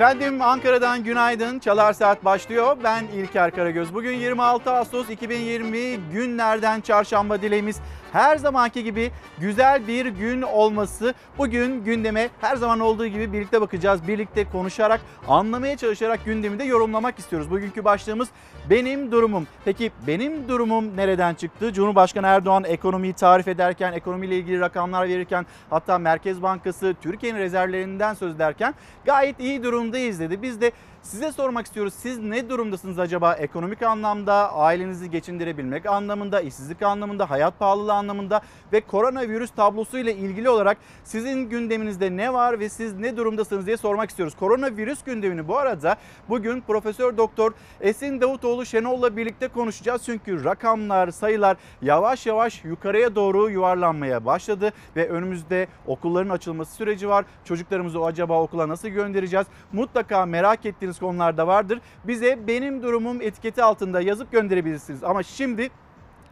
Efendim Ankara'dan günaydın. Çalar Saat başlıyor. Ben İlker Karagöz. Bugün 26 Ağustos 2020 günlerden çarşamba dileğimiz her zamanki gibi güzel bir gün olması. Bugün gündeme her zaman olduğu gibi birlikte bakacağız. Birlikte konuşarak, anlamaya çalışarak gündemi de yorumlamak istiyoruz. Bugünkü başlığımız benim durumum. Peki benim durumum nereden çıktı? Cumhurbaşkanı Erdoğan ekonomiyi tarif ederken, ekonomiyle ilgili rakamlar verirken, hatta Merkez Bankası Türkiye'nin rezervlerinden söz ederken gayet iyi durumdayız dedi. Biz de Size sormak istiyoruz. Siz ne durumdasınız acaba ekonomik anlamda, ailenizi geçindirebilmek anlamında, işsizlik anlamında, hayat pahalılığı anlamında ve koronavirüs tablosu ile ilgili olarak sizin gündeminizde ne var ve siz ne durumdasınız diye sormak istiyoruz. Koronavirüs gündemini bu arada bugün Profesör Doktor Esin Davutoğlu Şenol'la birlikte konuşacağız. Çünkü rakamlar, sayılar yavaş yavaş yukarıya doğru yuvarlanmaya başladı ve önümüzde okulların açılması süreci var. Çocuklarımızı acaba okula nasıl göndereceğiz? Mutlaka merak ettiğiniz istediğiniz konularda vardır. Bize benim durumum etiketi altında yazıp gönderebilirsiniz. Ama şimdi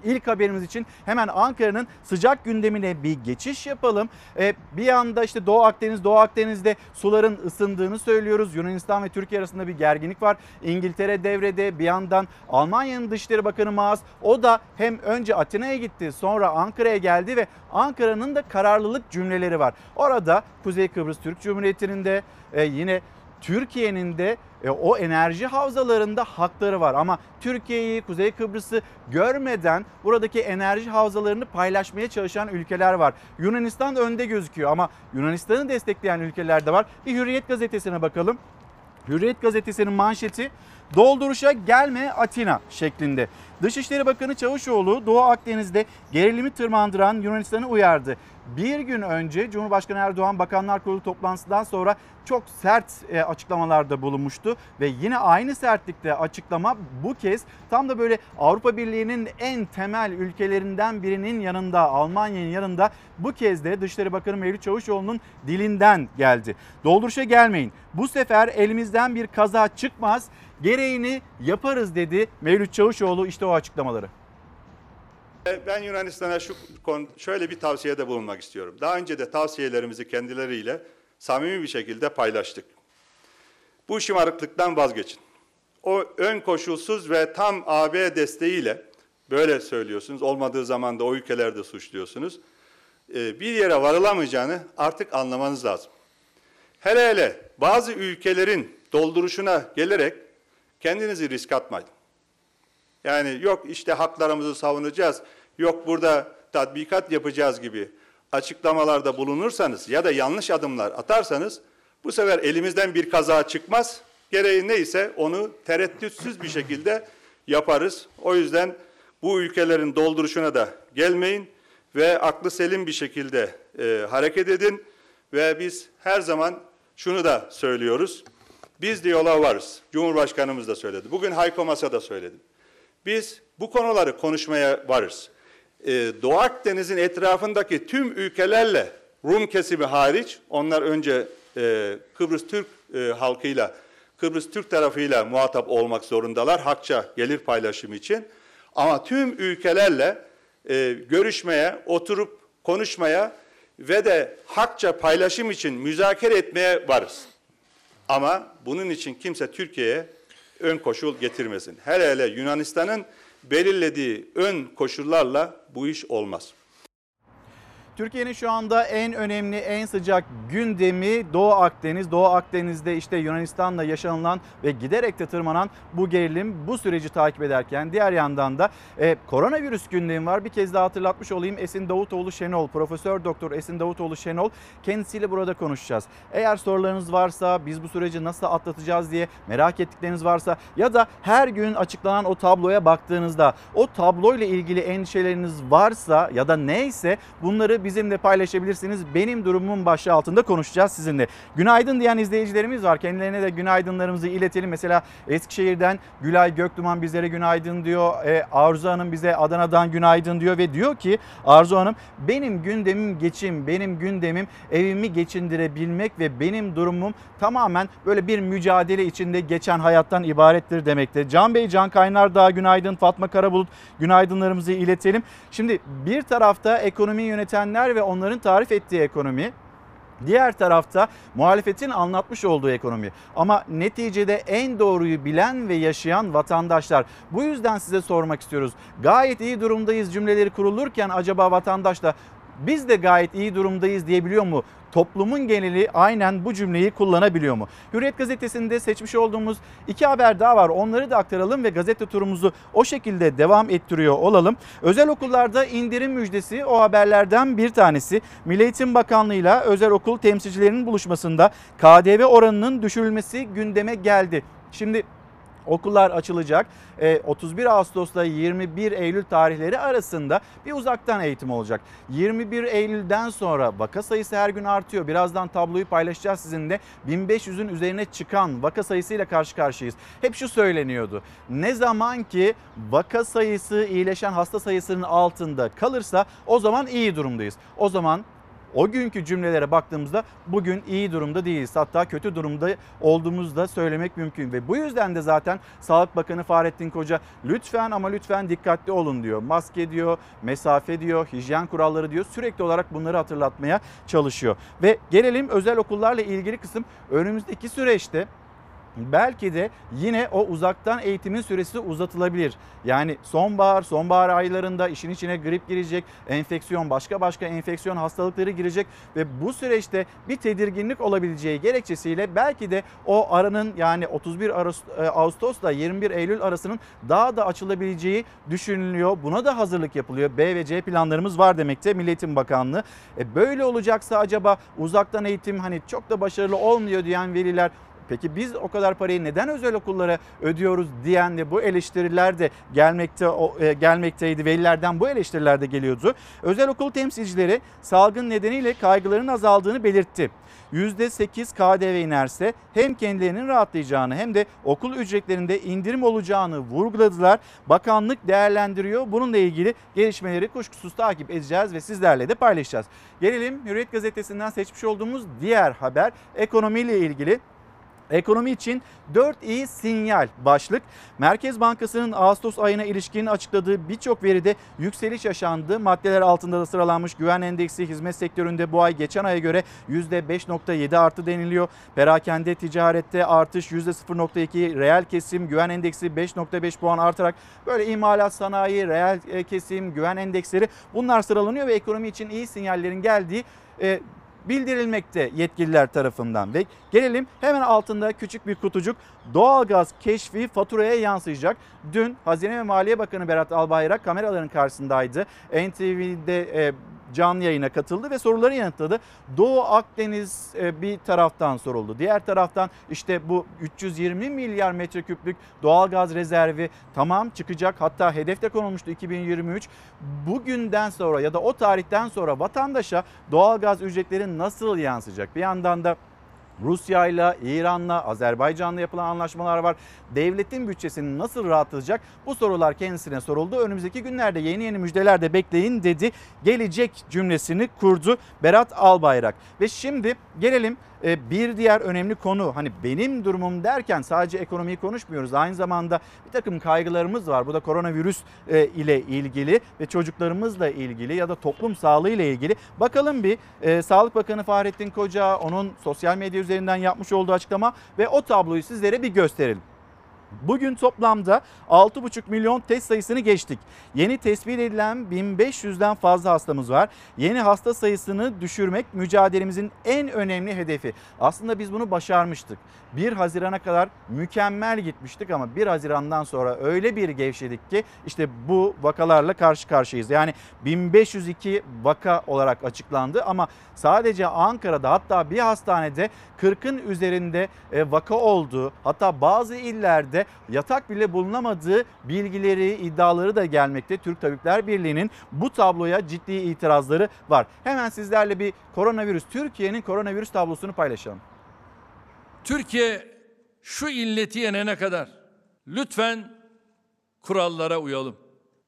İlk haberimiz için hemen Ankara'nın sıcak gündemine bir geçiş yapalım. Ee, bir yanda işte Doğu Akdeniz, Doğu Akdeniz'de suların ısındığını söylüyoruz. Yunanistan ve Türkiye arasında bir gerginlik var. İngiltere devrede bir yandan Almanya'nın Dışişleri Bakanı Maas o da hem önce Atina'ya gitti sonra Ankara'ya geldi ve Ankara'nın da kararlılık cümleleri var. Orada Kuzey Kıbrıs Türk Cumhuriyeti'nin de e, yine Türkiye'nin de e, o enerji havzalarında hakları var ama Türkiye'yi, Kuzey Kıbrıs'ı görmeden buradaki enerji havzalarını paylaşmaya çalışan ülkeler var. Yunanistan önde gözüküyor ama Yunanistan'ı destekleyen ülkeler de var. Bir Hürriyet gazetesine bakalım. Hürriyet gazetesinin manşeti dolduruşa gelme Atina şeklinde. Dışişleri Bakanı Çavuşoğlu Doğu Akdeniz'de gerilimi tırmandıran Yunanistan'ı uyardı. Bir gün önce Cumhurbaşkanı Erdoğan Bakanlar Kurulu toplantısından sonra çok sert e, açıklamalarda bulunmuştu ve yine aynı sertlikte açıklama bu kez tam da böyle Avrupa Birliği'nin en temel ülkelerinden birinin yanında Almanya'nın yanında bu kez de Dışişleri Bakanı Mevlüt Çavuşoğlu'nun dilinden geldi. Dolduruşa gelmeyin. Bu sefer elimizden bir kaza çıkmaz. Gereğini yaparız dedi Mevlüt Çavuşoğlu işte o açıklamaları. Ben Yunanistan'a şu şöyle bir tavsiyede bulunmak istiyorum. Daha önce de tavsiyelerimizi kendileriyle samimi bir şekilde paylaştık. Bu şımarıklıktan vazgeçin. O ön koşulsuz ve tam AB desteğiyle böyle söylüyorsunuz. Olmadığı zaman da o ülkelerde suçluyorsunuz. Ee, bir yere varılamayacağını artık anlamanız lazım. Hele hele bazı ülkelerin dolduruşuna gelerek kendinizi risk atmayın. Yani yok işte haklarımızı savunacağız, yok burada tatbikat yapacağız gibi açıklamalarda bulunursanız ya da yanlış adımlar atarsanız bu sefer elimizden bir kaza çıkmaz. Gereği neyse onu tereddütsüz bir şekilde yaparız. O yüzden bu ülkelerin dolduruşuna da gelmeyin ve aklı selim bir şekilde e, hareket edin ve biz her zaman şunu da söylüyoruz. Biz de yola varız. Cumhurbaşkanımız da söyledi. Bugün Hayko Masa da söyledi. Biz bu konuları konuşmaya varız. Ee, Doğu Akdeniz'in etrafındaki tüm ülkelerle Rum kesimi hariç, onlar önce e, Kıbrıs Türk e, halkıyla, Kıbrıs Türk tarafıyla muhatap olmak zorundalar hakça gelir paylaşımı için. Ama tüm ülkelerle e, görüşmeye, oturup konuşmaya ve de hakça paylaşım için müzakere etmeye varız. Ama bunun için kimse Türkiye'ye ön koşul getirmesin. Hele hele Yunanistan'ın belirlediği ön koşullarla bu iş olmaz. Türkiye'nin şu anda en önemli, en sıcak gündemi Doğu Akdeniz. Doğu Akdeniz'de işte Yunanistan'la yaşanılan ve giderek de tırmanan bu gerilim bu süreci takip ederken diğer yandan da e, koronavirüs gündemi var. Bir kez daha hatırlatmış olayım. Esin Davutoğlu Şenol, Profesör Doktor Esin Davutoğlu Şenol kendisiyle burada konuşacağız. Eğer sorularınız varsa biz bu süreci nasıl atlatacağız diye merak ettikleriniz varsa ya da her gün açıklanan o tabloya baktığınızda o tabloyla ilgili endişeleriniz varsa ya da neyse bunları bizimle paylaşabilirsiniz. Benim durumum başlığı altında konuşacağız sizinle. Günaydın diyen izleyicilerimiz var. Kendilerine de günaydınlarımızı iletelim. Mesela Eskişehir'den Gülay Gökduman bizlere günaydın diyor. E, Arzu Hanım bize Adana'dan günaydın diyor ve diyor ki Arzu Hanım benim gündemim geçim, benim gündemim evimi geçindirebilmek ve benim durumum tamamen böyle bir mücadele içinde geçen hayattan ibarettir demekte. Can Bey, Can Kaynar daha günaydın. Fatma Karabulut günaydınlarımızı iletelim. Şimdi bir tarafta ekonomi yönetenler ve onların tarif ettiği ekonomi Diğer tarafta muhalefetin anlatmış olduğu ekonomi. Ama neticede en doğruyu bilen ve yaşayan vatandaşlar. Bu yüzden size sormak istiyoruz. Gayet iyi durumdayız cümleleri kurulurken acaba vatandaş da biz de gayet iyi durumdayız diyebiliyor mu? Toplumun geneli aynen bu cümleyi kullanabiliyor mu? Hürriyet gazetesinde seçmiş olduğumuz iki haber daha var. Onları da aktaralım ve gazete turumuzu o şekilde devam ettiriyor olalım. Özel okullarda indirim müjdesi o haberlerden bir tanesi. Milli Eğitim Bakanlığı ile özel okul temsilcilerinin buluşmasında KDV oranının düşürülmesi gündeme geldi. Şimdi Okullar açılacak. E, 31 Ağustos'la 21 Eylül tarihleri arasında bir uzaktan eğitim olacak. 21 Eylül'den sonra vaka sayısı her gün artıyor. Birazdan tabloyu paylaşacağız sizinle. 1500'ün üzerine çıkan vaka sayısıyla karşı karşıyayız. Hep şu söyleniyordu. Ne zaman ki vaka sayısı iyileşen hasta sayısının altında kalırsa o zaman iyi durumdayız. O zaman o günkü cümlelere baktığımızda bugün iyi durumda değiliz. Hatta kötü durumda olduğumuzu da söylemek mümkün. Ve bu yüzden de zaten Sağlık Bakanı Fahrettin Koca lütfen ama lütfen dikkatli olun diyor. Maske diyor, mesafe diyor, hijyen kuralları diyor. Sürekli olarak bunları hatırlatmaya çalışıyor. Ve gelelim özel okullarla ilgili kısım önümüzdeki süreçte belki de yine o uzaktan eğitimin süresi uzatılabilir. Yani sonbahar, sonbahar aylarında işin içine grip girecek, enfeksiyon, başka başka enfeksiyon hastalıkları girecek ve bu süreçte bir tedirginlik olabileceği gerekçesiyle belki de o aranın yani 31 Ağustos'la 21 Eylül arasının daha da açılabileceği düşünülüyor. Buna da hazırlık yapılıyor. B ve C planlarımız var demekte Milli Bakanlığı. E böyle olacaksa acaba uzaktan eğitim hani çok da başarılı olmuyor diyen veliler Peki biz o kadar parayı neden özel okullara ödüyoruz diyen de bu eleştiriler de gelmekte e, gelmekteydi. Velilerden bu eleştiriler de geliyordu. Özel okul temsilcileri salgın nedeniyle kaygıların azaldığını belirtti. %8 KDV inerse hem kendilerinin rahatlayacağını hem de okul ücretlerinde indirim olacağını vurguladılar. Bakanlık değerlendiriyor. Bununla ilgili gelişmeleri kuşkusuz takip edeceğiz ve sizlerle de paylaşacağız. Gelelim Hürriyet gazetesinden seçmiş olduğumuz diğer haber ekonomiyle ilgili. Ekonomi için 4 iyi sinyal başlık. Merkez Bankası'nın Ağustos ayına ilişkin açıkladığı birçok veride yükseliş yaşandı. Maddeler altında da sıralanmış güven endeksi hizmet sektöründe bu ay geçen aya göre %5.7 artı deniliyor. Perakende ticarette artış %0.2 reel kesim güven endeksi 5.5 puan artarak böyle imalat sanayi reel e, kesim güven endeksleri bunlar sıralanıyor ve ekonomi için iyi sinyallerin geldiği e, bildirilmekte yetkililer tarafından. Ve gelelim hemen altında küçük bir kutucuk doğalgaz keşfi faturaya yansıyacak. Dün Hazine ve Maliye Bakanı Berat Albayrak kameraların karşısındaydı. NTV'de e, canlı yayına katıldı ve soruları yanıtladı. Doğu Akdeniz e, bir taraftan soruldu. Diğer taraftan işte bu 320 milyar metreküplük doğalgaz rezervi tamam çıkacak. Hatta hedefte konulmuştu 2023. Bugünden sonra ya da o tarihten sonra vatandaşa doğalgaz ücretleri nasıl yansıyacak? Bir yandan da Rusya ile, İran'la, Azerbaycan'la yapılan anlaşmalar var. Devletin bütçesini nasıl rahatlatacak? Bu sorular kendisine soruldu. Önümüzdeki günlerde yeni yeni müjdeler de bekleyin dedi. Gelecek cümlesini kurdu Berat Albayrak. Ve şimdi gelelim bir diğer önemli konu hani benim durumum derken sadece ekonomiyi konuşmuyoruz. Aynı zamanda bir takım kaygılarımız var. Bu da koronavirüs e, ile ilgili ve çocuklarımızla ilgili ya da toplum sağlığı ile ilgili. Bakalım bir e, Sağlık Bakanı Fahrettin Koca onun sosyal medya üzerinden yapmış olduğu açıklama ve o tabloyu sizlere bir gösterelim. Bugün toplamda 6,5 milyon test sayısını geçtik. Yeni tespit edilen 1500'den fazla hastamız var. Yeni hasta sayısını düşürmek mücadelemizin en önemli hedefi. Aslında biz bunu başarmıştık. 1 Haziran'a kadar mükemmel gitmiştik ama 1 Haziran'dan sonra öyle bir gevşedik ki işte bu vakalarla karşı karşıyayız. Yani 1502 vaka olarak açıklandı ama sadece Ankara'da hatta bir hastanede 40'ın üzerinde e, vaka olduğu hatta bazı illerde yatak bile bulunamadığı bilgileri iddiaları da gelmekte. Türk Tabipler Birliği'nin bu tabloya ciddi itirazları var. Hemen sizlerle bir koronavirüs Türkiye'nin koronavirüs tablosunu paylaşalım. Türkiye şu illeti yenene kadar lütfen kurallara uyalım.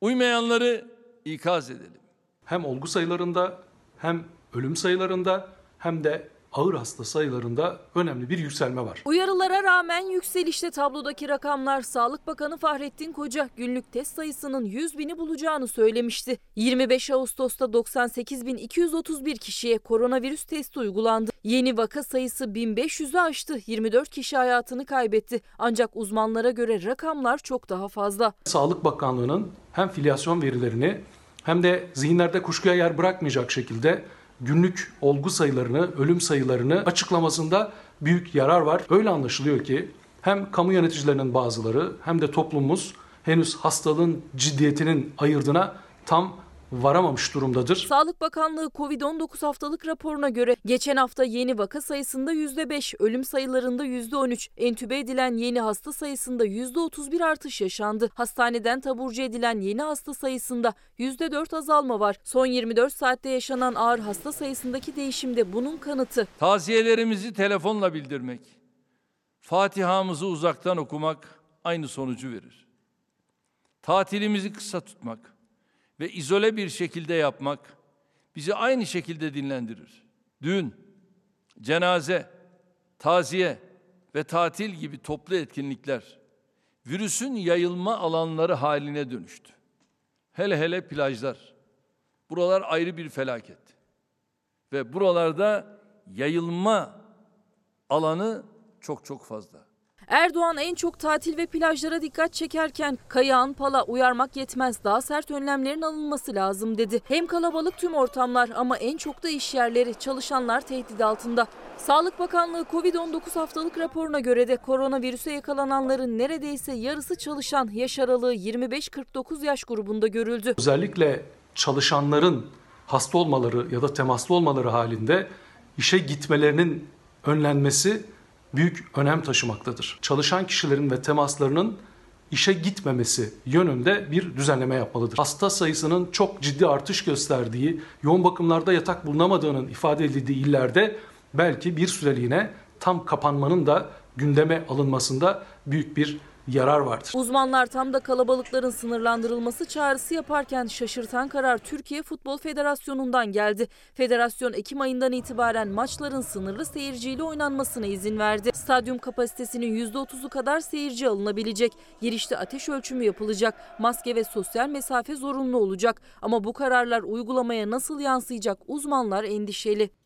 Uymayanları ikaz edelim. Hem olgu sayılarında hem ölüm sayılarında hem de ağır hasta sayılarında önemli bir yükselme var. Uyarılara rağmen yükselişte tablodaki rakamlar Sağlık Bakanı Fahrettin Koca günlük test sayısının 100 bini bulacağını söylemişti. 25 Ağustos'ta 98.231 kişiye koronavirüs testi uygulandı. Yeni vaka sayısı 1500'ü aştı. 24 kişi hayatını kaybetti. Ancak uzmanlara göre rakamlar çok daha fazla. Sağlık Bakanlığı'nın hem filyasyon verilerini hem de zihinlerde kuşkuya yer bırakmayacak şekilde günlük olgu sayılarını, ölüm sayılarını açıklamasında büyük yarar var. Öyle anlaşılıyor ki hem kamu yöneticilerinin bazıları hem de toplumumuz henüz hastalığın ciddiyetinin ayırdına tam varamamış durumdadır. Sağlık Bakanlığı Covid-19 haftalık raporuna göre geçen hafta yeni vaka sayısında %5, ölüm sayılarında %13, entübe edilen yeni hasta sayısında %31 artış yaşandı. Hastaneden taburcu edilen yeni hasta sayısında %4 azalma var. Son 24 saatte yaşanan ağır hasta sayısındaki değişim de bunun kanıtı. Taziyelerimizi telefonla bildirmek, Fatiha'mızı uzaktan okumak aynı sonucu verir. Tatilimizi kısa tutmak ve izole bir şekilde yapmak bizi aynı şekilde dinlendirir. Düğün, cenaze, taziye ve tatil gibi toplu etkinlikler virüsün yayılma alanları haline dönüştü. Hele hele plajlar. Buralar ayrı bir felaket. Ve buralarda yayılma alanı çok çok fazla. Erdoğan en çok tatil ve plajlara dikkat çekerken Kayağan Pala uyarmak yetmez daha sert önlemlerin alınması lazım dedi. Hem kalabalık tüm ortamlar ama en çok da iş yerleri çalışanlar tehdit altında. Sağlık Bakanlığı Covid-19 haftalık raporuna göre de koronavirüse yakalananların neredeyse yarısı çalışan yaş aralığı 25-49 yaş grubunda görüldü. Özellikle çalışanların hasta olmaları ya da temaslı olmaları halinde işe gitmelerinin önlenmesi büyük önem taşımaktadır. Çalışan kişilerin ve temaslarının işe gitmemesi yönünde bir düzenleme yapmalıdır. Hasta sayısının çok ciddi artış gösterdiği, yoğun bakımlarda yatak bulunamadığının ifade edildiği illerde belki bir süreliğine tam kapanmanın da gündeme alınmasında büyük bir yarar vardır. Uzmanlar tam da kalabalıkların sınırlandırılması çağrısı yaparken şaşırtan karar Türkiye Futbol Federasyonu'ndan geldi. Federasyon Ekim ayından itibaren maçların sınırlı seyirciyle oynanmasına izin verdi. Stadyum kapasitesinin %30'u kadar seyirci alınabilecek. Girişte ateş ölçümü yapılacak. Maske ve sosyal mesafe zorunlu olacak. Ama bu kararlar uygulamaya nasıl yansıyacak uzmanlar endişeli.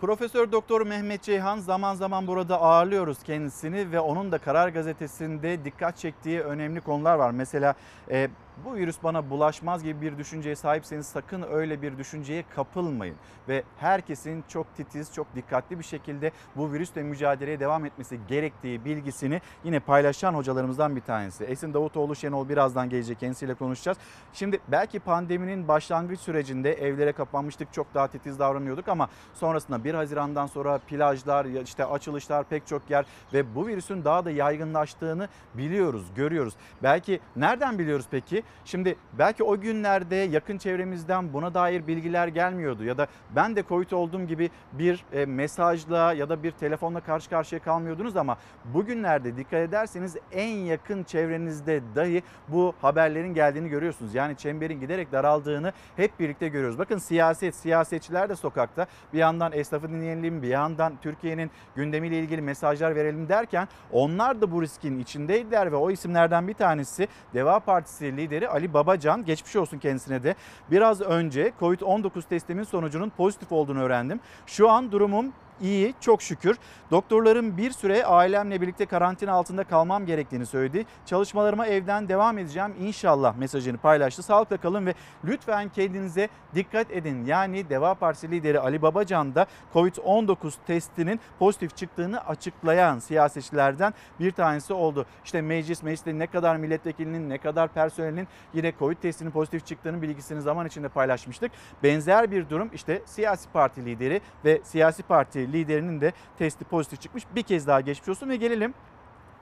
Profesör Doktor Mehmet Ceyhan zaman zaman burada ağırlıyoruz kendisini ve onun da Karar Gazetesi'nde dikkat çektiği önemli konular var. Mesela e, bu virüs bana bulaşmaz gibi bir düşünceye sahipseniz sakın öyle bir düşünceye kapılmayın. Ve herkesin çok titiz, çok dikkatli bir şekilde bu virüsle mücadeleye devam etmesi gerektiği bilgisini yine paylaşan hocalarımızdan bir tanesi. Esin Davutoğlu Şenol birazdan gelecek kendisiyle konuşacağız. Şimdi belki pandeminin başlangıç sürecinde evlere kapanmıştık çok daha titiz davranıyorduk ama sonrasında 1 Haziran'dan sonra plajlar, işte açılışlar pek çok yer ve bu virüsün daha da yaygınlaştığını biliyoruz, görüyoruz. Belki nereden biliyoruz peki? Şimdi belki o günlerde yakın çevremizden buna dair bilgiler gelmiyordu ya da ben de Covid olduğum gibi bir e, mesajla ya da bir telefonla karşı karşıya kalmıyordunuz ama bugünlerde dikkat ederseniz en yakın çevrenizde dahi bu haberlerin geldiğini görüyorsunuz. Yani çemberin giderek daraldığını hep birlikte görüyoruz. Bakın siyaset, siyasetçiler de sokakta bir yandan esnafı dinleyelim bir yandan Türkiye'nin gündemiyle ilgili mesajlar verelim derken onlar da bu riskin içindeydiler ve o isimlerden bir tanesi Deva Partisi Ali Babacan geçmiş olsun kendisine de. Biraz önce Covid-19 testimin sonucunun pozitif olduğunu öğrendim. Şu an durumum iyi çok şükür. Doktorlarım bir süre ailemle birlikte karantina altında kalmam gerektiğini söyledi. Çalışmalarıma evden devam edeceğim inşallah mesajını paylaştı. Sağlıkla kalın ve lütfen kendinize dikkat edin. Yani Deva Partisi lideri Ali Babacan da Covid-19 testinin pozitif çıktığını açıklayan siyasetçilerden bir tanesi oldu. İşte meclis, mecliste ne kadar milletvekilinin ne kadar personelin yine Covid testinin pozitif çıktığının bilgisini zaman içinde paylaşmıştık. Benzer bir durum işte siyasi parti lideri ve siyasi parti liderinin de testi pozitif çıkmış. Bir kez daha geçmiş olsun ve gelelim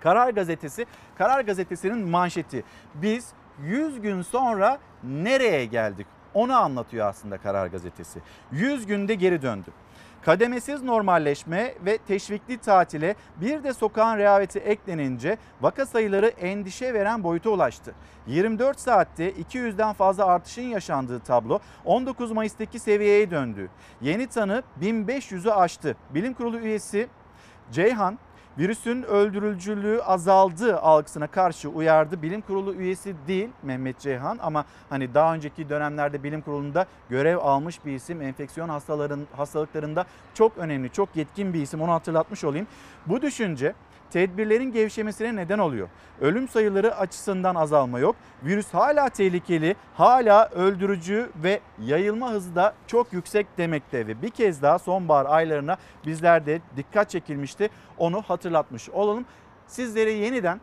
Karar Gazetesi. Karar Gazetesi'nin manşeti. Biz 100 gün sonra nereye geldik? Onu anlatıyor aslında Karar Gazetesi. 100 günde geri döndü. Kademesiz normalleşme ve teşvikli tatile bir de sokağın rehaveti eklenince vaka sayıları endişe veren boyuta ulaştı. 24 saatte 200'den fazla artışın yaşandığı tablo 19 Mayıs'taki seviyeye döndü. Yeni tanı 1500'ü aştı. Bilim Kurulu üyesi Ceyhan virüsün öldürücülüğü azaldı algısına karşı uyardı. Bilim kurulu üyesi değil Mehmet Ceyhan ama hani daha önceki dönemlerde bilim kurulunda görev almış bir isim. Enfeksiyon hastaların hastalıklarında çok önemli, çok yetkin bir isim. Onu hatırlatmış olayım. Bu düşünce tedbirlerin gevşemesine neden oluyor. Ölüm sayıları açısından azalma yok. Virüs hala tehlikeli, hala öldürücü ve yayılma hızı da çok yüksek demekte ve bir kez daha sonbahar aylarına bizler de dikkat çekilmişti. Onu hatırlatmış olalım. Sizleri yeniden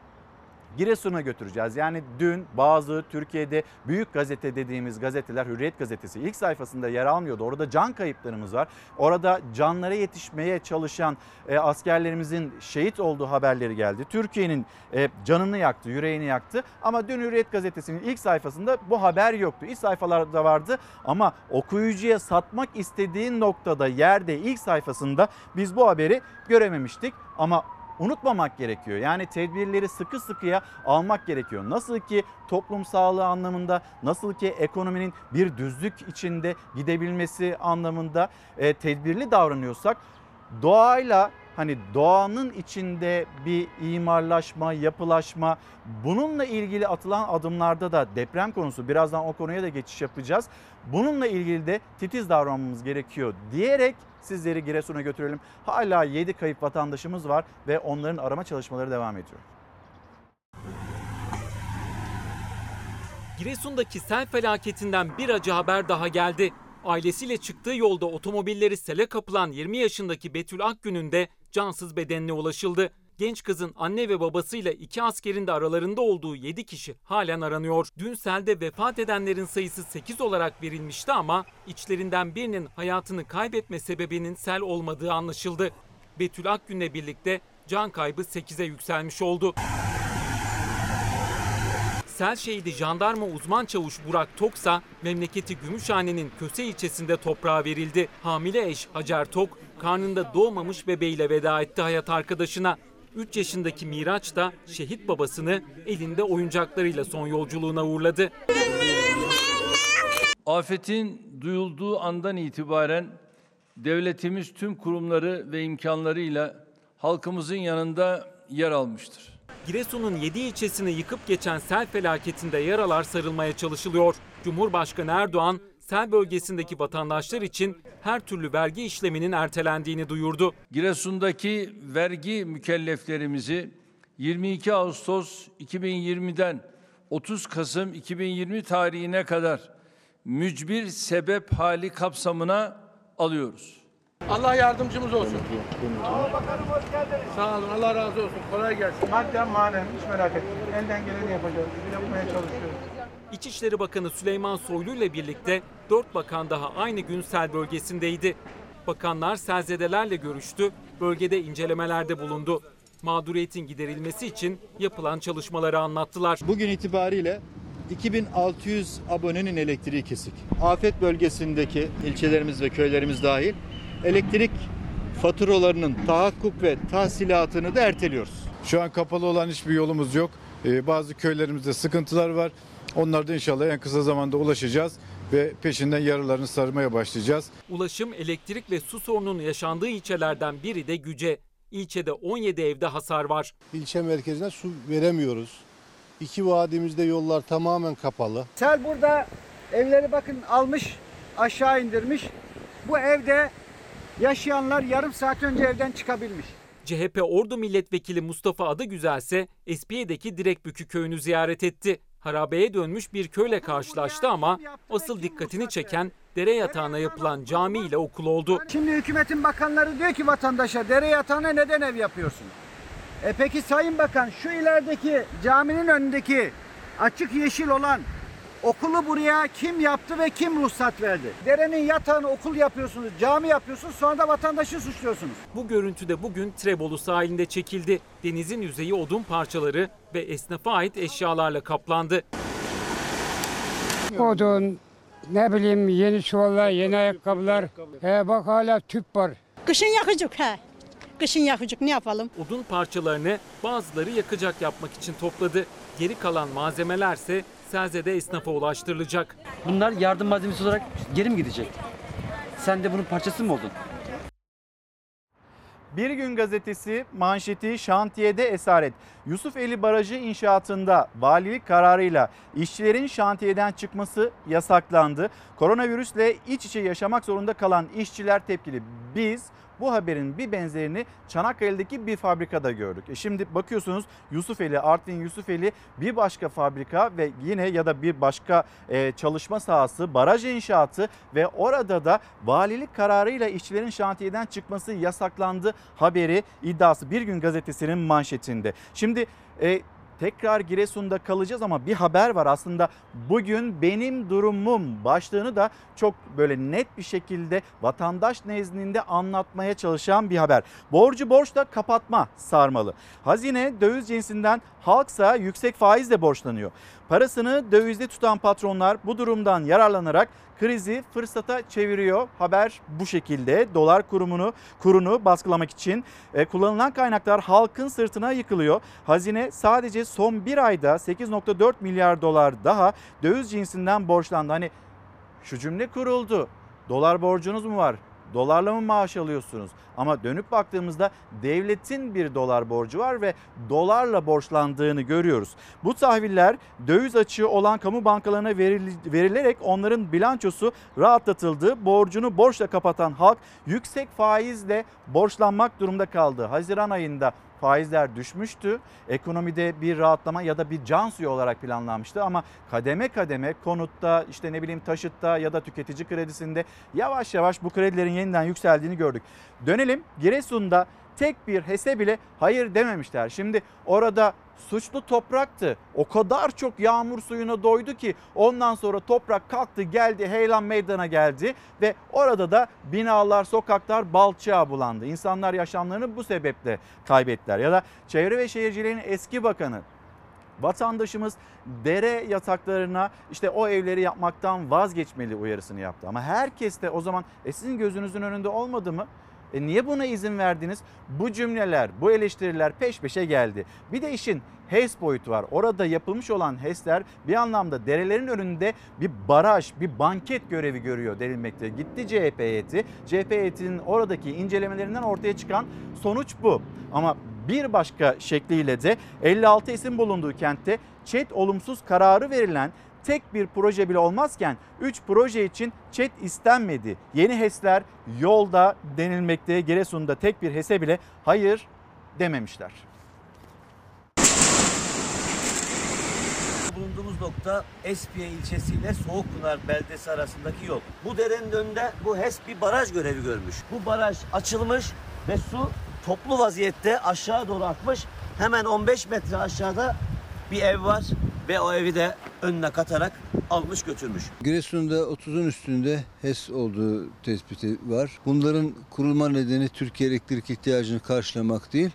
Giresun'a götüreceğiz. Yani dün bazı Türkiye'de büyük gazete dediğimiz gazeteler Hürriyet gazetesi ilk sayfasında yer almıyordu. Orada can kayıplarımız var. Orada canlara yetişmeye çalışan e, askerlerimizin şehit olduğu haberleri geldi. Türkiye'nin e, canını yaktı, yüreğini yaktı. Ama dün Hürriyet gazetesinin ilk sayfasında bu haber yoktu. İlk sayfalarda vardı ama okuyucuya satmak istediği noktada yerde ilk sayfasında biz bu haberi görememiştik. Ama unutmamak gerekiyor. Yani tedbirleri sıkı sıkıya almak gerekiyor. Nasıl ki toplum sağlığı anlamında, nasıl ki ekonominin bir düzlük içinde gidebilmesi anlamında e, tedbirli davranıyorsak doğayla hani doğanın içinde bir imarlaşma, yapılaşma bununla ilgili atılan adımlarda da deprem konusu birazdan o konuya da geçiş yapacağız. Bununla ilgili de titiz davranmamız gerekiyor diyerek sizleri Giresun'a götürelim. Hala 7 kayıp vatandaşımız var ve onların arama çalışmaları devam ediyor. Giresun'daki sel felaketinden bir acı haber daha geldi. Ailesiyle çıktığı yolda otomobilleri sele kapılan 20 yaşındaki Betül Akgün'ün de cansız bedenine ulaşıldı. Genç kızın anne ve babasıyla iki askerin de aralarında olduğu 7 kişi halen aranıyor. Dün selde vefat edenlerin sayısı 8 olarak verilmişti ama içlerinden birinin hayatını kaybetme sebebinin sel olmadığı anlaşıldı. Betül Akgün'le birlikte can kaybı 8'e yükselmiş oldu. Sel şehidi jandarma uzman çavuş Burak Toksa memleketi Gümüşhane'nin Köse ilçesinde toprağa verildi. Hamile eş Hacer Tok karnında doğmamış bebeğiyle veda etti hayat arkadaşına. 3 yaşındaki Miraç da şehit babasını elinde oyuncaklarıyla son yolculuğuna uğurladı. Afetin duyulduğu andan itibaren devletimiz tüm kurumları ve imkanlarıyla halkımızın yanında yer almıştır. Giresun'un 7 ilçesini yıkıp geçen sel felaketinde yaralar sarılmaya çalışılıyor. Cumhurbaşkanı Erdoğan sel bölgesindeki vatandaşlar için her türlü vergi işleminin ertelendiğini duyurdu. Giresun'daki vergi mükelleflerimizi 22 Ağustos 2020'den 30 Kasım 2020 tarihine kadar mücbir sebep hali kapsamına alıyoruz. Allah yardımcımız olsun. Sağ olun, Allah razı olsun. Kolay gelsin. Madden manen hiç merak etmeyin. Elden geleni yapacağız. Yapmaya çalışıyoruz. İçişleri Bakanı Süleyman Soylu ile birlikte 4 bakan daha aynı gün sel bölgesindeydi. Bakanlar selzedelerle görüştü, bölgede incelemelerde bulundu. Mağduriyetin giderilmesi için yapılan çalışmaları anlattılar. Bugün itibariyle 2600 abonenin elektriği kesik. Afet bölgesindeki ilçelerimiz ve köylerimiz dahil elektrik faturalarının tahakkuk ve tahsilatını da erteliyoruz. Şu an kapalı olan hiçbir yolumuz yok. Ee, bazı köylerimizde sıkıntılar var. Onlara da inşallah en kısa zamanda ulaşacağız ve peşinden yaralarını sarmaya başlayacağız. Ulaşım, elektrik ve su sorununun yaşandığı ilçelerden biri de Güce. İlçede 17 evde hasar var. ilçe merkezine su veremiyoruz. İki vadimizde yollar tamamen kapalı. Sel burada evleri bakın almış aşağı indirmiş. Bu evde yaşayanlar yarım saat önce evden çıkabilmiş. CHP Ordu Milletvekili Mustafa Adıgüzel ise Espiye'deki Direkbükü köyünü ziyaret etti. Harabeye dönmüş bir köyle karşılaştı ama asıl dikkatini çeken dere yatağına yapılan cami ile okul oldu. Şimdi hükümetin bakanları diyor ki vatandaşa dere yatağına neden ev yapıyorsun? E peki Sayın Bakan şu ilerideki caminin önündeki açık yeşil olan okulu buraya kim yaptı ve kim ruhsat verdi? Derenin yatağını okul yapıyorsunuz, cami yapıyorsunuz sonra da vatandaşı suçluyorsunuz. Bu görüntüde bugün Trebolu sahilinde çekildi. Denizin yüzeyi odun parçaları ve esnafa ait eşyalarla kaplandı. Odun, ne bileyim yeni çuvallar, yeni ayakkabılar. He bak hala tüp var. Kışın yakacak ha. Kışın yakacak ne yapalım? Odun parçalarını bazıları yakacak yapmak için topladı. Geri kalan malzemelerse Selze'de esnafa ulaştırılacak. Bunlar yardım malzemesi olarak geri mi gidecek? Sen de bunun parçası mı oldun? Bir Gün Gazetesi manşeti şantiyede esaret. Yusufeli Barajı inşaatında valilik kararıyla işçilerin şantiyeden çıkması yasaklandı. Koronavirüsle iç içe yaşamak zorunda kalan işçiler tepkili. Biz bu haberin bir benzerini Çanakkale'deki bir fabrikada gördük. E şimdi bakıyorsunuz Yusufeli, Artvin Yusufeli bir başka fabrika ve yine ya da bir başka e, çalışma sahası, baraj inşaatı ve orada da valilik kararıyla işçilerin şantiyeden çıkması yasaklandı haberi iddiası Bir Gün Gazetesi'nin manşetinde. Şimdi e, tekrar Giresun'da kalacağız ama bir haber var aslında bugün benim durumum başlığını da çok böyle net bir şekilde vatandaş nezdinde anlatmaya çalışan bir haber. Borcu borçla kapatma sarmalı. Hazine döviz cinsinden halksa yüksek faizle borçlanıyor. Parasını dövizde tutan patronlar bu durumdan yararlanarak krizi fırsata çeviriyor. Haber bu şekilde. Dolar kurumunu kurunu baskılamak için e, kullanılan kaynaklar halkın sırtına yıkılıyor. Hazine sadece son bir ayda 8.4 milyar dolar daha döviz cinsinden borçlandı. Hani şu cümle kuruldu. Dolar borcunuz mu var? Dolarla mı maaş alıyorsunuz? Ama dönüp baktığımızda devletin bir dolar borcu var ve dolarla borçlandığını görüyoruz. Bu tahviller döviz açığı olan kamu bankalarına veril- verilerek onların bilançosu rahatlatıldı. Borcunu borçla kapatan halk yüksek faizle borçlanmak durumda kaldı. Haziran ayında faizler düşmüştü. Ekonomide bir rahatlama ya da bir can suyu olarak planlanmıştı ama kademe kademe konutta işte ne bileyim taşıtta ya da tüketici kredisinde yavaş yavaş bu kredilerin yeniden yükseldiğini gördük. Dönelim Giresun'da tek bir HES'e bile hayır dememişler. Şimdi orada suçlu topraktı. O kadar çok yağmur suyuna doydu ki ondan sonra toprak kalktı geldi heyelan meydana geldi ve orada da binalar sokaklar balçığa bulandı. İnsanlar yaşamlarını bu sebeple kaybettiler. Ya da Çevre ve Şehirciliğin eski bakanı vatandaşımız dere yataklarına işte o evleri yapmaktan vazgeçmeli uyarısını yaptı. Ama herkes de o zaman e sizin gözünüzün önünde olmadı mı? E niye buna izin verdiniz? Bu cümleler, bu eleştiriler peş peşe geldi. Bir de işin HES boyutu var. Orada yapılmış olan HES'ler bir anlamda derelerin önünde bir baraj, bir banket görevi görüyor denilmekte. Gitti CHP heyeti. CHP heyetinin oradaki incelemelerinden ortaya çıkan sonuç bu. Ama bir başka şekliyle de 56 isim bulunduğu kentte ÇED olumsuz kararı verilen tek bir proje bile olmazken 3 proje için ÇED istenmedi. Yeni HES'ler yolda denilmekte. Giresun'da tek bir HES'e bile hayır dememişler. Bulunduğumuz nokta Espiye ilçesiyle Soğukpınar beldesi arasındaki yol. Bu derenin önünde bu HES bir baraj görevi görmüş. Bu baraj açılmış ve su toplu vaziyette aşağı doğru akmış. Hemen 15 metre aşağıda bir ev var ve o evi de önüne katarak almış götürmüş. Giresun'da 30'un üstünde HES olduğu tespiti var. Bunların kurulma nedeni Türkiye elektrik ihtiyacını karşılamak değil,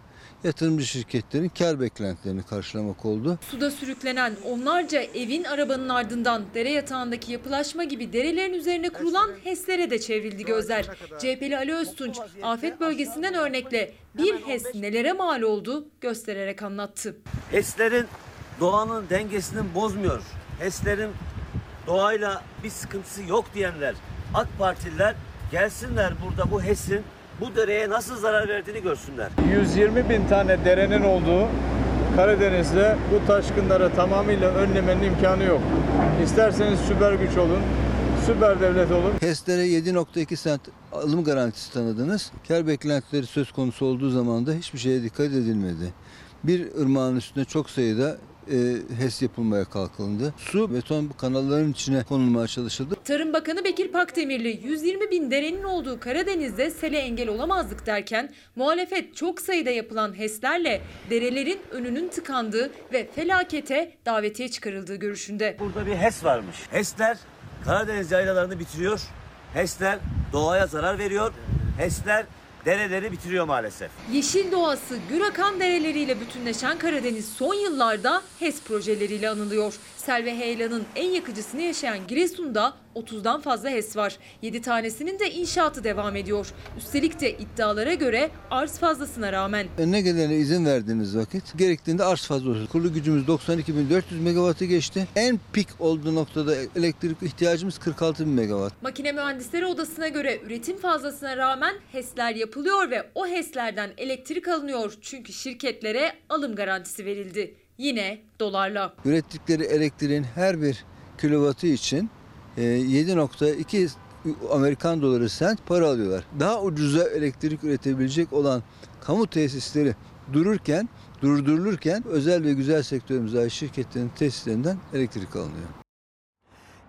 yatırımcı şirketlerin kar beklentilerini karşılamak oldu. Suda sürüklenen onlarca evin arabanın ardından dere yatağındaki yapılaşma gibi derelerin üzerine kurulan HES'lere de çevrildi gözler. CHP'li Ali Öztunç afet bölgesinden örnekle bir HES nelere mal oldu göstererek anlattı. HES'lerin doğanın dengesini bozmuyor. HES'lerin doğayla bir sıkıntısı yok diyenler, AK Partililer gelsinler burada bu HES'in bu dereye nasıl zarar verdiğini görsünler. 120 bin tane derenin olduğu Karadeniz'de bu taşkınları tamamıyla önlemenin imkanı yok. İsterseniz süper güç olun, süper devlet olun. HES'lere 7.2 sent alım garantisi tanıdınız. Kar beklentileri söz konusu olduğu zaman da hiçbir şeye dikkat edilmedi. Bir ırmağın üstüne çok sayıda e, HES yapılmaya kalkıldı. Su beton kanalların içine konulmaya çalışıldı. Tarım Bakanı Bekir Pakdemirli 120 bin derenin olduğu Karadeniz'de sele engel olamazdık derken muhalefet çok sayıda yapılan HES'lerle derelerin önünün tıkandığı ve felakete davetiye çıkarıldığı görüşünde. Burada bir HES varmış. HES'ler Karadeniz yaylalarını bitiriyor. HES'ler doğaya zarar veriyor. HES'ler dereleri bitiriyor maalesef. Yeşil doğası, gür akan dereleriyle bütünleşen Karadeniz son yıllarda HES projeleriyle anılıyor. Sel ve heyelanın en yakıcısını yaşayan Giresun'da 30'dan fazla HES var. 7 tanesinin de inşaatı devam ediyor. Üstelik de iddialara göre arz fazlasına rağmen. Önüne gelene izin verdiğiniz vakit gerektiğinde arz fazla olur. Kurulu gücümüz 92.400 megawattı geçti. En pik olduğu noktada elektrik ihtiyacımız 46.000 megawatt. Makine Mühendisleri Odası'na göre üretim fazlasına rağmen HES'ler yapılıyor ve o HES'lerden elektrik alınıyor. Çünkü şirketlere alım garantisi verildi. Yine dolarla. Ürettikleri elektriğin her bir kilovatı için e, 7.2 Amerikan doları sent para alıyorlar. Daha ucuza elektrik üretebilecek olan kamu tesisleri dururken, durdurulurken özel ve güzel sektörümüze ait şirketlerin tesislerinden elektrik alınıyor.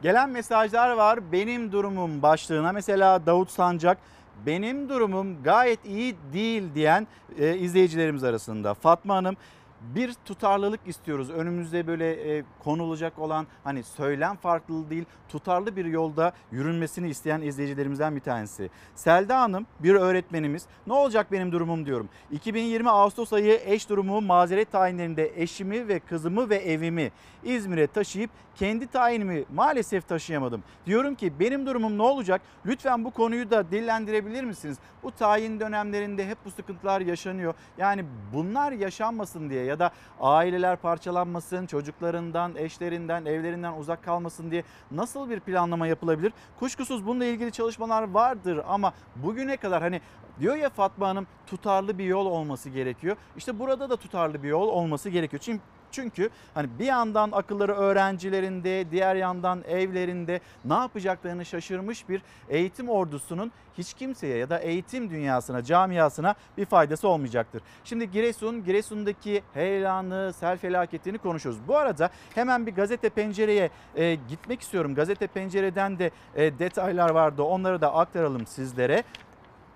Gelen mesajlar var benim durumum başlığına. Mesela Davut Sancak benim durumum gayet iyi değil diyen e, izleyicilerimiz arasında. Fatma Hanım bir tutarlılık istiyoruz. Önümüzde böyle e, konulacak olan hani söylem farklılığı değil tutarlı bir yolda yürünmesini isteyen izleyicilerimizden bir tanesi. Selda Hanım bir öğretmenimiz. Ne olacak benim durumum diyorum. 2020 Ağustos ayı eş durumu mazeret tayinlerinde eşimi ve kızımı ve evimi İzmir'e taşıyıp kendi tayinimi maalesef taşıyamadım. Diyorum ki benim durumum ne olacak? Lütfen bu konuyu da dillendirebilir misiniz? Bu tayin dönemlerinde hep bu sıkıntılar yaşanıyor. Yani bunlar yaşanmasın diye ya da aileler parçalanmasın, çocuklarından, eşlerinden, evlerinden uzak kalmasın diye nasıl bir planlama yapılabilir? Kuşkusuz bununla ilgili çalışmalar vardır ama bugüne kadar hani diyor ya Fatma Hanım tutarlı bir yol olması gerekiyor. İşte burada da tutarlı bir yol olması gerekiyor. Çünkü çünkü hani bir yandan akılları öğrencilerinde, diğer yandan evlerinde ne yapacaklarını şaşırmış bir eğitim ordusunun hiç kimseye ya da eğitim dünyasına, camiasına bir faydası olmayacaktır. Şimdi Giresun, Giresun'daki heyelanı, sel felaketini konuşuyoruz. Bu arada hemen bir gazete pencereye e, gitmek istiyorum. Gazete pencereden de e, detaylar vardı. Onları da aktaralım sizlere.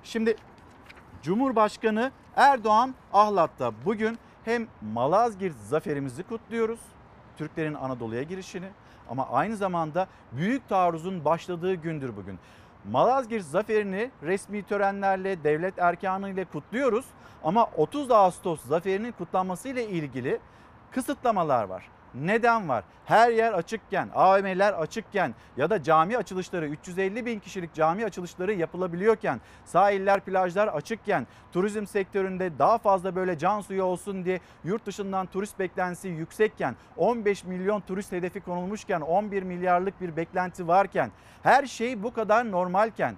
Şimdi Cumhurbaşkanı Erdoğan Ahlat'ta bugün hem Malazgirt zaferimizi kutluyoruz. Türklerin Anadolu'ya girişini ama aynı zamanda büyük taarruzun başladığı gündür bugün. Malazgirt zaferini resmi törenlerle, devlet erkanıyla kutluyoruz ama 30 Ağustos zaferinin kutlanması ile ilgili kısıtlamalar var. Neden var? Her yer açıkken, AVM'ler açıkken ya da cami açılışları 350 bin kişilik cami açılışları yapılabiliyorken, sahiller, plajlar açıkken, turizm sektöründe daha fazla böyle can suyu olsun diye yurt dışından turist beklentisi yüksekken, 15 milyon turist hedefi konulmuşken, 11 milyarlık bir beklenti varken, her şey bu kadar normalken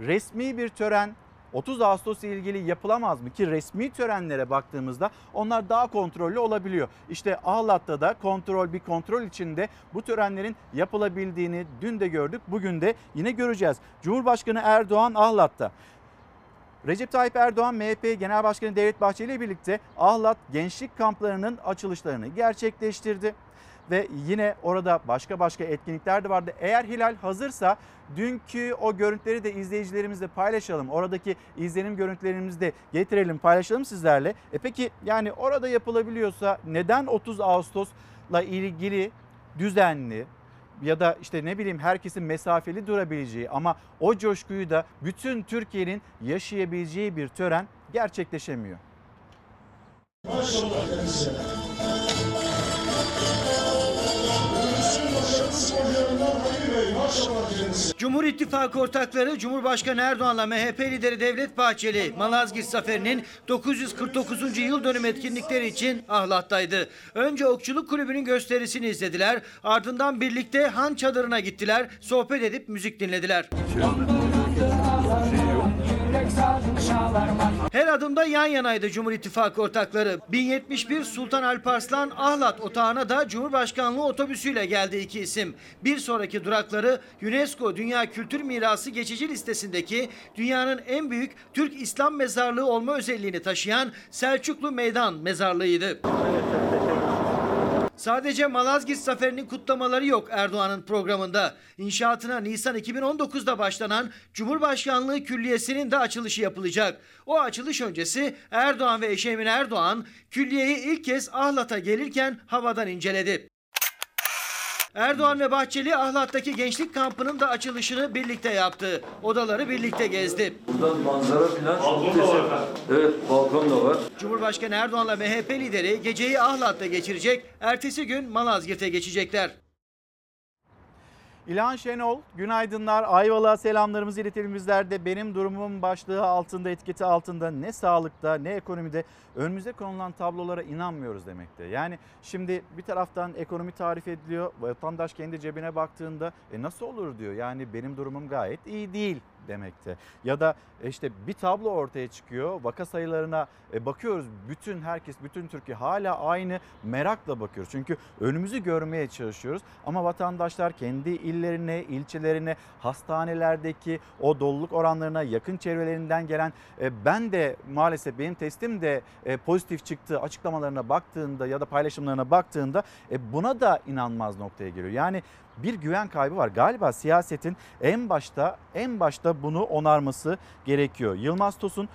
resmi bir tören 30 Ağustos ile ilgili yapılamaz mı ki resmi törenlere baktığımızda onlar daha kontrollü olabiliyor. İşte Ahlat'ta da kontrol bir kontrol içinde bu törenlerin yapılabildiğini dün de gördük bugün de yine göreceğiz. Cumhurbaşkanı Erdoğan Ahlat'ta. Recep Tayyip Erdoğan MHP Genel Başkanı Devlet Bahçeli ile birlikte Ahlat gençlik kamplarının açılışlarını gerçekleştirdi ve yine orada başka başka etkinlikler de vardı. Eğer Hilal hazırsa dünkü o görüntüleri de izleyicilerimizle paylaşalım. Oradaki izlenim görüntülerimizi de getirelim, paylaşalım sizlerle. E peki yani orada yapılabiliyorsa neden 30 Ağustos'la ilgili düzenli ya da işte ne bileyim herkesin mesafeli durabileceği ama o coşkuyu da bütün Türkiye'nin yaşayabileceği bir tören gerçekleşemiyor. Maşallah Cumhur İttifakı ortakları Cumhurbaşkanı Erdoğan'la MHP lideri Devlet Bahçeli Malazgirt Zaferi'nin 949. yıl dönüm etkinlikleri için Ahlat'taydı. Önce Okçuluk Kulübü'nün gösterisini izlediler. Ardından birlikte Han Çadırı'na gittiler. Sohbet edip müzik dinlediler. Her adımda yan yanaydı Cumhur İttifakı ortakları. 1071 Sultan Alparslan Ahlat Otağı'na da Cumhurbaşkanlığı otobüsüyle geldi iki isim. Bir sonraki durakları UNESCO Dünya Kültür Mirası geçici listesindeki dünyanın en büyük Türk İslam mezarlığı olma özelliğini taşıyan Selçuklu Meydan Mezarlığı'ydı. Sadece Malazgirt Zaferi'nin kutlamaları yok Erdoğan'ın programında. İnşaatına Nisan 2019'da başlanan Cumhurbaşkanlığı Külliyesi'nin de açılışı yapılacak. O açılış öncesi Erdoğan ve eşi Emine Erdoğan külliyeyi ilk kez Ahlat'a gelirken havadan inceledi. Erdoğan ve Bahçeli Ahlat'taki gençlik kampının da açılışını birlikte yaptı. Odaları birlikte gezdi. Buradan manzara falan muhteşem. Evet balkon da var. Cumhurbaşkanı Erdoğan'la MHP lideri geceyi Ahlat'ta geçirecek, ertesi gün Malazgirt'e geçecekler. İlhan Şenol, günaydınlar. Ayvalık'a selamlarımızı iletelim bizler. Benim durumum başlığı altında, etiketi altında ne sağlıkta ne ekonomide önümüze konulan tablolara inanmıyoruz demekte. Yani şimdi bir taraftan ekonomi tarif ediliyor. Vatandaş kendi cebine baktığında e nasıl olur diyor. Yani benim durumum gayet iyi değil demekte. Ya da işte bir tablo ortaya çıkıyor. Vaka sayılarına e, bakıyoruz. Bütün herkes, bütün Türkiye hala aynı merakla bakıyoruz. Çünkü önümüzü görmeye çalışıyoruz. Ama vatandaşlar kendi illerine, ilçelerine, hastanelerdeki o doluluk oranlarına yakın çevrelerinden gelen e, ben de maalesef benim testim de e, pozitif çıktı açıklamalarına baktığında ya da paylaşımlarına baktığında e, buna da inanmaz noktaya geliyor. Yani bir güven kaybı var. Galiba siyasetin en başta en başta bunu onarması gerekiyor. Yılmaz Tosun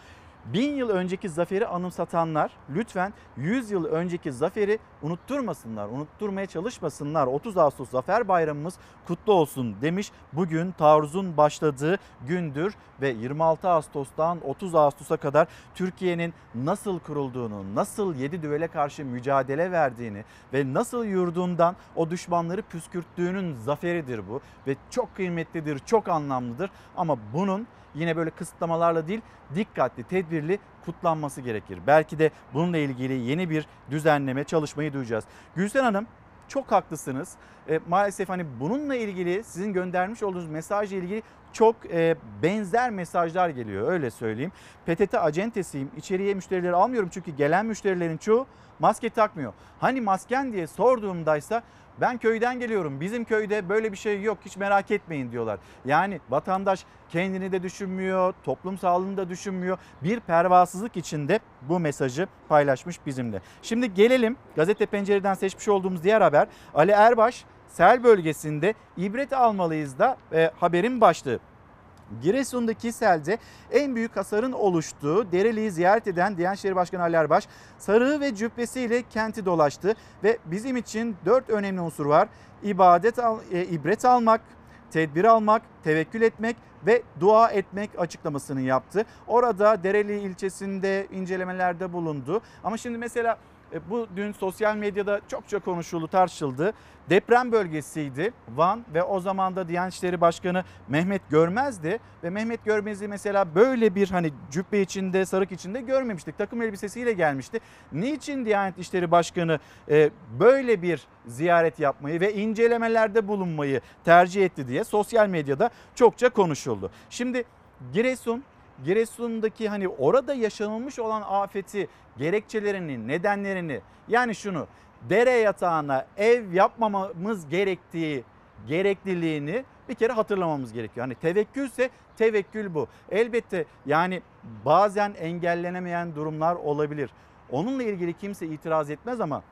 Bin yıl önceki zaferi anımsatanlar lütfen 100 yıl önceki zaferi unutturmasınlar, unutturmaya çalışmasınlar. 30 Ağustos Zafer Bayramımız kutlu olsun demiş. Bugün taarruzun başladığı gündür ve 26 Ağustos'tan 30 Ağustos'a kadar Türkiye'nin nasıl kurulduğunu, nasıl 7 düvele karşı mücadele verdiğini ve nasıl yurdundan o düşmanları püskürttüğünün zaferidir bu. Ve çok kıymetlidir, çok anlamlıdır ama bunun yine böyle kısıtlamalarla değil dikkatli, tedbirli kutlanması gerekir. Belki de bununla ilgili yeni bir düzenleme çalışmayı duyacağız. Gülsen Hanım çok haklısınız. E, maalesef hani bununla ilgili sizin göndermiş olduğunuz mesajla ilgili çok e, benzer mesajlar geliyor öyle söyleyeyim. PTT acentesiyim içeriye müşterileri almıyorum çünkü gelen müşterilerin çoğu maske takmıyor. Hani masken diye sorduğumdaysa ben köyden geliyorum. Bizim köyde böyle bir şey yok. Hiç merak etmeyin diyorlar. Yani vatandaş kendini de düşünmüyor, toplum sağlığını da düşünmüyor. Bir pervasızlık içinde bu mesajı paylaşmış bizimle. Şimdi gelelim gazete pencereden seçmiş olduğumuz diğer haber. Ali Erbaş sel bölgesinde ibret almalıyız da e, haberin başlığı. Giresun'daki selde en büyük hasarın oluştuğu Dereli'yi ziyaret eden Diyanet Başkanı Ali Erbaş sarığı ve cübbesiyle kenti dolaştı ve bizim için dört önemli unsur var. İbadet, al, e, ibret almak, tedbir almak, tevekkül etmek ve dua etmek açıklamasını yaptı. Orada Dereli ilçesinde incelemelerde bulundu. Ama şimdi mesela bu dün sosyal medyada çokça konuşuldu, tartışıldı. Deprem bölgesiydi Van ve o zaman da Diyanet İşleri Başkanı Mehmet Görmez'di. Ve Mehmet Görmez'i mesela böyle bir hani cübbe içinde, sarık içinde görmemiştik. Takım elbisesiyle gelmişti. Niçin Diyanet İşleri Başkanı e, böyle bir ziyaret yapmayı ve incelemelerde bulunmayı tercih etti diye sosyal medyada çokça konuşuldu. Şimdi Giresun Giresun'daki hani orada yaşanılmış olan afeti, gerekçelerini, nedenlerini yani şunu dere yatağına ev yapmamamız gerektiği gerekliliğini bir kere hatırlamamız gerekiyor. Hani tevekkülse tevekkül bu. Elbette yani bazen engellenemeyen durumlar olabilir. Onunla ilgili kimse itiraz etmez ama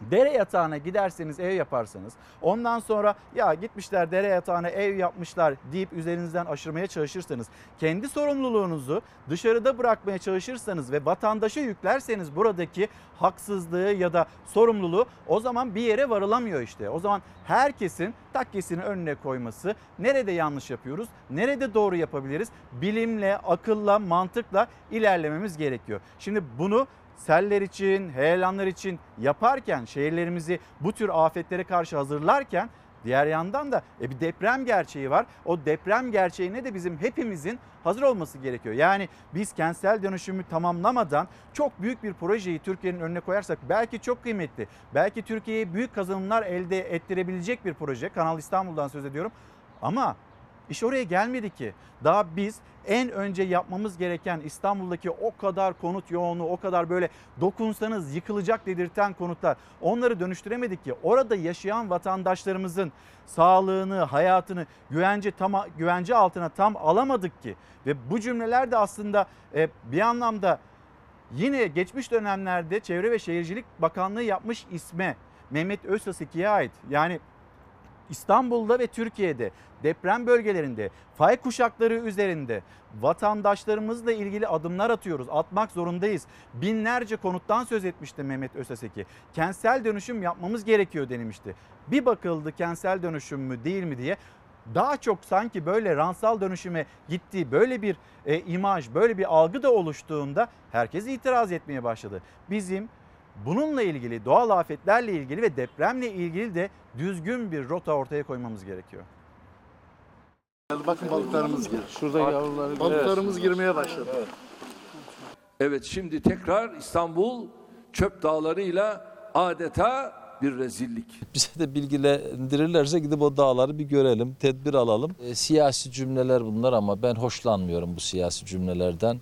Dere yatağına giderseniz ev yaparsanız ondan sonra ya gitmişler dere yatağına ev yapmışlar deyip üzerinizden aşırmaya çalışırsanız kendi sorumluluğunuzu dışarıda bırakmaya çalışırsanız ve vatandaşa yüklerseniz buradaki haksızlığı ya da sorumluluğu o zaman bir yere varılamıyor işte. O zaman herkesin takkesini önüne koyması nerede yanlış yapıyoruz nerede doğru yapabiliriz bilimle akılla mantıkla ilerlememiz gerekiyor. Şimdi bunu seller için, heyelanlar için yaparken şehirlerimizi bu tür afetlere karşı hazırlarken diğer yandan da e, bir deprem gerçeği var. O deprem gerçeğine de bizim hepimizin hazır olması gerekiyor. Yani biz kentsel dönüşümü tamamlamadan çok büyük bir projeyi Türkiye'nin önüne koyarsak belki çok kıymetli, belki Türkiye'ye büyük kazanımlar elde ettirebilecek bir proje. Kanal İstanbul'dan söz ediyorum. Ama İş oraya gelmedi ki. Daha biz en önce yapmamız gereken İstanbul'daki o kadar konut yoğunluğu, o kadar böyle dokunsanız yıkılacak dedirten konutlar onları dönüştüremedik ki. Orada yaşayan vatandaşlarımızın sağlığını, hayatını güvence tam güvence altına tam alamadık ki. Ve bu cümleler de aslında e, bir anlamda yine geçmiş dönemlerde Çevre ve Şehircilik Bakanlığı yapmış isme Mehmet Özsaseki'ye ait. Yani İstanbul'da ve Türkiye'de deprem bölgelerinde fay kuşakları üzerinde vatandaşlarımızla ilgili adımlar atıyoruz. Atmak zorundayız. Binlerce konuttan söz etmişti Mehmet Öseseki. Kentsel dönüşüm yapmamız gerekiyor denilmişti. Bir bakıldı kentsel dönüşüm mü değil mi diye daha çok sanki böyle ransal dönüşüme gittiği böyle bir e, imaj, böyle bir algı da oluştuğunda herkes itiraz etmeye başladı. Bizim bununla ilgili doğal afetlerle ilgili ve depremle ilgili de düzgün bir rota ortaya koymamız gerekiyor. Bakın balıklarımız gir. Şurada yavruları. Balıklarımız girmeye başladı. Evet şimdi tekrar İstanbul çöp dağlarıyla adeta bir rezillik. Bize de bilgilendirirlerse gidip o dağları bir görelim, tedbir alalım. E, siyasi cümleler bunlar ama ben hoşlanmıyorum bu siyasi cümlelerden.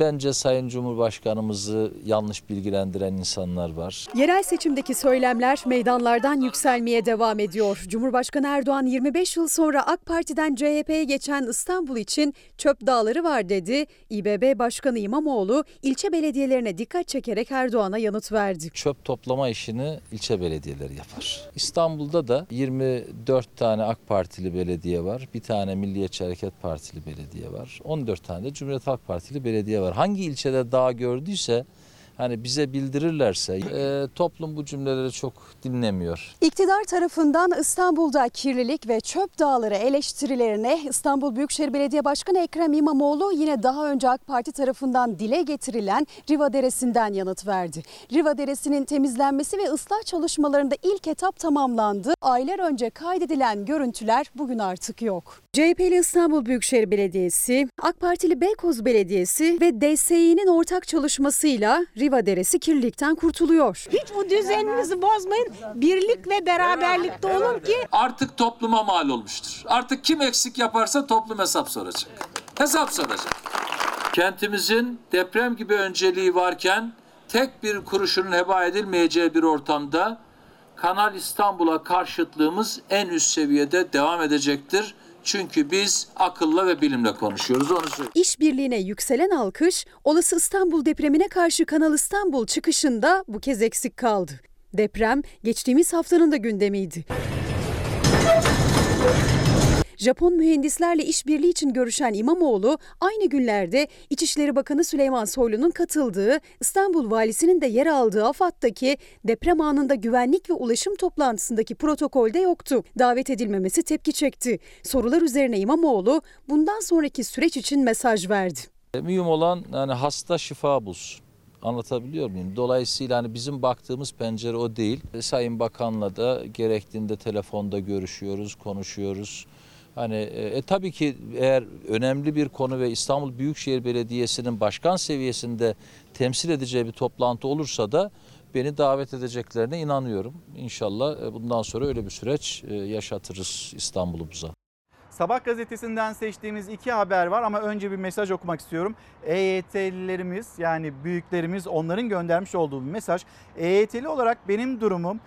Bence Sayın Cumhurbaşkanımızı yanlış bilgilendiren insanlar var. Yerel seçimdeki söylemler meydanlardan yükselmeye devam ediyor. Cumhurbaşkanı Erdoğan 25 yıl sonra AK Parti'den CHP'ye geçen İstanbul için çöp dağları var dedi. İBB Başkanı İmamoğlu ilçe belediyelerine dikkat çekerek Erdoğan'a yanıt verdi. Çöp toplama işini ilçe belediyeleri yapar. İstanbul'da da 24 tane AK Partili belediye var. Bir tane Milliyetçi Hareket Partili belediye var. 14 tane de Cumhuriyet Halk Partili belediye var. Hangi ilçede dağ gördüyse hani bize bildirirlerse e, toplum bu cümleleri çok dinlemiyor. İktidar tarafından İstanbul'da kirlilik ve çöp dağları eleştirilerine İstanbul Büyükşehir Belediye Başkanı Ekrem İmamoğlu yine daha önce AK Parti tarafından dile getirilen Riva Deresi'nden yanıt verdi. Riva Deresi'nin temizlenmesi ve ıslah çalışmalarında ilk etap tamamlandı. Aylar önce kaydedilen görüntüler bugün artık yok. CHP'li İstanbul Büyükşehir Belediyesi, AK Partili Beykoz Belediyesi ve DSİ'nin ortak çalışmasıyla Riva Deresi kirlilikten kurtuluyor. Hiç bu düzeninizi bozmayın. Birlik ve beraberlikte olun ki Artık topluma mal olmuştur. Artık kim eksik yaparsa toplum hesap soracak. Hesap soracak. Kentimizin deprem gibi önceliği varken tek bir kuruşun heba edilmeyeceği bir ortamda Kanal İstanbul'a karşıtlığımız en üst seviyede devam edecektir. Çünkü biz akılla ve bilimle konuşuyoruz onu söyleyeyim. İşbirliğine yükselen alkış, olası İstanbul depremine karşı Kanal İstanbul çıkışında bu kez eksik kaldı. Deprem geçtiğimiz haftanın da gündemiydi. Japon mühendislerle işbirliği için görüşen İmamoğlu aynı günlerde İçişleri Bakanı Süleyman Soylu'nun katıldığı İstanbul Valisi'nin de yer aldığı AFAD'daki deprem anında güvenlik ve ulaşım toplantısındaki protokolde yoktu. Davet edilmemesi tepki çekti. Sorular üzerine İmamoğlu bundan sonraki süreç için mesaj verdi. Mühim olan yani hasta şifa bulsun. Anlatabiliyor muyum? Dolayısıyla hani bizim baktığımız pencere o değil. Sayın Bakan'la da gerektiğinde telefonda görüşüyoruz, konuşuyoruz. Hani e, e, tabii ki eğer önemli bir konu ve İstanbul Büyükşehir Belediyesi'nin başkan seviyesinde temsil edeceği bir toplantı olursa da beni davet edeceklerine inanıyorum. İnşallah e, bundan sonra öyle bir süreç e, yaşatırız İstanbul'umuza. Sabah gazetesinden seçtiğimiz iki haber var ama önce bir mesaj okumak istiyorum. EYT'lilerimiz yani büyüklerimiz onların göndermiş olduğu bir mesaj. EYT'li olarak benim durumum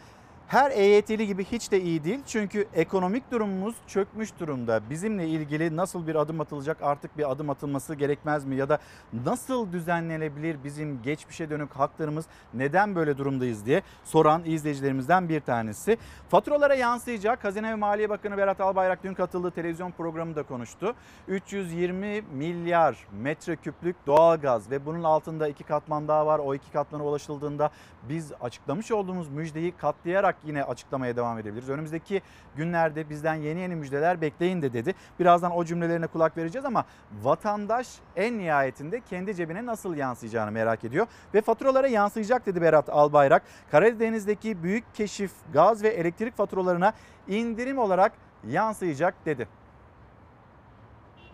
her EYT'li gibi hiç de iyi değil. Çünkü ekonomik durumumuz çökmüş durumda. Bizimle ilgili nasıl bir adım atılacak artık bir adım atılması gerekmez mi? Ya da nasıl düzenlenebilir bizim geçmişe dönük haklarımız neden böyle durumdayız diye soran izleyicilerimizden bir tanesi. Faturalara yansıyacak. Hazine ve Maliye Bakanı Berat Albayrak dün katıldığı televizyon programında konuştu. 320 milyar metreküplük doğalgaz ve bunun altında iki katman daha var. O iki katmana ulaşıldığında biz açıklamış olduğumuz müjdeyi katlayarak yine açıklamaya devam edebiliriz. Önümüzdeki günlerde bizden yeni yeni müjdeler bekleyin de dedi. Birazdan o cümlelerine kulak vereceğiz ama vatandaş en nihayetinde kendi cebine nasıl yansıyacağını merak ediyor. Ve faturalara yansıyacak dedi Berat Albayrak. Karadeniz'deki büyük keşif gaz ve elektrik faturalarına indirim olarak yansıyacak dedi.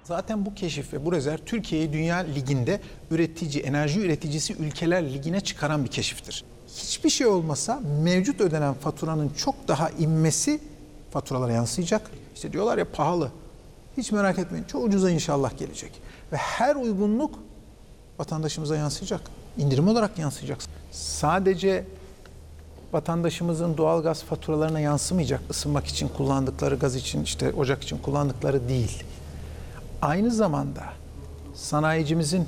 Zaten bu keşif ve bu rezerv Türkiye'yi Dünya Ligi'nde üretici, enerji üreticisi ülkeler ligine çıkaran bir keşiftir. Hiçbir şey olmasa mevcut ödenen faturanın çok daha inmesi faturalara yansıyacak. İşte diyorlar ya pahalı. Hiç merak etmeyin çok ucuza inşallah gelecek. Ve her uygunluk vatandaşımıza yansıyacak. İndirim olarak yansıyacak. Sadece vatandaşımızın doğalgaz faturalarına yansımayacak ısınmak için kullandıkları gaz için işte ocak için kullandıkları değil. Aynı zamanda sanayicimizin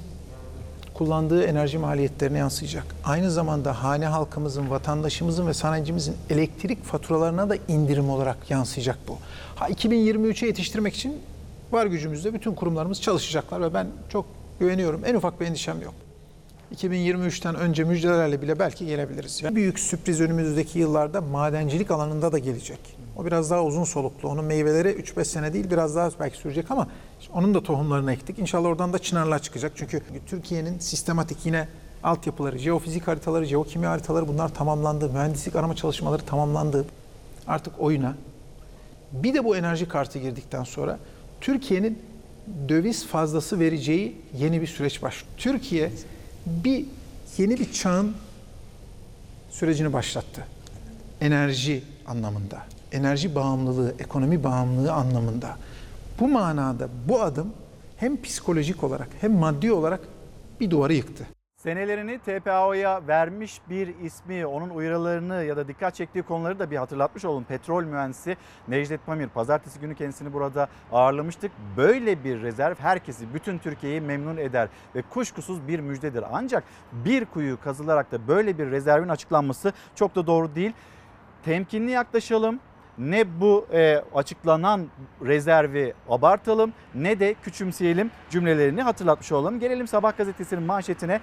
kullandığı enerji maliyetlerine yansıyacak. Aynı zamanda hane halkımızın, vatandaşımızın ve sanayicimizin elektrik faturalarına da indirim olarak yansıyacak bu. Ha 2023'e yetiştirmek için var gücümüzde bütün kurumlarımız çalışacaklar ve ben çok güveniyorum. En ufak bir endişem yok. 2023'ten önce müjdelerle bile belki gelebiliriz. Yani büyük sürpriz önümüzdeki yıllarda madencilik alanında da gelecek. O biraz daha uzun soluklu. Onun meyveleri 3-5 sene değil biraz daha belki sürecek ama onun da tohumlarını ektik. İnşallah oradan da çınarlar çıkacak. Çünkü Türkiye'nin sistematik yine altyapıları, jeofizik haritaları, jeokimya haritaları bunlar tamamlandı. Mühendislik arama çalışmaları tamamlandı. Artık oyuna. Bir de bu enerji kartı girdikten sonra Türkiye'nin döviz fazlası vereceği yeni bir süreç başlıyor. Türkiye bir yeni bir çağın sürecini başlattı. Enerji anlamında, enerji bağımlılığı, ekonomi bağımlılığı anlamında. Bu manada bu adım hem psikolojik olarak hem maddi olarak bir duvarı yıktı. Senelerini TPAO'ya vermiş bir ismi, onun uyarılarını ya da dikkat çektiği konuları da bir hatırlatmış olalım. Petrol mühendisi Necdet Pamir. Pazartesi günü kendisini burada ağırlamıştık. Böyle bir rezerv herkesi, bütün Türkiye'yi memnun eder ve kuşkusuz bir müjdedir. Ancak bir kuyu kazılarak da böyle bir rezervin açıklanması çok da doğru değil. Temkinli yaklaşalım. Ne bu e, açıklanan rezervi abartalım ne de küçümseyelim cümlelerini hatırlatmış olalım. Gelelim Sabah gazetesinin manşetine.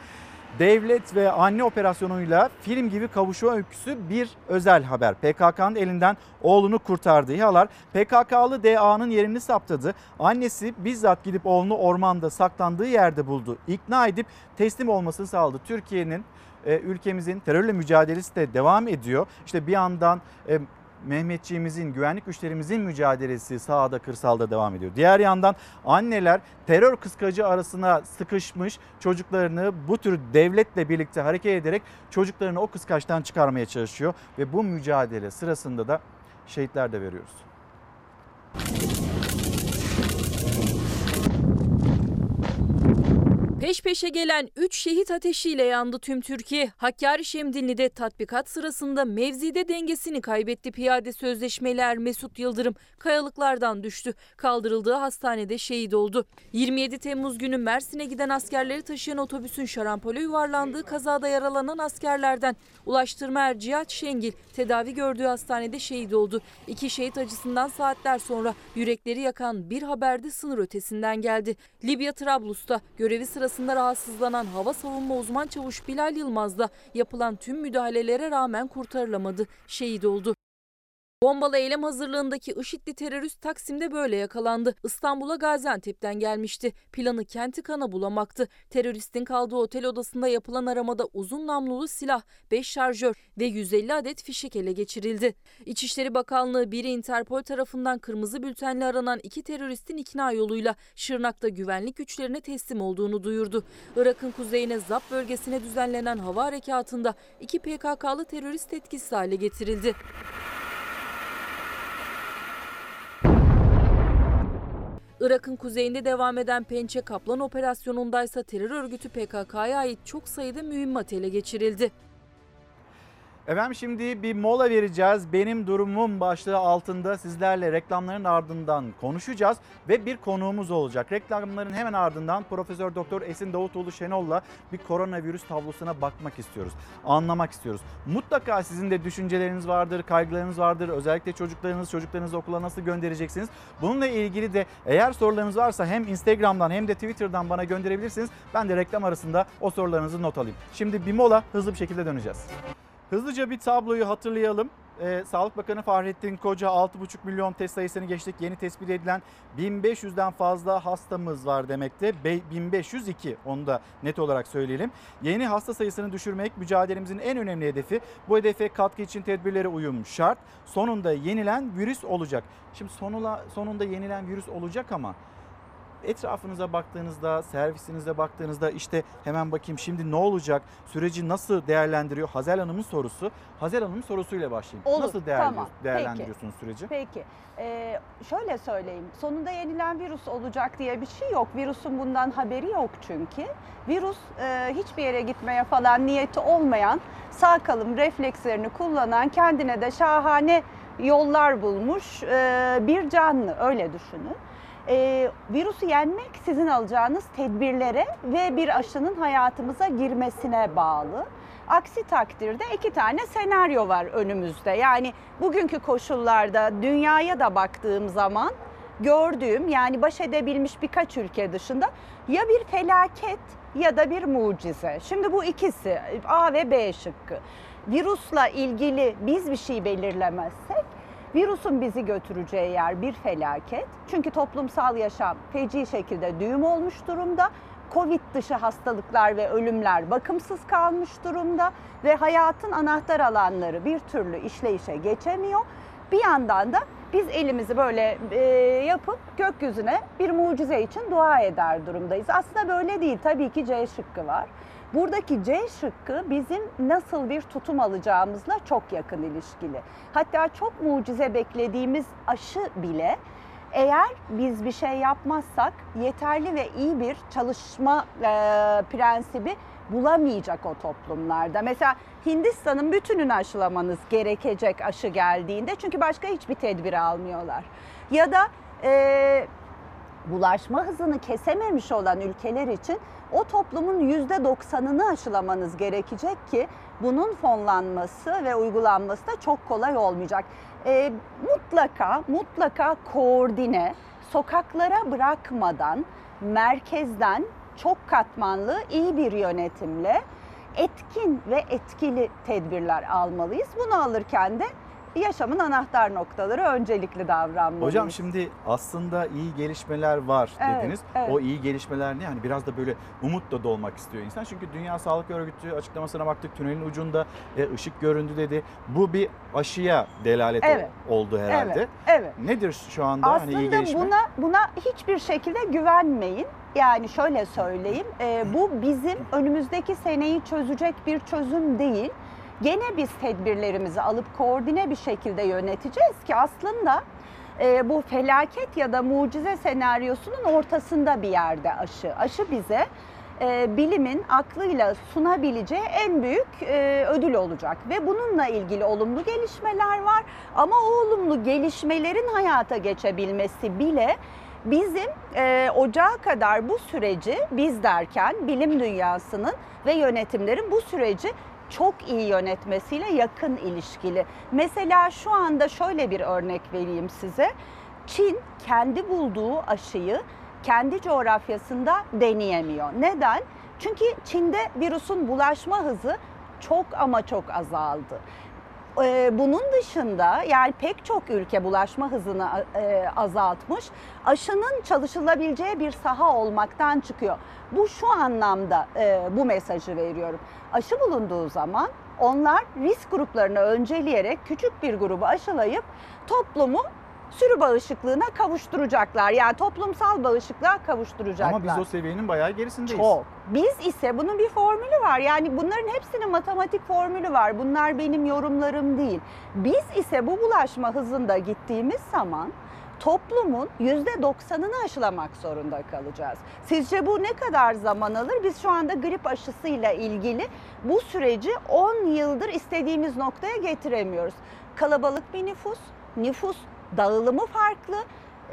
Devlet ve anne operasyonuyla film gibi kavuşma öyküsü bir özel haber. PKK'nın elinden oğlunu kurtardığı İHA'lar PKK'lı DA'nın yerini saptadı. Annesi bizzat gidip oğlunu ormanda saklandığı yerde buldu. İkna edip teslim olmasını sağladı. Türkiye'nin e, ülkemizin terörle mücadelesi de devam ediyor. İşte bir yandan e, Mehmetçiğimizin, güvenlik güçlerimizin mücadelesi sahada, kırsalda devam ediyor. Diğer yandan anneler terör kıskacı arasına sıkışmış çocuklarını bu tür devletle birlikte hareket ederek çocuklarını o kıskaçtan çıkarmaya çalışıyor. Ve bu mücadele sırasında da şehitler de veriyoruz. Peş peşe gelen 3 şehit ateşiyle yandı tüm Türkiye. Hakkari Şemdinli'de tatbikat sırasında mevzide dengesini kaybetti piyade sözleşmeler Mesut Yıldırım kayalıklardan düştü. Kaldırıldığı hastanede şehit oldu. 27 Temmuz günü Mersin'e giden askerleri taşıyan otobüsün şarampole yuvarlandığı kazada yaralanan askerlerden Ulaştırma Er Cihat Şengil tedavi gördüğü hastanede şehit oldu. İki şehit acısından saatler sonra yürekleri yakan bir haberde sınır ötesinden geldi. Libya Trablus'ta görevi sırasında rahatsızlanan hava savunma uzman çavuş Bilal Yılmaz da yapılan tüm müdahalelere rağmen kurtarılamadı. Şehit oldu. Bombalı eylem hazırlığındaki IŞİD'li terörist Taksim'de böyle yakalandı. İstanbul'a Gaziantep'ten gelmişti. Planı kenti kana bulamaktı. Teröristin kaldığı otel odasında yapılan aramada uzun namlulu silah, 5 şarjör ve 150 adet fişek ele geçirildi. İçişleri Bakanlığı biri Interpol tarafından kırmızı bültenle aranan iki teröristin ikna yoluyla Şırnak'ta güvenlik güçlerine teslim olduğunu duyurdu. Irak'ın kuzeyine Zap bölgesine düzenlenen hava harekatında iki PKK'lı terörist etkisiz hale getirildi. Irak'ın kuzeyinde devam eden Pençe Kaplan operasyonundaysa terör örgütü PKK'ya ait çok sayıda mühimmat ele geçirildi. Efendim şimdi bir mola vereceğiz. Benim durumum başlığı altında sizlerle reklamların ardından konuşacağız ve bir konuğumuz olacak. Reklamların hemen ardından Profesör Doktor Esin Davutoğlu Şenol'la bir koronavirüs tablosuna bakmak istiyoruz. Anlamak istiyoruz. Mutlaka sizin de düşünceleriniz vardır, kaygılarınız vardır. Özellikle çocuklarınız, çocuklarınızı okula nasıl göndereceksiniz? Bununla ilgili de eğer sorularınız varsa hem Instagram'dan hem de Twitter'dan bana gönderebilirsiniz. Ben de reklam arasında o sorularınızı not alayım. Şimdi bir mola hızlı bir şekilde döneceğiz. Hızlıca bir tabloyu hatırlayalım. Ee, Sağlık Bakanı Fahrettin Koca 6,5 milyon test sayısını geçtik. Yeni tespit edilen 1500'den fazla hastamız var demekte. 1502 onu da net olarak söyleyelim. Yeni hasta sayısını düşürmek mücadelemizin en önemli hedefi. Bu hedefe katkı için tedbirlere uyum şart. Sonunda yenilen virüs olacak. Şimdi sonula, sonunda yenilen virüs olacak ama etrafınıza baktığınızda, servisinize baktığınızda işte hemen bakayım şimdi ne olacak, süreci nasıl değerlendiriyor? Hazel Hanım'ın sorusu. Hazel Hanım'ın sorusuyla başlayayım. Olur, nasıl değerli, tamam. değerlendiriyorsunuz süreci? Peki. Ee, şöyle söyleyeyim. Sonunda yenilen virüs olacak diye bir şey yok. Virüsün bundan haberi yok çünkü. Virüs e, hiçbir yere gitmeye falan niyeti olmayan, sağ kalım reflekslerini kullanan, kendine de şahane yollar bulmuş e, bir canlı. Öyle düşünün e, virüsü yenmek sizin alacağınız tedbirlere ve bir aşının hayatımıza girmesine bağlı. Aksi takdirde iki tane senaryo var önümüzde. Yani bugünkü koşullarda dünyaya da baktığım zaman gördüğüm yani baş edebilmiş birkaç ülke dışında ya bir felaket ya da bir mucize. Şimdi bu ikisi A ve B şıkkı. Virüsle ilgili biz bir şey belirlemezsek Virüsün bizi götüreceği yer bir felaket. Çünkü toplumsal yaşam feci şekilde düğüm olmuş durumda. Covid dışı hastalıklar ve ölümler bakımsız kalmış durumda ve hayatın anahtar alanları bir türlü işleyişe geçemiyor. Bir yandan da biz elimizi böyle e, yapıp gökyüzüne bir mucize için dua eder durumdayız. Aslında böyle değil. Tabii ki C şıkkı var. Buradaki C şıkkı bizim nasıl bir tutum alacağımızla çok yakın ilişkili. Hatta çok mucize beklediğimiz aşı bile eğer biz bir şey yapmazsak yeterli ve iyi bir çalışma e, prensibi bulamayacak o toplumlarda. Mesela Hindistan'ın bütününü aşılamanız gerekecek aşı geldiğinde çünkü başka hiçbir tedbir almıyorlar. Ya da e, bulaşma hızını kesememiş olan ülkeler için o toplumun %90'ını aşılamanız gerekecek ki bunun fonlanması ve uygulanması da çok kolay olmayacak. E, mutlaka mutlaka koordine, sokaklara bırakmadan, merkezden çok katmanlı iyi bir yönetimle etkin ve etkili tedbirler almalıyız. Bunu alırken de yaşamın anahtar noktaları öncelikli davranmalıyız. Hocam şimdi aslında iyi gelişmeler var Evet, dediniz. evet. O iyi gelişmeler ne? Yani biraz da böyle umutla dolmak istiyor insan. Çünkü Dünya Sağlık Örgütü açıklamasına baktık. Tünelin ucunda e, ışık göründü dedi. Bu bir aşıya delalet Evet. oldu herhalde. Evet, evet. Nedir şu anda hani iyi Aslında gelişme? buna buna hiçbir şekilde güvenmeyin. Yani şöyle söyleyeyim, e, bu bizim önümüzdeki seneyi çözecek bir çözüm değil. Gene biz tedbirlerimizi alıp koordine bir şekilde yöneteceğiz ki aslında e, bu felaket ya da mucize senaryosunun ortasında bir yerde aşı. Aşı bize e, bilimin aklıyla sunabileceği en büyük e, ödül olacak ve bununla ilgili olumlu gelişmeler var ama o olumlu gelişmelerin hayata geçebilmesi bile bizim e, ocağa kadar bu süreci biz derken bilim dünyasının ve yönetimlerin bu süreci çok iyi yönetmesiyle yakın ilişkili. Mesela şu anda şöyle bir örnek vereyim size. Çin kendi bulduğu aşıyı kendi coğrafyasında deneyemiyor. Neden? Çünkü Çin'de virüsün bulaşma hızı çok ama çok azaldı. Ee, Bunun dışında yani pek çok ülke bulaşma hızını e, azaltmış. Aşının çalışılabileceği bir saha olmaktan çıkıyor. Bu şu anlamda e, bu mesajı veriyorum. Aşı bulunduğu zaman onlar risk gruplarını önceleyerek küçük bir grubu aşılayıp toplumu sürü bağışıklığına kavuşturacaklar. Yani toplumsal bağışıklığa kavuşturacaklar. Ama biz o seviyenin bayağı gerisindeyiz. Çok. Biz ise bunun bir formülü var. Yani bunların hepsinin matematik formülü var. Bunlar benim yorumlarım değil. Biz ise bu bulaşma hızında gittiğimiz zaman toplumun %90'ını aşılamak zorunda kalacağız. Sizce bu ne kadar zaman alır? Biz şu anda grip aşısıyla ilgili bu süreci 10 yıldır istediğimiz noktaya getiremiyoruz. Kalabalık bir nüfus, nüfus dağılımı farklı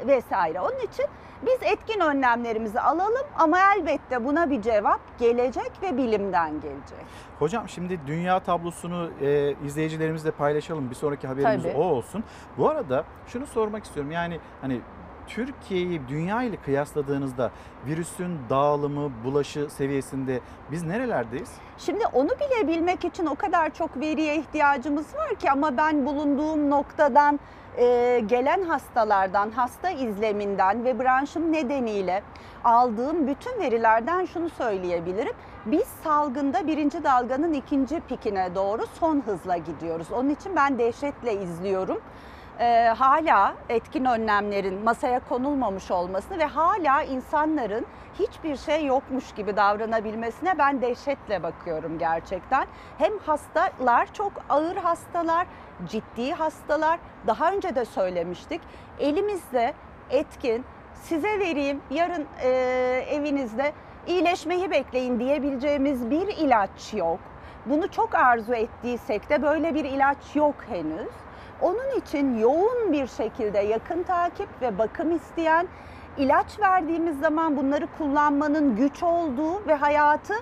vesaire. Onun için biz etkin önlemlerimizi alalım ama elbette buna bir cevap gelecek ve bilimden gelecek. Hocam şimdi dünya tablosunu e, izleyicilerimizle paylaşalım. Bir sonraki haberimiz Tabii. o olsun. Bu arada şunu sormak istiyorum. Yani hani Türkiye'yi dünya ile kıyasladığınızda virüsün dağılımı, bulaşı seviyesinde biz nerelerdeyiz? Şimdi onu bile bilmek için o kadar çok veriye ihtiyacımız var ki ama ben bulunduğum noktadan e, gelen hastalardan, hasta izleminden ve branşım nedeniyle aldığım bütün verilerden şunu söyleyebilirim. Biz salgında birinci dalganın ikinci pikine doğru son hızla gidiyoruz. Onun için ben dehşetle izliyorum. Ee, hala etkin önlemlerin masaya konulmamış olmasını ve hala insanların hiçbir şey yokmuş gibi davranabilmesine ben dehşetle bakıyorum gerçekten. Hem hastalar çok ağır hastalar, ciddi hastalar. Daha önce de söylemiştik. Elimizde etkin, size vereyim yarın e, evinizde iyileşmeyi bekleyin diyebileceğimiz bir ilaç yok. Bunu çok arzu ettiysek de böyle bir ilaç yok henüz. Onun için yoğun bir şekilde yakın takip ve bakım isteyen ilaç verdiğimiz zaman bunları kullanmanın güç olduğu ve hayatı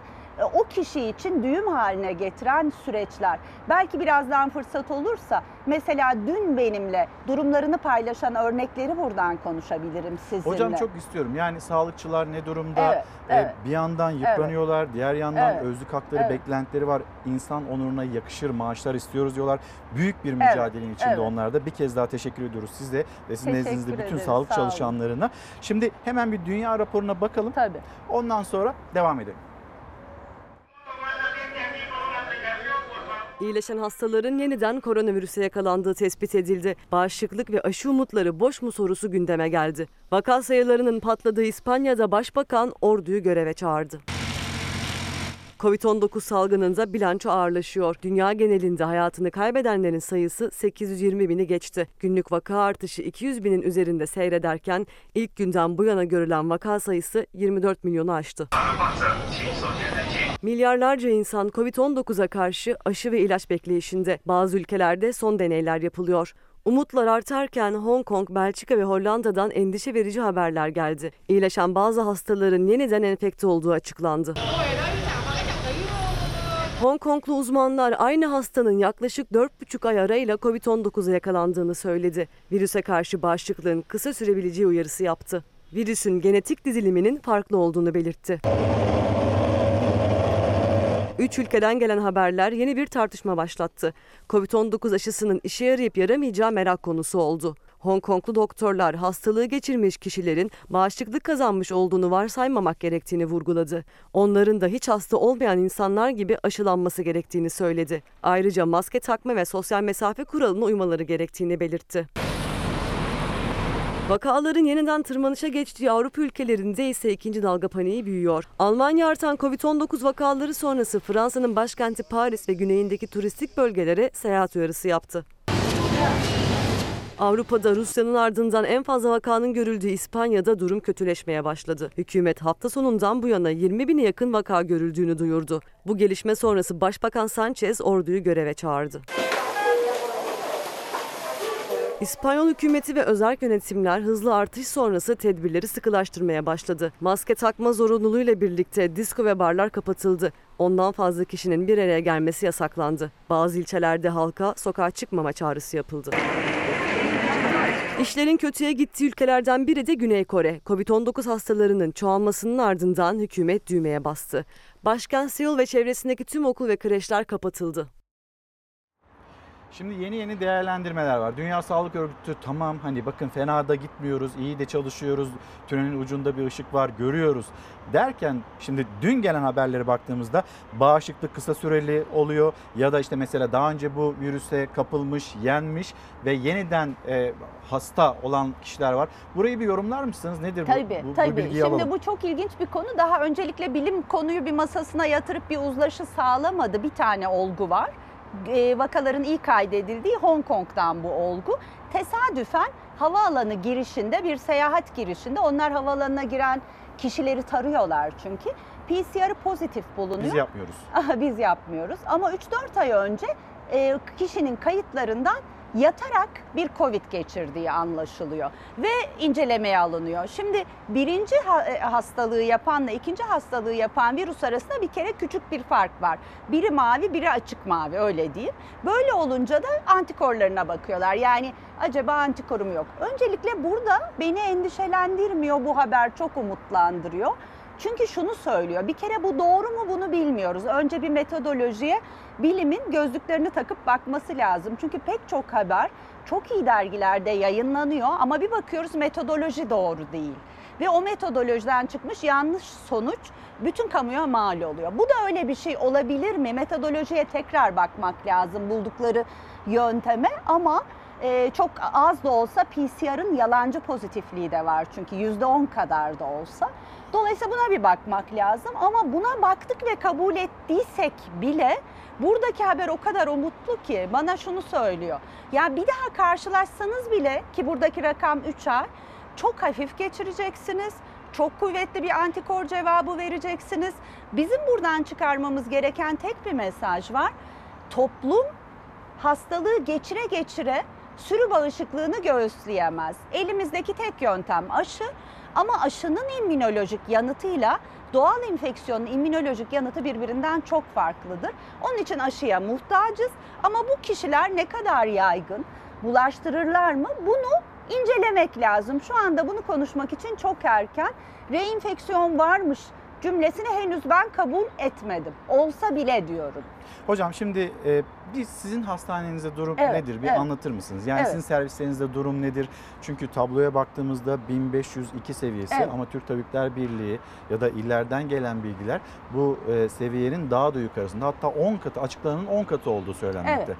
o kişi için düğüm haline getiren süreçler. Belki birazdan fırsat olursa mesela dün benimle durumlarını paylaşan örnekleri buradan konuşabilirim sizinle. Hocam çok istiyorum. Yani sağlıkçılar ne durumda? Evet, Ee, evet. Bir yandan yıpranıyorlar, diğer yandan Evet, özlük hakları evet. beklentileri var. İnsan onuruna yakışır maaşlar istiyoruz diyorlar. Büyük bir mücadelenin içinde evet. onlar da. Bir kez daha teşekkür ediyoruz size ve sizin Teşekkür nezdinizde bütün ederiz, sağlık sağ çalışanlarına. Şimdi hemen bir dünya raporuna bakalım. Tabii. Ondan sonra devam edelim. İyileşen hastaların yeniden koronavirüse yakalandığı tespit edildi. Bağışıklık ve aşı umutları boş mu sorusu gündeme geldi. Vaka sayılarının patladığı İspanya'da başbakan orduyu göreve çağırdı. Covid-19 salgınında bilanço ağırlaşıyor. Dünya genelinde hayatını kaybedenlerin sayısı 820 bini geçti. Günlük vaka artışı 200 binin üzerinde seyrederken ilk günden bu yana görülen vaka sayısı 24 milyonu aştı. Milyarlarca insan Covid-19'a karşı aşı ve ilaç bekleyişinde. Bazı ülkelerde son deneyler yapılıyor. Umutlar artarken Hong Kong, Belçika ve Hollanda'dan endişe verici haberler geldi. İyileşen bazı hastaların yeniden enfekte olduğu açıklandı. Hong Konglu uzmanlar aynı hastanın yaklaşık 4,5 ay arayla Covid-19'a yakalandığını söyledi. Virüse karşı bağışıklığın kısa sürebileceği uyarısı yaptı. Virüsün genetik diziliminin farklı olduğunu belirtti. Üç ülkeden gelen haberler yeni bir tartışma başlattı. Covid-19 aşısının işe yarayıp yaramayacağı merak konusu oldu. Hong Konglu doktorlar hastalığı geçirmiş kişilerin bağışıklık kazanmış olduğunu varsaymamak gerektiğini vurguladı. Onların da hiç hasta olmayan insanlar gibi aşılanması gerektiğini söyledi. Ayrıca maske takma ve sosyal mesafe kuralına uymaları gerektiğini belirtti. Vakaların yeniden tırmanışa geçtiği Avrupa ülkelerinde ise ikinci dalga paniği büyüyor. Almanya artan Covid-19 vakaları sonrası Fransa'nın başkenti Paris ve güneyindeki turistik bölgelere seyahat uyarısı yaptı. Avrupa'da Rusya'nın ardından en fazla vakanın görüldüğü İspanya'da durum kötüleşmeye başladı. Hükümet hafta sonundan bu yana 20 bine yakın vaka görüldüğünü duyurdu. Bu gelişme sonrası Başbakan Sanchez orduyu göreve çağırdı. İspanyol hükümeti ve özel yönetimler hızlı artış sonrası tedbirleri sıkılaştırmaya başladı. Maske takma zorunluluğuyla birlikte disko ve barlar kapatıldı. Ondan fazla kişinin bir araya gelmesi yasaklandı. Bazı ilçelerde halka sokağa çıkmama çağrısı yapıldı. İşlerin kötüye gittiği ülkelerden biri de Güney Kore. Covid-19 hastalarının çoğalmasının ardından hükümet düğmeye bastı. Başkent Seul ve çevresindeki tüm okul ve kreşler kapatıldı. Şimdi yeni yeni değerlendirmeler var. Dünya Sağlık Örgütü tamam hani bakın fena da gitmiyoruz, iyi de çalışıyoruz, tünelin ucunda bir ışık var görüyoruz derken şimdi dün gelen haberlere baktığımızda bağışıklık kısa süreli oluyor ya da işte mesela daha önce bu virüse kapılmış, yenmiş ve yeniden e, hasta olan kişiler var. Burayı bir yorumlar mısınız? Nedir Tabii bu, bu, bu tabii. bilgiyi Şimdi alalım. bu çok ilginç bir konu. Daha öncelikle bilim konuyu bir masasına yatırıp bir uzlaşı sağlamadı. Bir tane olgu var. E, vakaların ilk kaydedildiği Hong Kong'dan bu olgu. Tesadüfen havaalanı girişinde bir seyahat girişinde onlar havaalanına giren kişileri tarıyorlar çünkü. PCR'ı pozitif bulunuyor. Biz yapmıyoruz. Biz yapmıyoruz ama 3-4 ay önce e, kişinin kayıtlarından yatarak bir Covid geçirdiği anlaşılıyor ve incelemeye alınıyor. Şimdi birinci ha- hastalığı yapanla ikinci hastalığı yapan virüs arasında bir kere küçük bir fark var. Biri mavi, biri açık mavi öyle diyeyim. Böyle olunca da antikorlarına bakıyorlar. Yani acaba antikorum yok. Öncelikle burada beni endişelendirmiyor bu haber çok umutlandırıyor. Çünkü şunu söylüyor. Bir kere bu doğru mu bunu bilmiyoruz. Önce bir metodolojiye bilimin gözlüklerini takıp bakması lazım. Çünkü pek çok haber çok iyi dergilerde yayınlanıyor ama bir bakıyoruz metodoloji doğru değil. Ve o metodolojiden çıkmış yanlış sonuç bütün kamuya mal oluyor. Bu da öyle bir şey olabilir mi? Metodolojiye tekrar bakmak lazım buldukları yönteme ama e, çok az da olsa PCR'ın yalancı pozitifliği de var çünkü %10 kadar da olsa. Dolayısıyla buna bir bakmak lazım ama buna baktık ve kabul ettiysek bile buradaki haber o kadar umutlu ki bana şunu söylüyor. Ya bir daha karşılaşsanız bile ki buradaki rakam 3 ay çok hafif geçireceksiniz. Çok kuvvetli bir antikor cevabı vereceksiniz. Bizim buradan çıkarmamız gereken tek bir mesaj var. Toplum hastalığı geçire geçire sürü bağışıklığını göğüsleyemez. Elimizdeki tek yöntem aşı ama aşının immünolojik yanıtıyla doğal enfeksiyonun immünolojik yanıtı birbirinden çok farklıdır. Onun için aşıya muhtacız ama bu kişiler ne kadar yaygın, bulaştırırlar mı? Bunu incelemek lazım. Şu anda bunu konuşmak için çok erken. Reenfeksiyon varmış cümlesini henüz ben kabul etmedim. Olsa bile diyorum. Hocam şimdi e, biz sizin hastanenizde durum Evet, nedir? Bir evet. anlatır mısınız? Yani Evet. sizin servislerinizde durum nedir? Çünkü tabloya baktığımızda 1502 seviyesi Evet. ama Türk Tabipler Birliği ya da illerden gelen bilgiler bu e, seviyenin daha da yukarısında. Hatta 10 katı açıklanan 10 katı olduğu söylenmekte.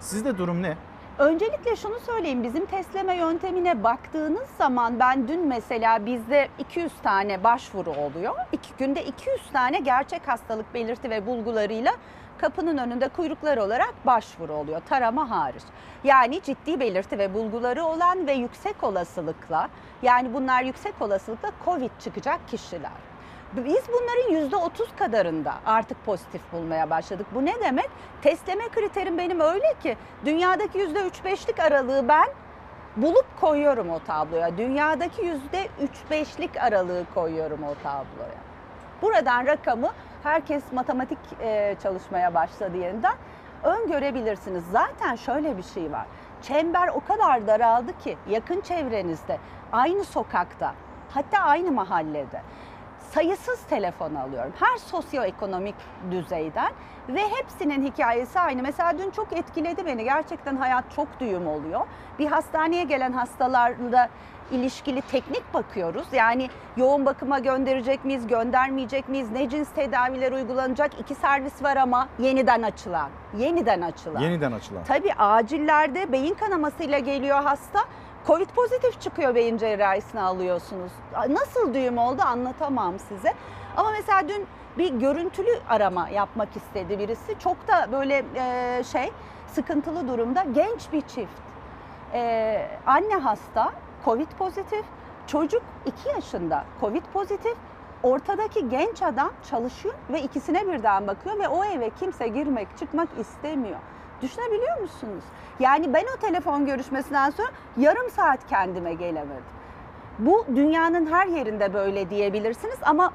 Sizde durum ne? Öncelikle şunu söyleyeyim. Bizim tesleme yöntemine baktığınız zaman ben dün mesela bizde 200 tane başvuru oluyor. İki günde 200 tane gerçek hastalık belirti ve bulgularıyla kapının önünde kuyruklar olarak başvuru oluyor. Tarama hariç. Yani ciddi belirti ve bulguları olan ve yüksek olasılıkla yani bunlar yüksek olasılıkla Covid çıkacak kişiler. Biz bunların %30 kadarında artık pozitif bulmaya başladık. Bu ne demek? Testleme kriterim benim öyle ki dünyadaki %3-5'lik aralığı ben bulup koyuyorum o tabloya. Dünyadaki %3-5'lik aralığı koyuyorum o tabloya. Buradan rakamı herkes matematik e, çalışmaya başladı yeniden öngörebilirsiniz. Zaten şöyle bir şey var. Çember o kadar daraldı ki yakın çevrenizde, aynı sokakta, hatta aynı mahallede sayısız telefon alıyorum. Her sosyoekonomik düzeyden ve hepsinin hikayesi aynı. Mesela dün çok etkiledi beni. Gerçekten hayat çok düğüm oluyor. Bir hastaneye gelen hastalarla ilişkili teknik bakıyoruz. Yani yoğun bakıma gönderecek miyiz, göndermeyecek miyiz, ne cins tedaviler uygulanacak? İki servis var ama yeniden açılan. Yeniden açılan. Yeniden açılan. Tabii acillerde beyin kanamasıyla geliyor hasta. Covid pozitif çıkıyor beyin cerrahisine alıyorsunuz. Nasıl düğüm oldu anlatamam size. Ama mesela dün bir görüntülü arama yapmak istedi birisi. Çok da böyle e, şey sıkıntılı durumda genç bir çift. E, anne hasta Covid pozitif, çocuk 2 yaşında Covid pozitif. Ortadaki genç adam çalışıyor ve ikisine birden bakıyor ve o eve kimse girmek çıkmak istemiyor. Düşünebiliyor musunuz? Yani ben o telefon görüşmesinden sonra yarım saat kendime gelemedim. Bu dünyanın her yerinde böyle diyebilirsiniz ama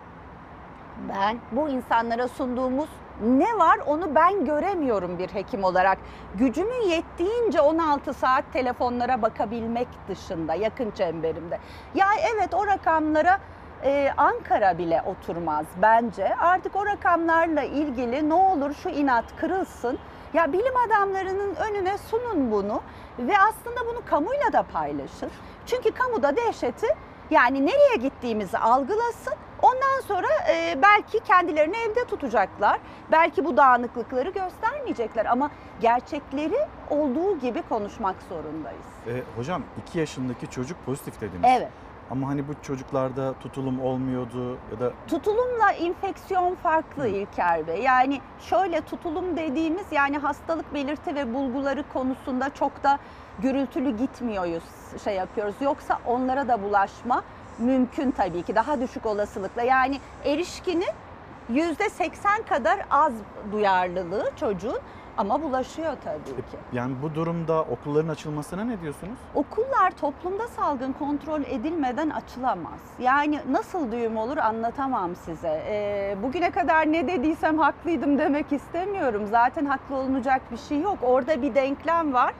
ben bu insanlara sunduğumuz ne var onu ben göremiyorum bir hekim olarak. Gücümün yettiğince 16 saat telefonlara bakabilmek dışında yakın çemberimde. Ya evet o rakamlara ee, Ankara bile oturmaz bence. Artık o rakamlarla ilgili ne olur şu inat kırılsın. Ya bilim adamlarının önüne sunun bunu ve aslında bunu kamuyla da paylaşın. Çünkü kamuda dehşeti yani nereye gittiğimizi algılasın. Ondan sonra e, belki kendilerini evde tutacaklar. Belki bu dağınıklıkları göstermeyecekler ama gerçekleri olduğu gibi konuşmak zorundayız. E, hocam 2 yaşındaki çocuk pozitif dediniz. Evet. Ama hani bu çocuklarda tutulum olmuyordu ya da Tutulumla infeksiyon farklı İlker Bey. Yani şöyle tutulum dediğimiz yani hastalık belirti ve bulguları konusunda çok da gürültülü gitmiyoruz, şey yapıyoruz. Yoksa onlara da bulaşma mümkün tabii ki daha düşük olasılıkla. Yani erişkinin %80 kadar az duyarlılığı çocuğun ama bulaşıyor tabii ki. yani bu durumda okulların açılmasına ne diyorsunuz? Okullar toplumda salgın kontrol edilmeden açılamaz. Yani nasıl düğüm olur anlatamam size. Ee, bugüne kadar ne dediysem haklıydım demek istemiyorum. Zaten haklı olunacak bir şey yok. Orada bir denklem var,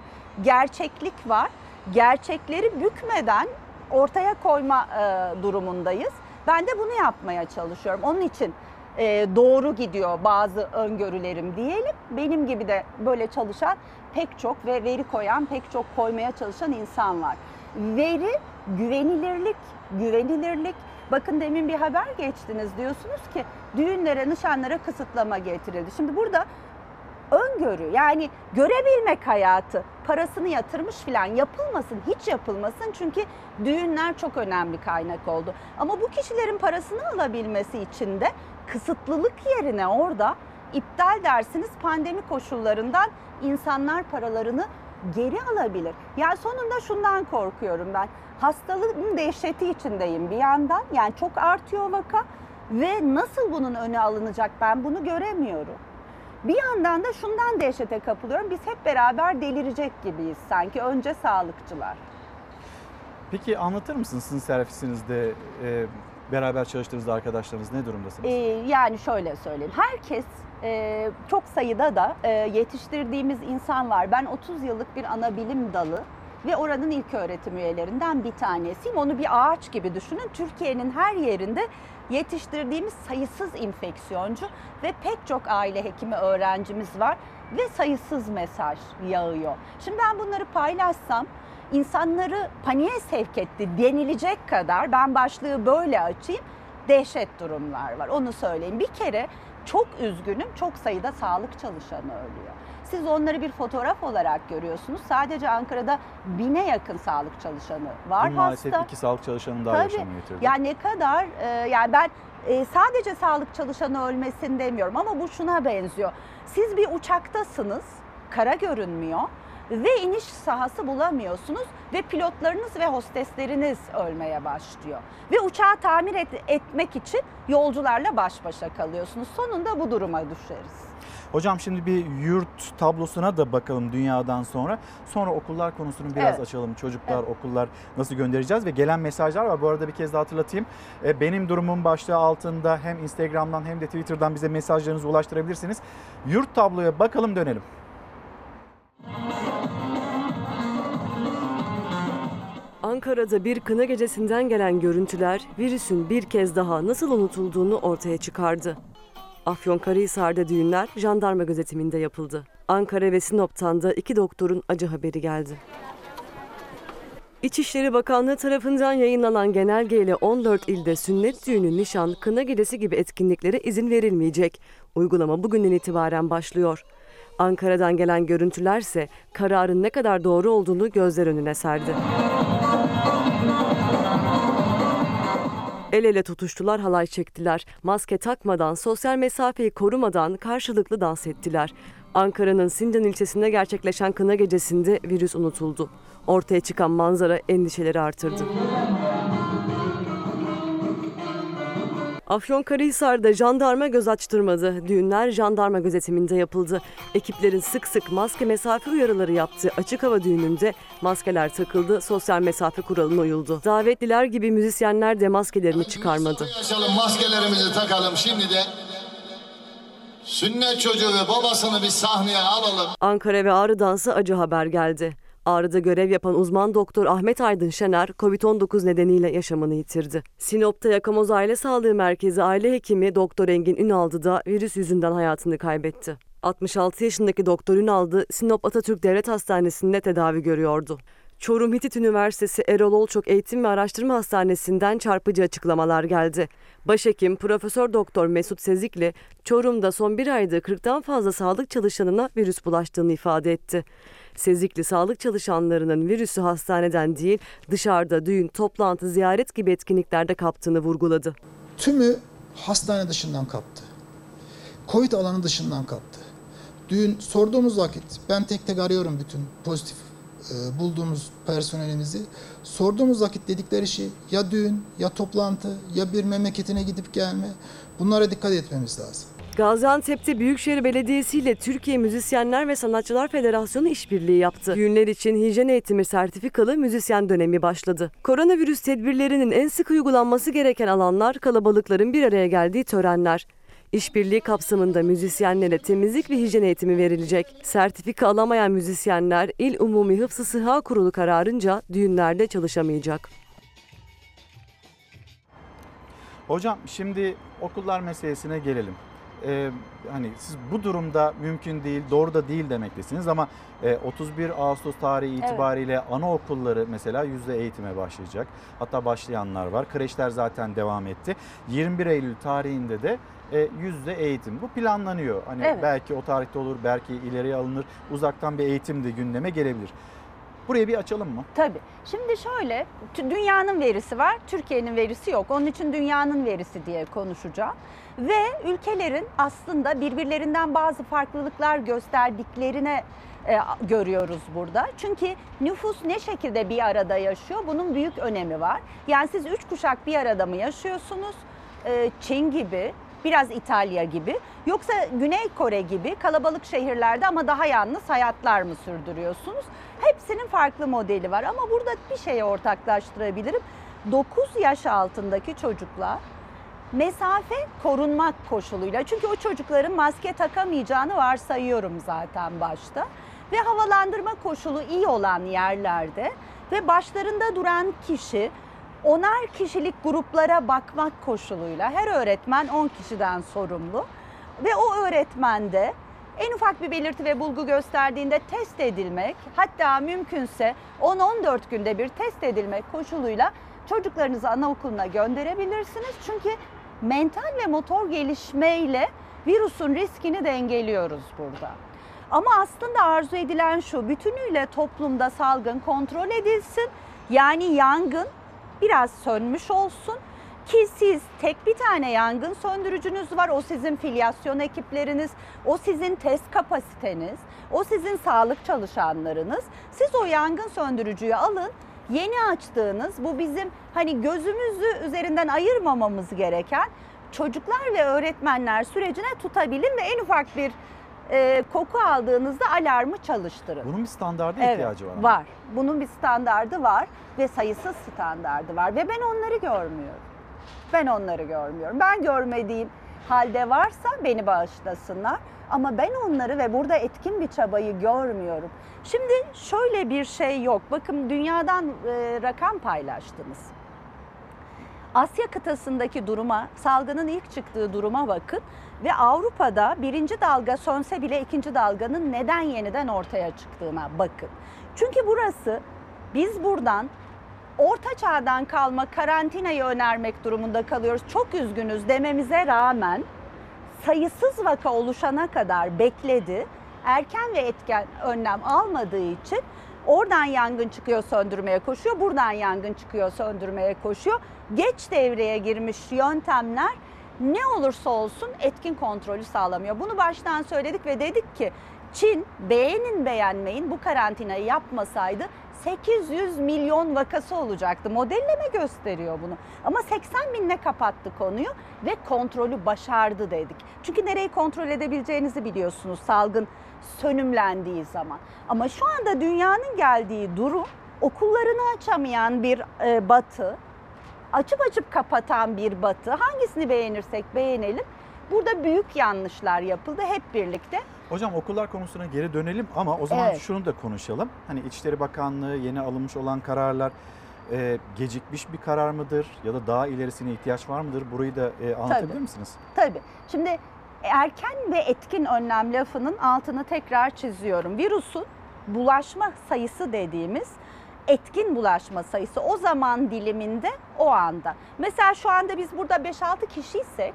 gerçeklik var. Gerçekleri bükmeden ortaya koyma e, durumundayız. Ben de bunu yapmaya çalışıyorum. Onun için e, doğru gidiyor bazı öngörülerim diyelim. Benim gibi de böyle çalışan pek çok ve veri koyan pek çok koymaya çalışan insan var. Veri, güvenilirlik, güvenilirlik. Bakın demin bir haber geçtiniz diyorsunuz ki düğünlere, nişanlara kısıtlama getirildi. Şimdi burada öngörü yani görebilmek hayatı parasını yatırmış filan yapılmasın hiç yapılmasın çünkü düğünler çok önemli kaynak oldu. Ama bu kişilerin parasını alabilmesi için de kısıtlılık yerine orada iptal dersiniz pandemi koşullarından insanlar paralarını geri alabilir. Yani sonunda şundan korkuyorum ben. Hastalığın dehşeti içindeyim bir yandan. Yani çok artıyor vaka ve nasıl bunun önü alınacak ben bunu göremiyorum. Bir yandan da şundan dehşete kapılıyorum. Biz hep beraber delirecek gibiyiz sanki. Önce sağlıkçılar. Peki anlatır mısınız sizin servisinizde e, beraber çalıştığınız arkadaşlarınız ne durumdasınız? Ee, yani şöyle söyleyeyim. Herkes e, çok sayıda da e, yetiştirdiğimiz insan var. Ben 30 yıllık bir ana bilim dalı ve oranın ilk öğretim üyelerinden bir tanesiyim. Onu bir ağaç gibi düşünün. Türkiye'nin her yerinde yetiştirdiğimiz sayısız infeksiyoncu ve pek çok aile hekimi öğrencimiz var ve sayısız mesaj yağıyor. Şimdi ben bunları paylaşsam insanları paniğe sevk etti denilecek kadar ben başlığı böyle açayım dehşet durumlar var. Onu söyleyeyim. Bir kere çok üzgünüm. Çok sayıda sağlık çalışanı ölüyor. Siz onları bir fotoğraf olarak görüyorsunuz. Sadece Ankara'da bine yakın sağlık çalışanı var Dün maalesef hasta. iki sağlık çalışanı daha Tabii. yaşamını yitirdi. Ya ne kadar e, yani ben e, sadece sağlık çalışanı ölmesin demiyorum ama bu şuna benziyor. Siz bir uçaktasınız, kara görünmüyor ve iniş sahası bulamıyorsunuz ve pilotlarınız ve hostesleriniz ölmeye başlıyor. Ve uçağı tamir et- etmek için yolcularla baş başa kalıyorsunuz. Sonunda bu duruma düşeriz. Hocam şimdi bir yurt tablosuna da bakalım dünyadan sonra. Sonra okullar konusunu biraz Evet. açalım. Çocuklar, okullar nasıl göndereceğiz ve gelen mesajlar var. Bu arada bir kez daha hatırlatayım. E, Benim durumum başlığı altında hem Instagram'dan hem de Twitter'dan bize mesajlarınızı ulaştırabilirsiniz. Yurt tabloya bakalım dönelim. Ankara'da bir kına gecesinden gelen görüntüler virüsün bir kez daha nasıl unutulduğunu ortaya çıkardı. Afyonkarahisar'da düğünler jandarma gözetiminde yapıldı. Ankara ve Sinop'tan da iki doktorun acı haberi geldi. İçişleri Bakanlığı tarafından yayınlanan genelgeyle 14 ilde sünnet düğünü, nişan, kına gecesi gibi etkinliklere izin verilmeyecek. Uygulama bugünden itibaren başlıyor. Ankara'dan gelen görüntülerse kararın ne kadar doğru olduğunu gözler önüne serdi. El ele tutuştular, halay çektiler. Maske takmadan, sosyal mesafeyi korumadan karşılıklı dans ettiler. Ankara'nın Sincan ilçesinde gerçekleşen kına gecesinde virüs unutuldu. Ortaya çıkan manzara endişeleri artırdı. Afyonkarahisar'da jandarma göz açtırmadı. Düğünler jandarma gözetiminde yapıldı. Ekiplerin sık sık maske mesafe uyarıları yaptığı açık hava düğününde maskeler takıldı, sosyal mesafe kuralına uyuldu. Davetliler gibi müzisyenler de maskelerini çıkarmadı. Açalım maskelerimizi takalım şimdi de. Sünnet çocuğu ve babasını bir sahneye alalım. Ankara ve Ağrı'dansa acı haber geldi. Ağrı'da görev yapan uzman doktor Ahmet Aydın Şener, COVID-19 nedeniyle yaşamını yitirdi. Sinop'ta Yakamoz Aile Sağlığı Merkezi aile hekimi Doktor Engin Ünaldı da virüs yüzünden hayatını kaybetti. 66 yaşındaki Doktor Ünaldı, Sinop Atatürk Devlet Hastanesi'nde tedavi görüyordu. Çorum Hitit Üniversitesi Erol Olçok Eğitim ve Araştırma Hastanesi'nden çarpıcı açıklamalar geldi. Başhekim Profesör Doktor Mesut Sezikli, Çorum'da son bir ayda 40'tan fazla sağlık çalışanına virüs bulaştığını ifade etti. Sezikli sağlık çalışanlarının virüsü hastaneden değil dışarıda düğün, toplantı, ziyaret gibi etkinliklerde kaptığını vurguladı. Tümü hastane dışından kaptı. Covid alanı dışından kaptı. Dün sorduğumuz vakit ben tek tek arıyorum bütün pozitif e, bulduğumuz personelimizi. Sorduğumuz vakit dedikleri şey ya düğün ya toplantı ya bir memleketine gidip gelme. Bunlara dikkat etmemiz lazım. Gaziantep'te Büyükşehir Belediyesi ile Türkiye Müzisyenler ve Sanatçılar Federasyonu işbirliği yaptı. Düğünler için hijyen eğitimi sertifikalı müzisyen dönemi başladı. Koronavirüs tedbirlerinin en sık uygulanması gereken alanlar kalabalıkların bir araya geldiği törenler. İşbirliği kapsamında müzisyenlere temizlik ve hijyen eğitimi verilecek. Sertifika alamayan müzisyenler İl Umumi Hıfzı Sıha Kurulu kararınca düğünlerde çalışamayacak. Hocam şimdi okullar meselesine gelelim. Ee, hani siz bu durumda mümkün değil, doğru da değil demektesiniz ama e, 31 Ağustos tarihi Evet. itibariyle anaokulları mesela yüzde eğitime başlayacak. Hatta başlayanlar var. Kreşler zaten devam etti. 21 Eylül tarihinde de e, yüzde eğitim. Bu planlanıyor. Hani Evet. belki o tarihte olur, belki ileriye alınır. Uzaktan bir eğitim de gündeme gelebilir. Burayı bir açalım mı? Tabii. Şimdi şöyle, dünyanın verisi var, Türkiye'nin verisi yok. Onun için dünyanın verisi diye konuşacağım. Ve ülkelerin aslında birbirlerinden bazı farklılıklar gösterdiklerine e, görüyoruz burada. Çünkü nüfus ne şekilde bir arada yaşıyor bunun büyük önemi var. Yani siz üç kuşak bir arada mı yaşıyorsunuz? E, Çin gibi, biraz İtalya gibi yoksa Güney Kore gibi kalabalık şehirlerde ama daha yalnız hayatlar mı sürdürüyorsunuz? Hepsinin farklı modeli var ama burada bir şeye ortaklaştırabilirim. 9 yaş altındaki çocuklar mesafe korunmak koşuluyla. Çünkü o çocukların maske takamayacağını varsayıyorum zaten başta. ve havalandırma koşulu iyi olan yerlerde ve başlarında duran kişi onar kişilik gruplara bakmak koşuluyla her öğretmen 10 kişiden sorumlu ve o öğretmende en ufak bir belirti ve bulgu gösterdiğinde test edilmek hatta mümkünse 10-14 günde bir test edilmek koşuluyla çocuklarınızı anaokuluna gönderebilirsiniz. Çünkü mental ve motor gelişmeyle virüsün riskini dengeliyoruz burada. Ama aslında arzu edilen şu, bütünüyle toplumda salgın kontrol edilsin. Yani yangın biraz sönmüş olsun ki siz tek bir tane yangın söndürücünüz var. O sizin filyasyon ekipleriniz, o sizin test kapasiteniz, o sizin sağlık çalışanlarınız. Siz o yangın söndürücüyü alın. Yeni açtığınız bu bizim hani gözümüzü üzerinden ayırmamamız gereken çocuklar ve öğretmenler sürecine tutabilin ve en ufak bir e, koku aldığınızda alarmı çalıştırın. Bunun bir standarda Evet, ihtiyacı var. ama. Var. Bunun bir standardı var ve sayısız standardı var ve ben onları görmüyorum. Ben onları görmüyorum. Ben görmediğim halde varsa beni bağışlasınlar. Ama ben onları ve burada etkin bir çabayı görmüyorum. Şimdi şöyle bir şey yok. Bakın dünyadan e, rakam paylaştınız. Asya kıtasındaki duruma, salgının ilk çıktığı duruma bakın ve Avrupa'da birinci dalga sönse bile ikinci dalganın neden yeniden ortaya çıktığına bakın. Çünkü burası biz buradan orta çağdan kalma karantinayı önermek durumunda kalıyoruz. Çok üzgünüz dememize rağmen sayısız vaka oluşana kadar bekledi. Erken ve etken önlem almadığı için oradan yangın çıkıyor söndürmeye koşuyor, buradan yangın çıkıyor söndürmeye koşuyor. Geç devreye girmiş yöntemler ne olursa olsun etkin kontrolü sağlamıyor. Bunu baştan söyledik ve dedik ki Çin beğenin beğenmeyin bu karantinayı yapmasaydı 800 milyon vakası olacaktı. Modelleme gösteriyor bunu. Ama 80 binle kapattı konuyu ve kontrolü başardı dedik. Çünkü nereyi kontrol edebileceğinizi biliyorsunuz salgın sönümlendiği zaman. Ama şu anda dünyanın geldiği durum okullarını açamayan bir e, batı, açıp açıp kapatan bir batı. Hangisini beğenirsek beğenelim. Burada büyük yanlışlar yapıldı hep birlikte. Hocam okullar konusuna geri dönelim ama o zaman Evet. şunu da konuşalım. Hani İçişleri Bakanlığı yeni alınmış olan kararlar e, gecikmiş bir karar mıdır ya da daha ilerisine ihtiyaç var mıdır? Burayı da e, anlatabilir Tabii. misiniz? Tabii. Şimdi erken ve etkin önlem lafının altını tekrar çiziyorum. Virüsün bulaşma sayısı dediğimiz etkin bulaşma sayısı o zaman diliminde o anda. Mesela şu anda biz burada 5-6 kişiysek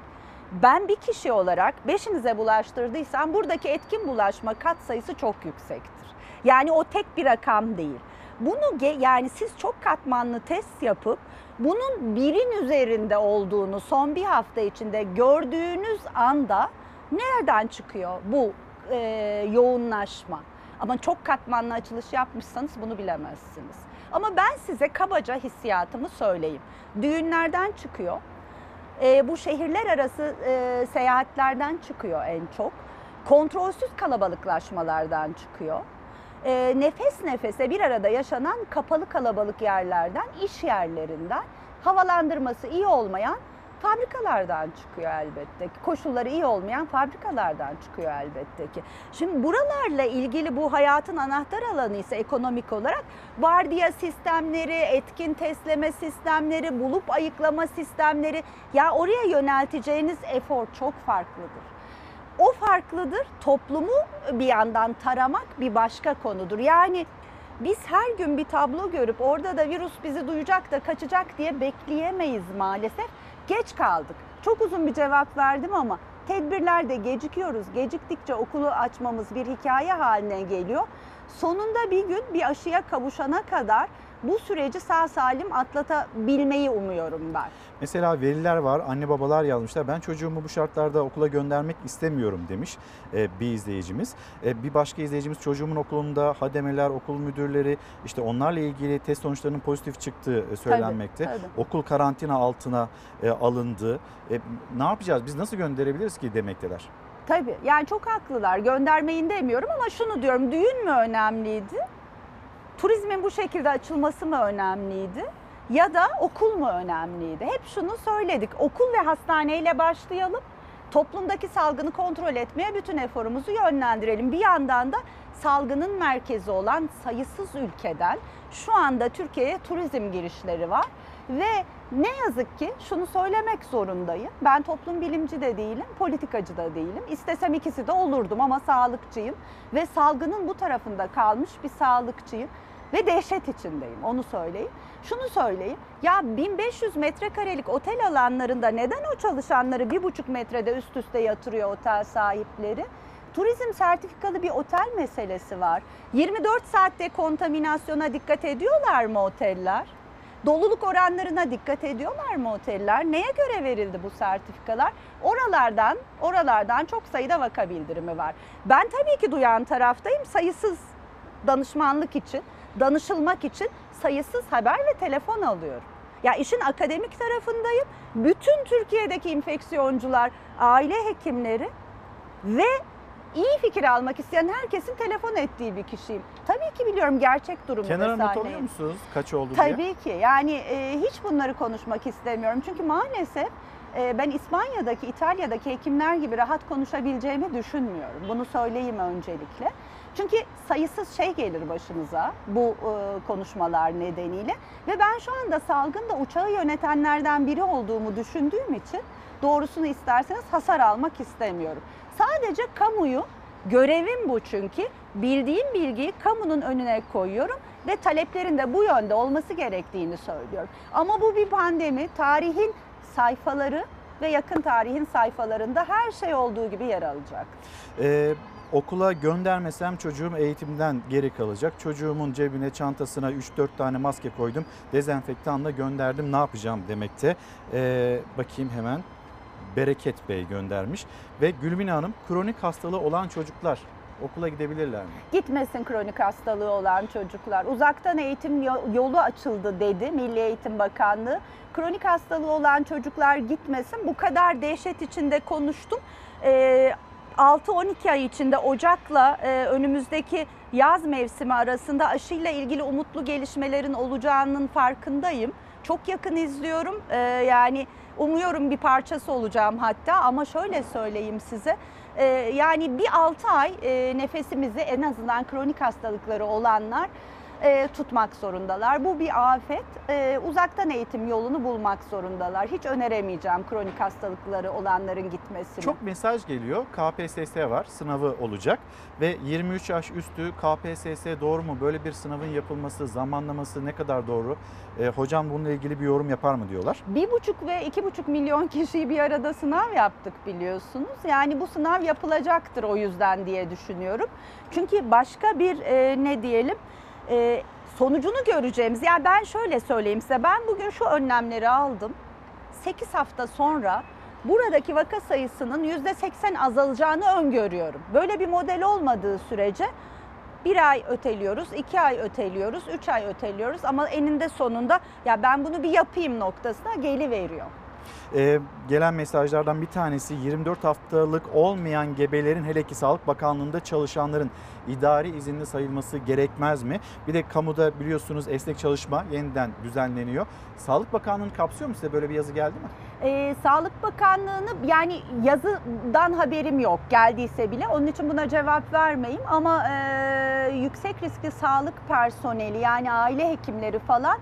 ben bir kişi olarak beşinize bulaştırdıysam buradaki etkin bulaşma kat sayısı çok yüksektir. Yani o tek bir rakam değil. Bunu yani siz çok katmanlı test yapıp bunun birin üzerinde olduğunu son bir hafta içinde gördüğünüz anda nereden çıkıyor bu e, yoğunlaşma? Ama çok katmanlı açılış yapmışsanız bunu bilemezsiniz. Ama ben size kabaca hissiyatımı söyleyeyim. Düğünlerden çıkıyor. E, bu şehirler arası e, seyahatlerden çıkıyor en çok. Kontrolsüz kalabalıklaşmalardan çıkıyor. E, nefes nefese bir arada yaşanan kapalı kalabalık yerlerden, iş yerlerinden, havalandırması iyi olmayan fabrikalardan çıkıyor elbette ki. Koşulları iyi olmayan fabrikalardan çıkıyor elbette ki. Şimdi buralarla ilgili bu hayatın anahtar alanı ise ekonomik olarak vardiya sistemleri, etkin tesleme sistemleri, bulup ayıklama sistemleri ya oraya yönelteceğiniz efor çok farklıdır. O farklıdır. Toplumu bir yandan taramak bir başka konudur. Yani biz her gün bir tablo görüp orada da virüs bizi duyacak da kaçacak diye bekleyemeyiz maalesef. Geç kaldık. Çok uzun bir cevap verdim ama tedbirlerde gecikiyoruz. Geciktikçe okulu açmamız bir hikaye haline geliyor. Sonunda bir gün bir aşıya kavuşana kadar bu süreci sağ salim atlatabilmeyi umuyorum ben. Mesela veliler var, anne babalar yazmışlar. Ben çocuğumu bu şartlarda okula göndermek istemiyorum demiş e, bir izleyicimiz. E, bir başka izleyicimiz çocuğumun okulunda hademeler, okul müdürleri işte onlarla ilgili test sonuçlarının pozitif çıktığı e, söylenmekte. tabii. Okul karantina altına alındı. Ne yapacağız? Biz nasıl gönderebiliriz ki demekteler. Tabii yani çok haklılar. Göndermeyin demiyorum ama şunu diyorum. Düğün mü önemliydi? Turizmin bu şekilde açılması mı önemliydi? Ya da okul mu önemliydi? Hep şunu söyledik. Okul ve hastaneyle başlayalım. toplumdaki salgını kontrol etmeye bütün eforumuzu yönlendirelim. Bir yandan da salgının merkezi olan sayısız ülkeden şu anda Türkiye'ye turizm girişleri var ve ne yazık ki şunu söylemek zorundayım. Ben toplum bilimci de değilim, politikacı da değilim. İstesem ikisi de olurdum ama sağlıkçıyım ve salgının bu tarafında kalmış bir sağlıkçıyım ve dehşet içindeyim onu söyleyeyim. Şunu söyleyeyim ya 1500 metrekarelik otel alanlarında neden o çalışanları bir buçuk metrede üst üste yatırıyor otel sahipleri? Turizm sertifikalı bir otel meselesi var. 24 saatte kontaminasyona dikkat ediyorlar mı oteller? Doluluk oranlarına dikkat ediyorlar mı oteller? Neye göre verildi bu sertifikalar? Oralardan, oralardan çok sayıda vaka bildirimi var. Ben tabii ki duyan taraftayım. Sayısız danışmanlık için, danışılmak için sayısız haber ve telefon alıyorum. Ya işin akademik tarafındayım. Bütün Türkiye'deki infeksiyoncular, aile hekimleri ve iyi fikir almak isteyen herkesin telefon ettiği bir kişiyim. Tabii ki biliyorum gerçek durumu Kenara not alıyor musunuz kaç oldu diye? Tabii ki. Yani e, hiç bunları konuşmak istemiyorum. Çünkü maalesef e, ben İspanya'daki, İtalya'daki hekimler gibi rahat konuşabileceğimi düşünmüyorum. Bunu söyleyeyim öncelikle. Çünkü sayısız şey gelir başınıza bu e, konuşmalar nedeniyle ve ben şu anda salgında uçağı yönetenlerden biri olduğumu düşündüğüm için doğrusunu isterseniz hasar almak istemiyorum. Sadece kamuyu görevim bu çünkü bildiğim bilgiyi kamunun önüne koyuyorum ve taleplerin de bu yönde olması gerektiğini söylüyorum. Ama bu bir pandemi, tarihin sayfaları ve yakın tarihin sayfalarında her şey olduğu gibi yer alacak. Ee, okula göndermesem çocuğum eğitimden geri kalacak. Çocuğumun cebine çantasına 3-4 tane maske koydum. Dezenfektanla gönderdim ne yapacağım demekte. Ee, bakayım hemen. Bereket Bey göndermiş. Ve Gülmine Hanım kronik hastalığı olan çocuklar okula gidebilirler mi? Gitmesin kronik hastalığı olan çocuklar. Uzaktan eğitim yolu açıldı dedi Milli Eğitim Bakanlığı. Kronik hastalığı olan çocuklar gitmesin. Bu kadar dehşet içinde konuştum. Ee, 6-12 ay içinde Ocak'la e, önümüzdeki yaz mevsimi arasında aşıyla ilgili umutlu gelişmelerin olacağının farkındayım. Çok yakın izliyorum. Ee, yani umuyorum bir parçası olacağım hatta ama şöyle söyleyeyim size. Ee, yani bir 6 ay e, nefesimizi en azından kronik hastalıkları olanlar e, tutmak zorundalar. Bu bir afet. E, uzaktan eğitim yolunu bulmak zorundalar. Hiç öneremeyeceğim kronik hastalıkları olanların gitmesini. Çok mesaj geliyor. KPSS var, sınavı olacak ve 23 yaş üstü KPSS doğru mu? Böyle bir sınavın yapılması, zamanlaması ne kadar doğru? E, hocam bununla ilgili bir yorum yapar mı diyorlar. Bir buçuk ve iki buçuk milyon kişiyi bir arada sınav yaptık biliyorsunuz. Yani bu sınav yapılacaktır o yüzden diye düşünüyorum. Çünkü başka bir e, ne diyelim e, sonucunu göreceğimiz. Yani ben şöyle söyleyeyim size ben bugün şu önlemleri aldım. 8 hafta sonra buradaki vaka sayısının %80 azalacağını öngörüyorum. Böyle bir model olmadığı sürece bir ay öteliyoruz, iki ay öteliyoruz, üç ay öteliyoruz ama eninde sonunda ya ben bunu bir yapayım noktasına geliveriyor. Ee, gelen mesajlardan bir tanesi 24 haftalık olmayan gebelerin hele ki Sağlık Bakanlığı'nda çalışanların idari izinli sayılması gerekmez mi? Bir de kamuda biliyorsunuz esnek çalışma yeniden düzenleniyor. Sağlık Bakanlığı'nı kapsıyor mu size böyle bir yazı geldi mi? Ee, Sağlık Bakanlığı'nı yani yazıdan haberim yok geldiyse bile onun için buna cevap vermeyeyim ama e, yüksek riskli sağlık personeli yani aile hekimleri falan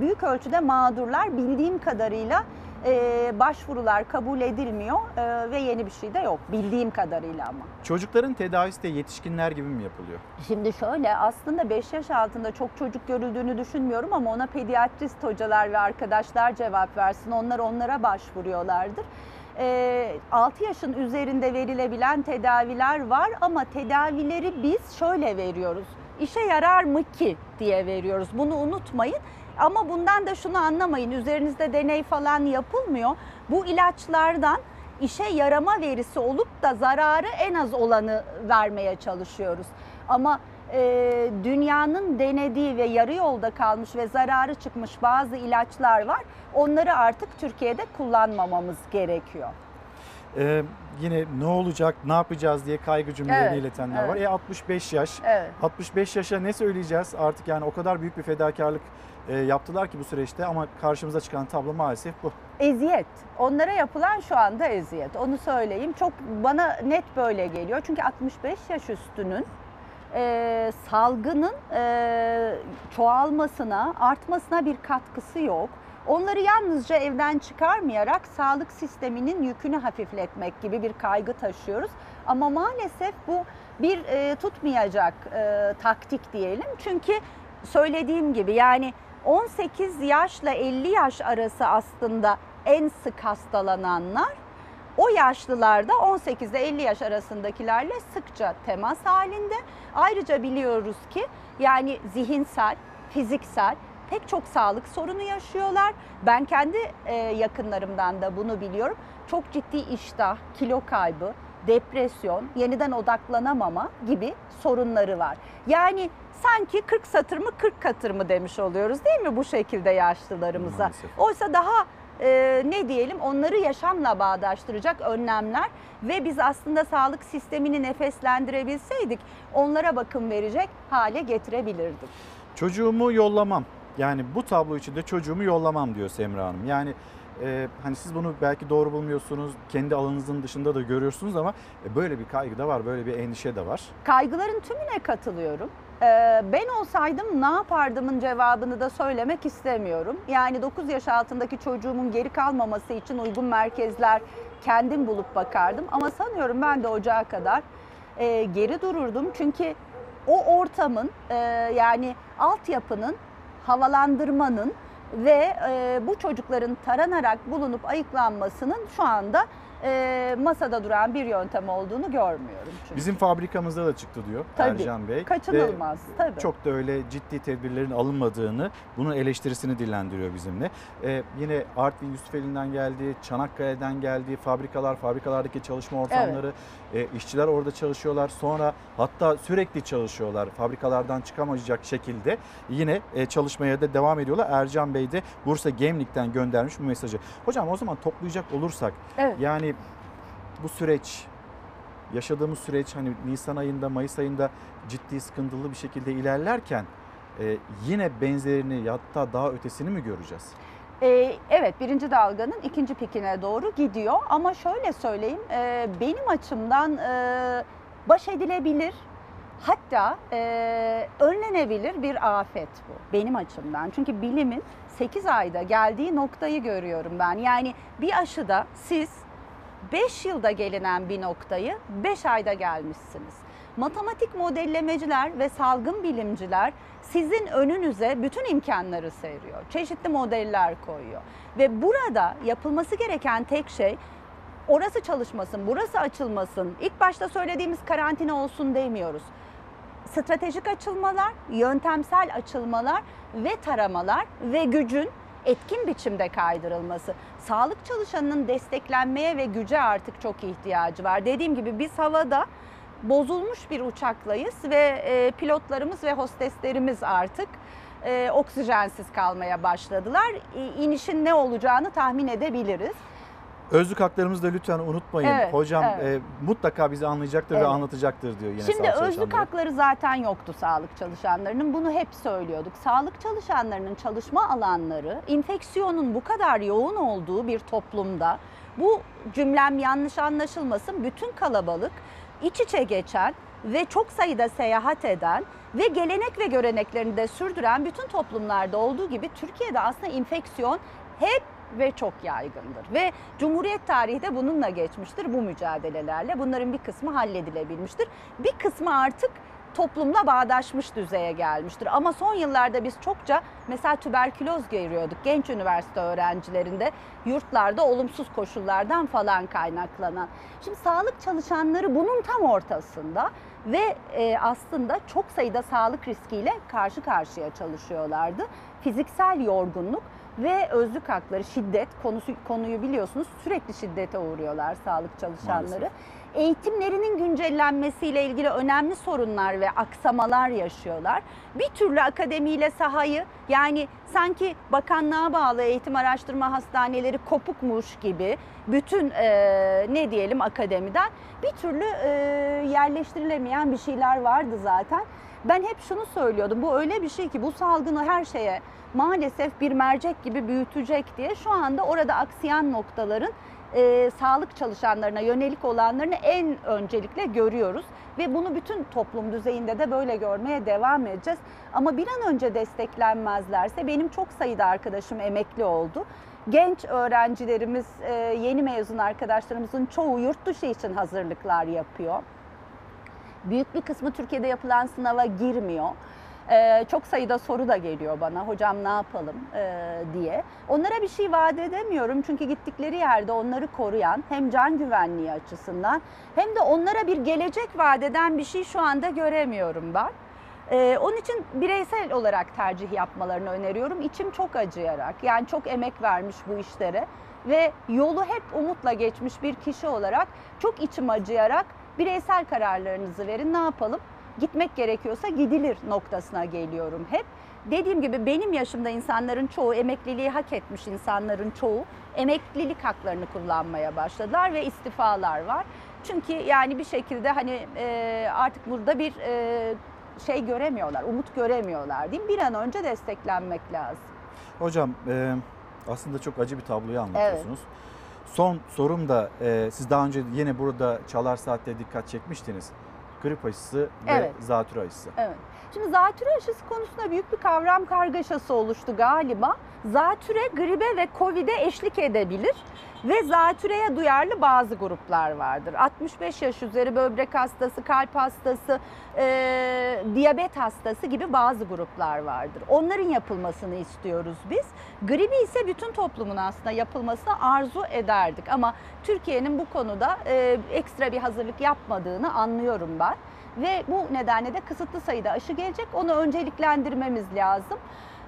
büyük ölçüde mağdurlar bildiğim kadarıyla e, başvurular kabul edilmiyor e, ve yeni bir şey de yok bildiğim kadarıyla ama. Çocukların tedavisi de yetişkinler gibi mi yapılıyor? Şimdi şöyle aslında 5 yaş altında çok çocuk görüldüğünü düşünmüyorum ama ona pediatrist hocalar ve arkadaşlar cevap versin. Onlar onlara başvuruyorlardır. 6 yaşın üzerinde verilebilen tedaviler var ama tedavileri biz şöyle veriyoruz. İşe yarar mı ki diye veriyoruz. Bunu unutmayın. Ama bundan da şunu anlamayın. Üzerinizde deney falan yapılmıyor. Bu ilaçlardan işe yarama verisi olup da zararı en az olanı vermeye çalışıyoruz. Ama e, dünyanın denediği ve yarı yolda kalmış ve zararı çıkmış bazı ilaçlar var. Onları artık Türkiye'de kullanmamamız gerekiyor. Ee, yine ne olacak, ne yapacağız diye kaygı cümleleri Evet, iletenler evet. var. E 65 yaş. Evet. 65 yaşa ne söyleyeceğiz? Artık yani o kadar büyük bir fedakarlık e, yaptılar ki bu süreçte ama karşımıza çıkan tablo maalesef bu. eziyet. Onlara yapılan şu anda eziyet. Onu söyleyeyim. Çok bana net böyle geliyor. Çünkü 65 yaş üstünün e, salgının e, çoğalmasına, artmasına bir katkısı yok. Onları yalnızca evden çıkarmayarak sağlık sisteminin yükünü hafifletmek gibi bir kaygı taşıyoruz. Ama maalesef bu bir e, tutmayacak e, taktik diyelim. Çünkü söylediğim gibi yani 18 yaşla 50 yaş arası aslında en sık hastalananlar. O yaşlılarda 18 ile 50 yaş arasındakilerle sıkça temas halinde. Ayrıca biliyoruz ki yani zihinsel, fiziksel pek çok sağlık sorunu yaşıyorlar. Ben kendi e, yakınlarımdan da bunu biliyorum. Çok ciddi iştah, kilo kaybı, depresyon, yeniden odaklanamama gibi sorunları var. Yani sanki 40 satır mı 40 katır mı demiş oluyoruz değil mi bu şekilde yaşlılarımıza? Maalesef. Oysa daha e, ne diyelim onları yaşamla bağdaştıracak önlemler ve biz aslında sağlık sistemini nefeslendirebilseydik onlara bakım verecek hale getirebilirdik. Çocuğumu yollamam. Yani bu tablo içinde çocuğumu yollamam diyor Semra Hanım. Yani e, hani siz bunu belki doğru bulmuyorsunuz, kendi alanınızın dışında da görüyorsunuz ama e, böyle bir kaygı da var, böyle bir endişe de var. Kaygıların tümüne katılıyorum. Ee, ben olsaydım ne yapardımın cevabını da söylemek istemiyorum. Yani 9 yaş altındaki çocuğumun geri kalmaması için uygun merkezler kendim bulup bakardım. Ama sanıyorum ben de ocağa kadar e, geri dururdum. Çünkü o ortamın e, yani altyapının, havalandırmanın ve e, bu çocukların taranarak bulunup ayıklanmasının şu anda e, masada duran bir yöntem olduğunu görmüyorum. Çünkü. Bizim fabrikamızda da çıktı diyor Tabii, Ercan Bey. kaçınılmaz, Ve tabii. Çok da öyle ciddi tedbirlerin alınmadığını, bunun eleştirisini dillendiriyor bizimle. Ee, yine Artvin Yusufeli'nden geldi, Çanakkale'den geldi, fabrikalar, fabrikalardaki çalışma ortamları, e, işçiler orada çalışıyorlar. Sonra hatta sürekli çalışıyorlar fabrikalardan çıkamayacak şekilde. Yine e, çalışmaya da devam ediyorlar. Ercan Bey de Bursa Gemlik'ten göndermiş bu mesajı. Hocam o zaman toplayacak olursak Evet. yani bu süreç yaşadığımız süreç hani Nisan ayında Mayıs ayında ciddi sıkıntılı bir şekilde ilerlerken e, yine benzerini hatta daha ötesini mi göreceğiz? Ee, evet birinci dalganın ikinci pikine doğru gidiyor ama şöyle söyleyeyim e, benim açımdan e, baş edilebilir hatta e, önlenebilir bir afet bu benim açımdan. Çünkü bilimin 8 ayda geldiği noktayı görüyorum ben. Yani bir aşıda siz 5 yılda gelinen bir noktayı 5 ayda gelmişsiniz. Matematik modellemeciler ve salgın bilimciler sizin önünüze bütün imkanları seriyor. Çeşitli modeller koyuyor. Ve burada yapılması gereken tek şey orası çalışmasın, burası açılmasın. İlk başta söylediğimiz karantina olsun demiyoruz. Stratejik açılmalar, yöntemsel açılmalar ve taramalar ve gücün etkin biçimde kaydırılması. Sağlık çalışanının desteklenmeye ve güce artık çok ihtiyacı var. Dediğim gibi biz havada bozulmuş bir uçaklayız ve e, pilotlarımız ve hosteslerimiz artık e, oksijensiz kalmaya başladılar. İ, inişin ne olacağını tahmin edebiliriz. Özlük haklarımızı da lütfen unutmayın. Evet, Hocam evet. e, mutlaka bizi anlayacaktır Evet. ve anlatacaktır diyor yine Şimdi sağlık özlük hakları zaten yoktu sağlık çalışanlarının. Bunu hep söylüyorduk. Sağlık çalışanlarının çalışma alanları enfeksiyonun bu kadar yoğun olduğu bir toplumda bu cümlem yanlış anlaşılmasın bütün kalabalık iç içe geçen ve çok sayıda seyahat eden ve gelenek ve göreneklerini de sürdüren bütün toplumlarda olduğu gibi Türkiye'de aslında enfeksiyon hep ve çok yaygındır. Ve Cumhuriyet tarihi de bununla geçmiştir bu mücadelelerle. Bunların bir kısmı halledilebilmiştir. Bir kısmı artık toplumla bağdaşmış düzeye gelmiştir. Ama son yıllarda biz çokça mesela tüberküloz görüyorduk genç üniversite öğrencilerinde yurtlarda olumsuz koşullardan falan kaynaklanan. Şimdi sağlık çalışanları bunun tam ortasında ve e, aslında çok sayıda sağlık riskiyle karşı karşıya çalışıyorlardı. Fiziksel yorgunluk ve özlük hakları, şiddet konusu konuyu biliyorsunuz sürekli şiddete uğruyorlar sağlık çalışanları. Maalesef. Eğitimlerinin güncellenmesiyle ilgili önemli sorunlar ve aksamalar yaşıyorlar. Bir türlü akademiyle sahayı yani sanki bakanlığa bağlı eğitim araştırma hastaneleri kopukmuş gibi bütün e, ne diyelim akademiden bir türlü e, yerleştirilemeyen bir şeyler vardı zaten. Ben hep şunu söylüyordum. Bu öyle bir şey ki bu salgını her şeye maalesef bir mercek gibi büyütecek diye şu anda orada aksayan noktaların e, sağlık çalışanlarına yönelik olanlarını en öncelikle görüyoruz ve bunu bütün toplum düzeyinde de böyle görmeye devam edeceğiz. Ama bir an önce desteklenmezlerse benim çok sayıda arkadaşım emekli oldu. Genç öğrencilerimiz, e, yeni mezun arkadaşlarımızın çoğu yurt dışı için hazırlıklar yapıyor. Büyük bir kısmı Türkiye'de yapılan sınava girmiyor. Ee, çok sayıda soru da geliyor bana hocam ne yapalım ee, diye. Onlara bir şey vaat edemiyorum çünkü gittikleri yerde onları koruyan hem can güvenliği açısından hem de onlara bir gelecek vaat eden bir şey şu anda göremiyorum ben. Ee, onun için bireysel olarak tercih yapmalarını öneriyorum. İçim çok acıyarak yani çok emek vermiş bu işlere ve yolu hep umutla geçmiş bir kişi olarak çok içim acıyarak bireysel kararlarınızı verin ne yapalım? Gitmek gerekiyorsa gidilir noktasına geliyorum hep. Dediğim gibi benim yaşımda insanların çoğu emekliliği hak etmiş insanların çoğu emeklilik haklarını kullanmaya başladılar ve istifalar var. Çünkü yani bir şekilde hani e, artık burada bir e, şey göremiyorlar, umut göremiyorlar değil mi? Bir an önce desteklenmek lazım. Hocam e, aslında çok acı bir tabloyu anlatıyorsunuz. Son sorum da e, siz daha önce yine burada Çalar Saat'te dikkat çekmiştiniz. Grip aşısı ve Evet. zatürre aşısı. Evet. Şimdi zatüre aşısı konusunda büyük bir kavram kargaşası oluştu galiba. Zatüre gribe ve Covid'e eşlik edebilir ve zatüreye duyarlı bazı gruplar vardır. 65 yaş üzeri böbrek hastası, kalp hastası, e, diyabet hastası gibi bazı gruplar vardır. Onların yapılmasını istiyoruz biz. Gribi ise bütün toplumun aslında yapılmasını arzu ederdik ama Türkiye'nin bu konuda e, ekstra bir hazırlık yapmadığını anlıyorum ben. Ve bu nedenle de kısıtlı sayıda aşı gelecek. Onu önceliklendirmemiz lazım.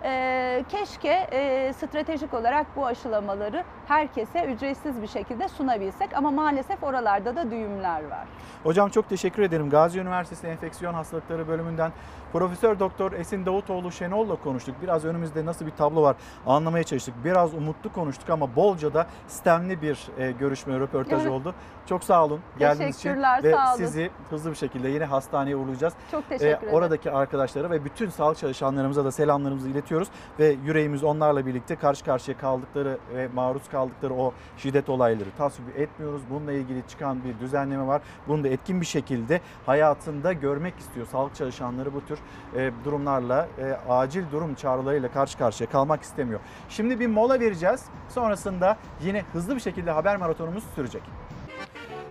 Ee, keşke e, stratejik olarak bu aşılamaları herkese ücretsiz bir şekilde sunabilsek ama maalesef oralarda da düğümler var. Hocam çok teşekkür ederim. Gazi Üniversitesi Enfeksiyon Hastalıkları bölümünden Profesör Doktor Esin Davutoğlu Şenol'la konuştuk. Biraz önümüzde nasıl bir tablo var anlamaya çalıştık. Biraz umutlu konuştuk ama bolca da sistemli bir e, görüşme, röportaj Evet. oldu. Çok sağ olun geldiğiniz için ve sağ olun. sizi hızlı bir şekilde yine hastaneye uğurlayacağız. Çok teşekkür ederim. E, Oradaki arkadaşlara ve bütün sağlık çalışanlarımıza da selamlarımızı iletiyoruz ve yüreğimiz onlarla birlikte karşı karşıya kaldıkları ve maruz kaldıkları o şiddet olayları tasvip etmiyoruz. Bununla ilgili çıkan bir düzenleme var. Bunu da etkin bir şekilde hayatında görmek istiyor. Sağlık çalışanları bu tür e, durumlarla, e, acil durum çağrılarıyla karşı karşıya kalmak istemiyor. Şimdi bir mola vereceğiz. Sonrasında yine hızlı bir şekilde haber maratonumuz sürecek.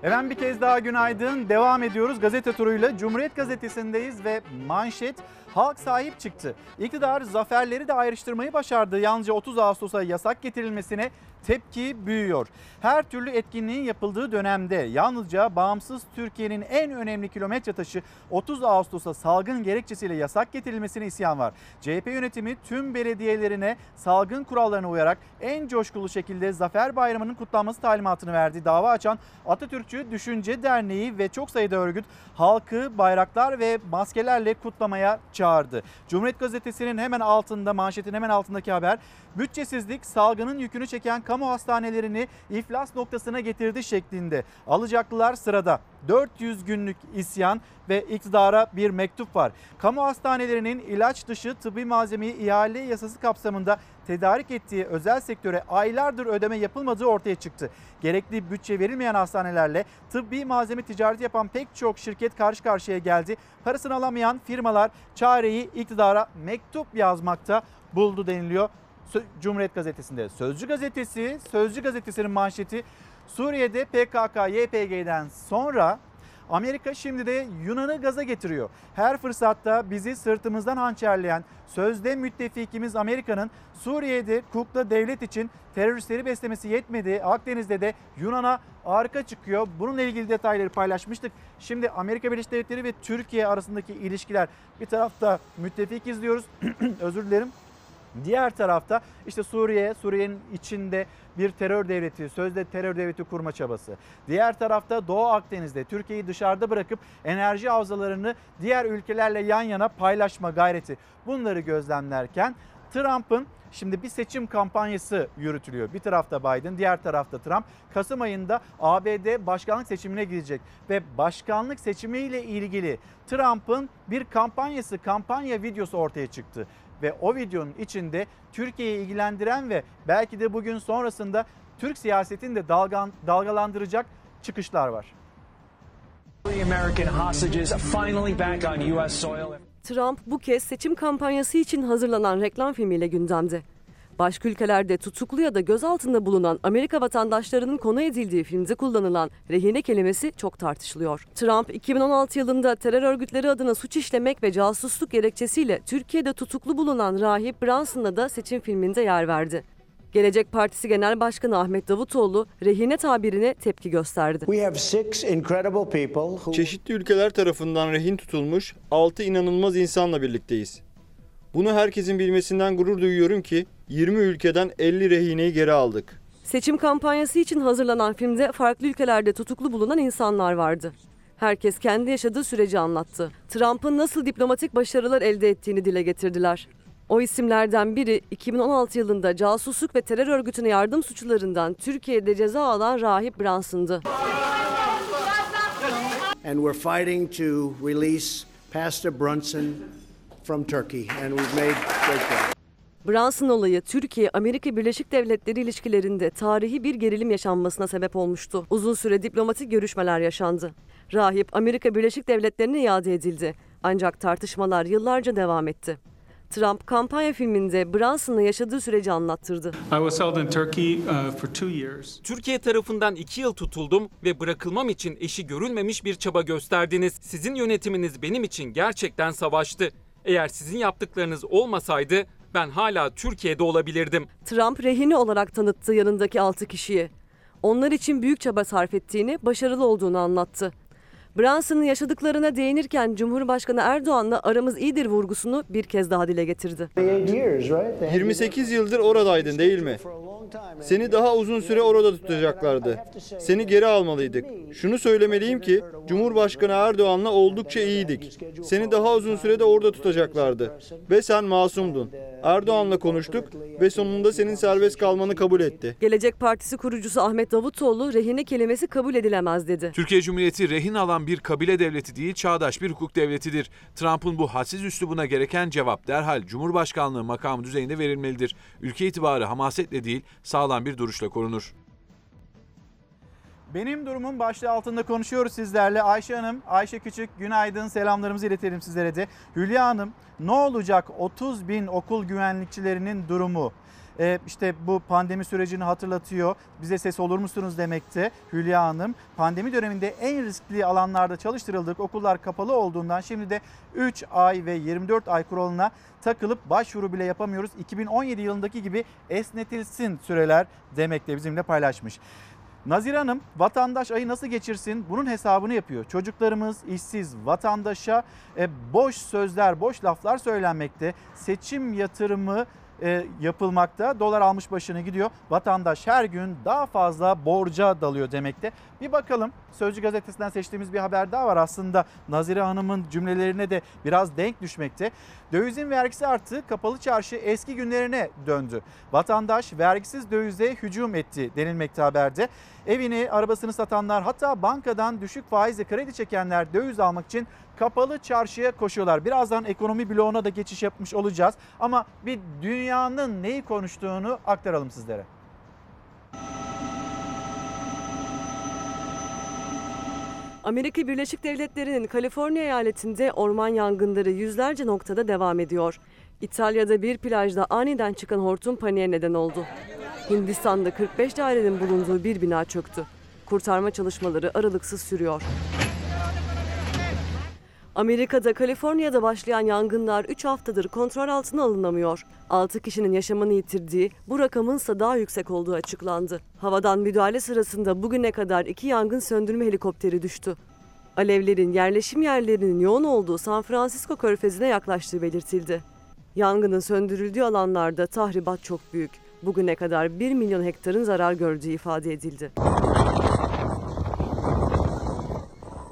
Efendim bir kez daha günaydın. Devam ediyoruz gazete turuyla. Cumhuriyet Gazetesi'ndeyiz ve manşet halk sahip çıktı. İktidar zaferleri de ayrıştırmayı başardı. Yalnızca 30 Ağustos'a yasak getirilmesine tepki büyüyor. Her türlü etkinliğin yapıldığı dönemde yalnızca bağımsız Türkiye'nin en önemli kilometre taşı 30 Ağustos'a salgın gerekçesiyle yasak getirilmesine isyan var. CHP yönetimi tüm belediyelerine salgın kurallarına uyarak en coşkulu şekilde Zafer Bayramı'nın kutlanması talimatını verdi. Dava açan Atatürkçü Düşünce Derneği ve çok sayıda örgüt halkı bayraklar ve maskelerle kutlamaya çağırdı. Cumhuriyet Gazetesi'nin hemen altında manşetin hemen altındaki haber bütçesizlik salgının yükünü çeken kamu hastanelerini iflas noktasına getirdi şeklinde. Alacaklılar sırada. 400 günlük isyan ve iktidara bir mektup var. Kamu hastanelerinin ilaç dışı tıbbi malzemeyi ihale yasası kapsamında tedarik ettiği özel sektöre aylardır ödeme yapılmadığı ortaya çıktı. Gerekli bütçe verilmeyen hastanelerle tıbbi malzeme ticareti yapan pek çok şirket karşı karşıya geldi. Parasını alamayan firmalar çareyi iktidara mektup yazmakta buldu deniliyor. Cumhuriyet Gazetesi'nde. Sözcü Gazetesi, Sözcü Gazetesi'nin manşeti Suriye'de PKK, YPG'den sonra Amerika şimdi de Yunan'ı gaza getiriyor. Her fırsatta bizi sırtımızdan hançerleyen sözde müttefikimiz Amerika'nın Suriye'de kukla devlet için teröristleri beslemesi yetmedi. Akdeniz'de de Yunan'a arka çıkıyor. Bununla ilgili detayları paylaşmıştık. Şimdi Amerika Birleşik Devletleri ve Türkiye arasındaki ilişkiler bir tarafta müttefik izliyoruz. Özür dilerim. Diğer tarafta işte Suriye, Suriye'nin içinde bir terör devleti, sözde terör devleti kurma çabası. Diğer tarafta Doğu Akdeniz'de Türkiye'yi dışarıda bırakıp enerji havzalarını diğer ülkelerle yan yana paylaşma gayreti. Bunları gözlemlerken Trump'ın Şimdi bir seçim kampanyası yürütülüyor. Bir tarafta Biden, diğer tarafta Trump. Kasım ayında ABD başkanlık seçimine gidecek ve başkanlık seçimiyle ilgili Trump'ın bir kampanyası, kampanya videosu ortaya çıktı ve o videonun içinde Türkiye'yi ilgilendiren ve belki de bugün sonrasında Türk siyasetini de dalgan, dalgalandıracak çıkışlar var. Trump bu kez seçim kampanyası için hazırlanan reklam filmiyle gündemde. Başka ülkelerde tutuklu ya da gözaltında bulunan Amerika vatandaşlarının konu edildiği filmde kullanılan rehine kelimesi çok tartışılıyor. Trump 2016 yılında terör örgütleri adına suç işlemek ve casusluk gerekçesiyle Türkiye'de tutuklu bulunan rahip Branson'la da seçim filminde yer verdi. Gelecek Partisi Genel Başkanı Ahmet Davutoğlu rehine tabirine tepki gösterdi. Çeşitli ülkeler tarafından rehin tutulmuş 6 inanılmaz insanla birlikteyiz. Bunu herkesin bilmesinden gurur duyuyorum ki 20 ülkeden 50 rehineyi geri aldık. Seçim kampanyası için hazırlanan filmde farklı ülkelerde tutuklu bulunan insanlar vardı. Herkes kendi yaşadığı süreci anlattı. Trump'ın nasıl diplomatik başarılar elde ettiğini dile getirdiler. O isimlerden biri 2016 yılında casusluk ve terör örgütüne yardım suçlarından Türkiye'de ceza alan rahip Branson'dı. And we're fighting to release Pastor Brunson from Turkey and we've made great progress. Brunson olayı Türkiye-Amerika Birleşik Devletleri ilişkilerinde tarihi bir gerilim yaşanmasına sebep olmuştu. Uzun süre diplomatik görüşmeler yaşandı. Rahip Amerika Birleşik Devletleri'ne iade edildi. Ancak tartışmalar yıllarca devam etti. Trump kampanya filminde Brunson'la yaşadığı süreci anlattırdı. Türkiye tarafından iki yıl tutuldum ve bırakılmam için eşi görülmemiş bir çaba gösterdiniz. Sizin yönetiminiz benim için gerçekten savaştı. Eğer sizin yaptıklarınız olmasaydı ben hala Türkiye'de olabilirdim. Trump rehini olarak tanıttı yanındaki 6 kişiyi. Onlar için büyük çaba sarf ettiğini, başarılı olduğunu anlattı. Brunson'ın yaşadıklarına değinirken Cumhurbaşkanı Erdoğan'la aramız iyidir vurgusunu bir kez daha dile getirdi. 28 yıldır oradaydın değil mi? Seni daha uzun süre orada tutacaklardı. Seni geri almalıydık. Şunu söylemeliyim ki Cumhurbaşkanı Erdoğan'la oldukça iyiydik. Seni daha uzun sürede orada tutacaklardı. Ve sen masumdun. Erdoğan'la konuştuk ve sonunda senin serbest kalmanı kabul etti. Gelecek Partisi kurucusu Ahmet Davutoğlu rehine kelimesi kabul edilemez dedi. Türkiye Cumhuriyeti rehin alan bir kabile devleti değil, çağdaş bir hukuk devletidir. Trump'ın bu hadsiz üslubuna gereken cevap derhal Cumhurbaşkanlığı makamı düzeyinde verilmelidir. Ülke itibarı hamasetle değil, sağlam bir duruşla korunur. Benim durumum başlığı altında konuşuyoruz sizlerle. Ayşe Hanım, Ayşe Küçük günaydın selamlarımızı iletelim sizlere de. Hülya Hanım ne olacak 30 bin okul güvenlikçilerinin durumu? Ee, işte bu pandemi sürecini hatırlatıyor. Bize ses olur musunuz demekte Hülya Hanım. Pandemi döneminde en riskli alanlarda çalıştırıldık. Okullar kapalı olduğundan şimdi de 3 ay ve 24 ay kuralına takılıp başvuru bile yapamıyoruz. 2017 yılındaki gibi esnetilsin süreler demekte bizimle paylaşmış. Nazire Hanım vatandaş ayı nasıl geçirsin bunun hesabını yapıyor. Çocuklarımız işsiz vatandaşa e, boş sözler, boş laflar söylenmekte. Seçim yatırımı e, yapılmakta. Dolar almış başını gidiyor. Vatandaş her gün daha fazla borca dalıyor demekte. Bir bakalım Sözcü gazetesinden seçtiğimiz bir haber daha var. Aslında Nazire Hanım'ın cümlelerine de biraz denk düşmekte. Dövizin vergisi arttı. Kapalı çarşı eski günlerine döndü. Vatandaş vergisiz dövize hücum etti denilmekte haberde. Evini, arabasını satanlar hatta bankadan düşük faizle kredi çekenler döviz almak için kapalı çarşıya koşuyorlar. Birazdan ekonomi bloğuna da geçiş yapmış olacağız. Ama bir dünyanın neyi konuştuğunu aktaralım sizlere. Amerika Birleşik Devletleri'nin Kaliforniya eyaletinde orman yangınları yüzlerce noktada devam ediyor. İtalya'da bir plajda aniden çıkan hortum paniğe neden oldu. Hindistan'da 45 dairenin bulunduğu bir bina çöktü. Kurtarma çalışmaları aralıksız sürüyor. Amerika'da Kaliforniya'da başlayan yangınlar 3 haftadır kontrol altına alınamıyor. 6 kişinin yaşamını yitirdiği, bu rakamın ise daha yüksek olduğu açıklandı. Havadan müdahale sırasında bugüne kadar iki yangın söndürme helikopteri düştü. Alevlerin yerleşim yerlerinin yoğun olduğu San Francisco körfezine yaklaştığı belirtildi. Yangının söndürüldüğü alanlarda tahribat çok büyük. Bugüne kadar 1 milyon hektarın zarar gördüğü ifade edildi.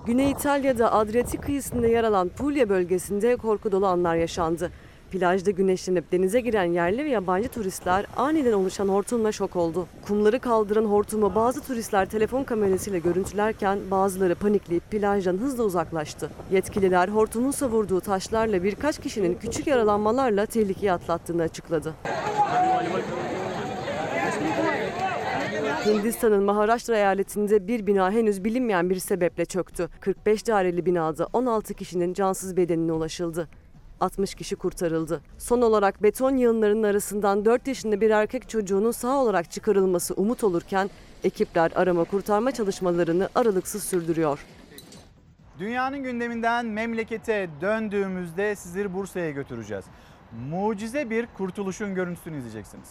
Güney İtalya'da Adriyatik kıyısında yer alan Puglia bölgesinde korku dolu anlar yaşandı. Plajda güneşlenip denize giren yerli ve yabancı turistler aniden oluşan hortumla şok oldu. Kumları kaldıran hortumu bazı turistler telefon kamerasıyla görüntülerken bazıları panikleyip plajdan hızla uzaklaştı. Yetkililer hortumun savurduğu taşlarla birkaç kişinin küçük yaralanmalarla tehlikeyi atlattığını açıkladı. Hindistan'ın Maharashtra eyaletinde bir bina henüz bilinmeyen bir sebeple çöktü. 45 daireli binada 16 kişinin cansız bedenine ulaşıldı. 60 kişi kurtarıldı. Son olarak beton yığınlarının arasından 4 yaşında bir erkek çocuğunun sağ olarak çıkarılması umut olurken ekipler arama kurtarma çalışmalarını aralıksız sürdürüyor. Dünyanın gündeminden memlekete döndüğümüzde sizleri Bursa'ya götüreceğiz. Mucize bir kurtuluşun görüntüsünü izleyeceksiniz.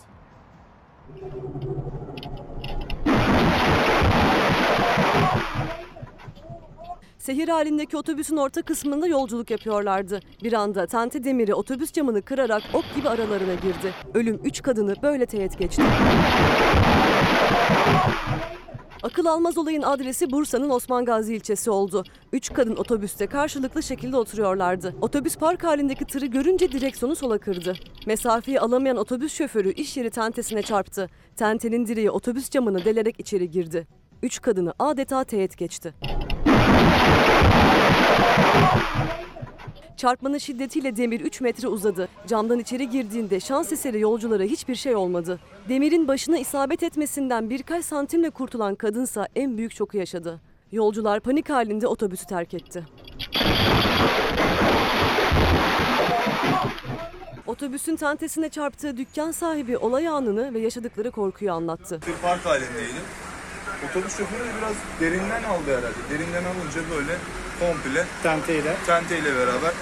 Sehir halindeki otobüsün orta kısmında yolculuk yapıyorlardı. Bir anda tente demiri otobüs camını kırarak ok gibi aralarına girdi. Ölüm 3 kadını böyle teğet geçti. Akıl almaz olayın adresi Bursa'nın Osman Gazi ilçesi oldu. Üç kadın otobüste karşılıklı şekilde oturuyorlardı. Otobüs park halindeki tırı görünce direksiyonu sola kırdı. Mesafeyi alamayan otobüs şoförü iş yeri tentesine çarptı. Tentenin direği otobüs camını delerek içeri girdi. Üç kadını adeta teğet geçti. Çarpmanın şiddetiyle demir 3 metre uzadı. Camdan içeri girdiğinde şans eseri yolculara hiçbir şey olmadı. Demirin başına isabet etmesinden birkaç santimle kurtulan kadınsa en büyük şoku yaşadı. Yolcular panik halinde otobüsü terk etti. Otobüsün tentesine çarptığı dükkan sahibi olay anını ve yaşadıkları korkuyu anlattı. Bir park halindeydim. Otobüs şoförü de biraz derinden aldı herhalde. Derinden alınca böyle komple Tenteyle. tenteyle beraber.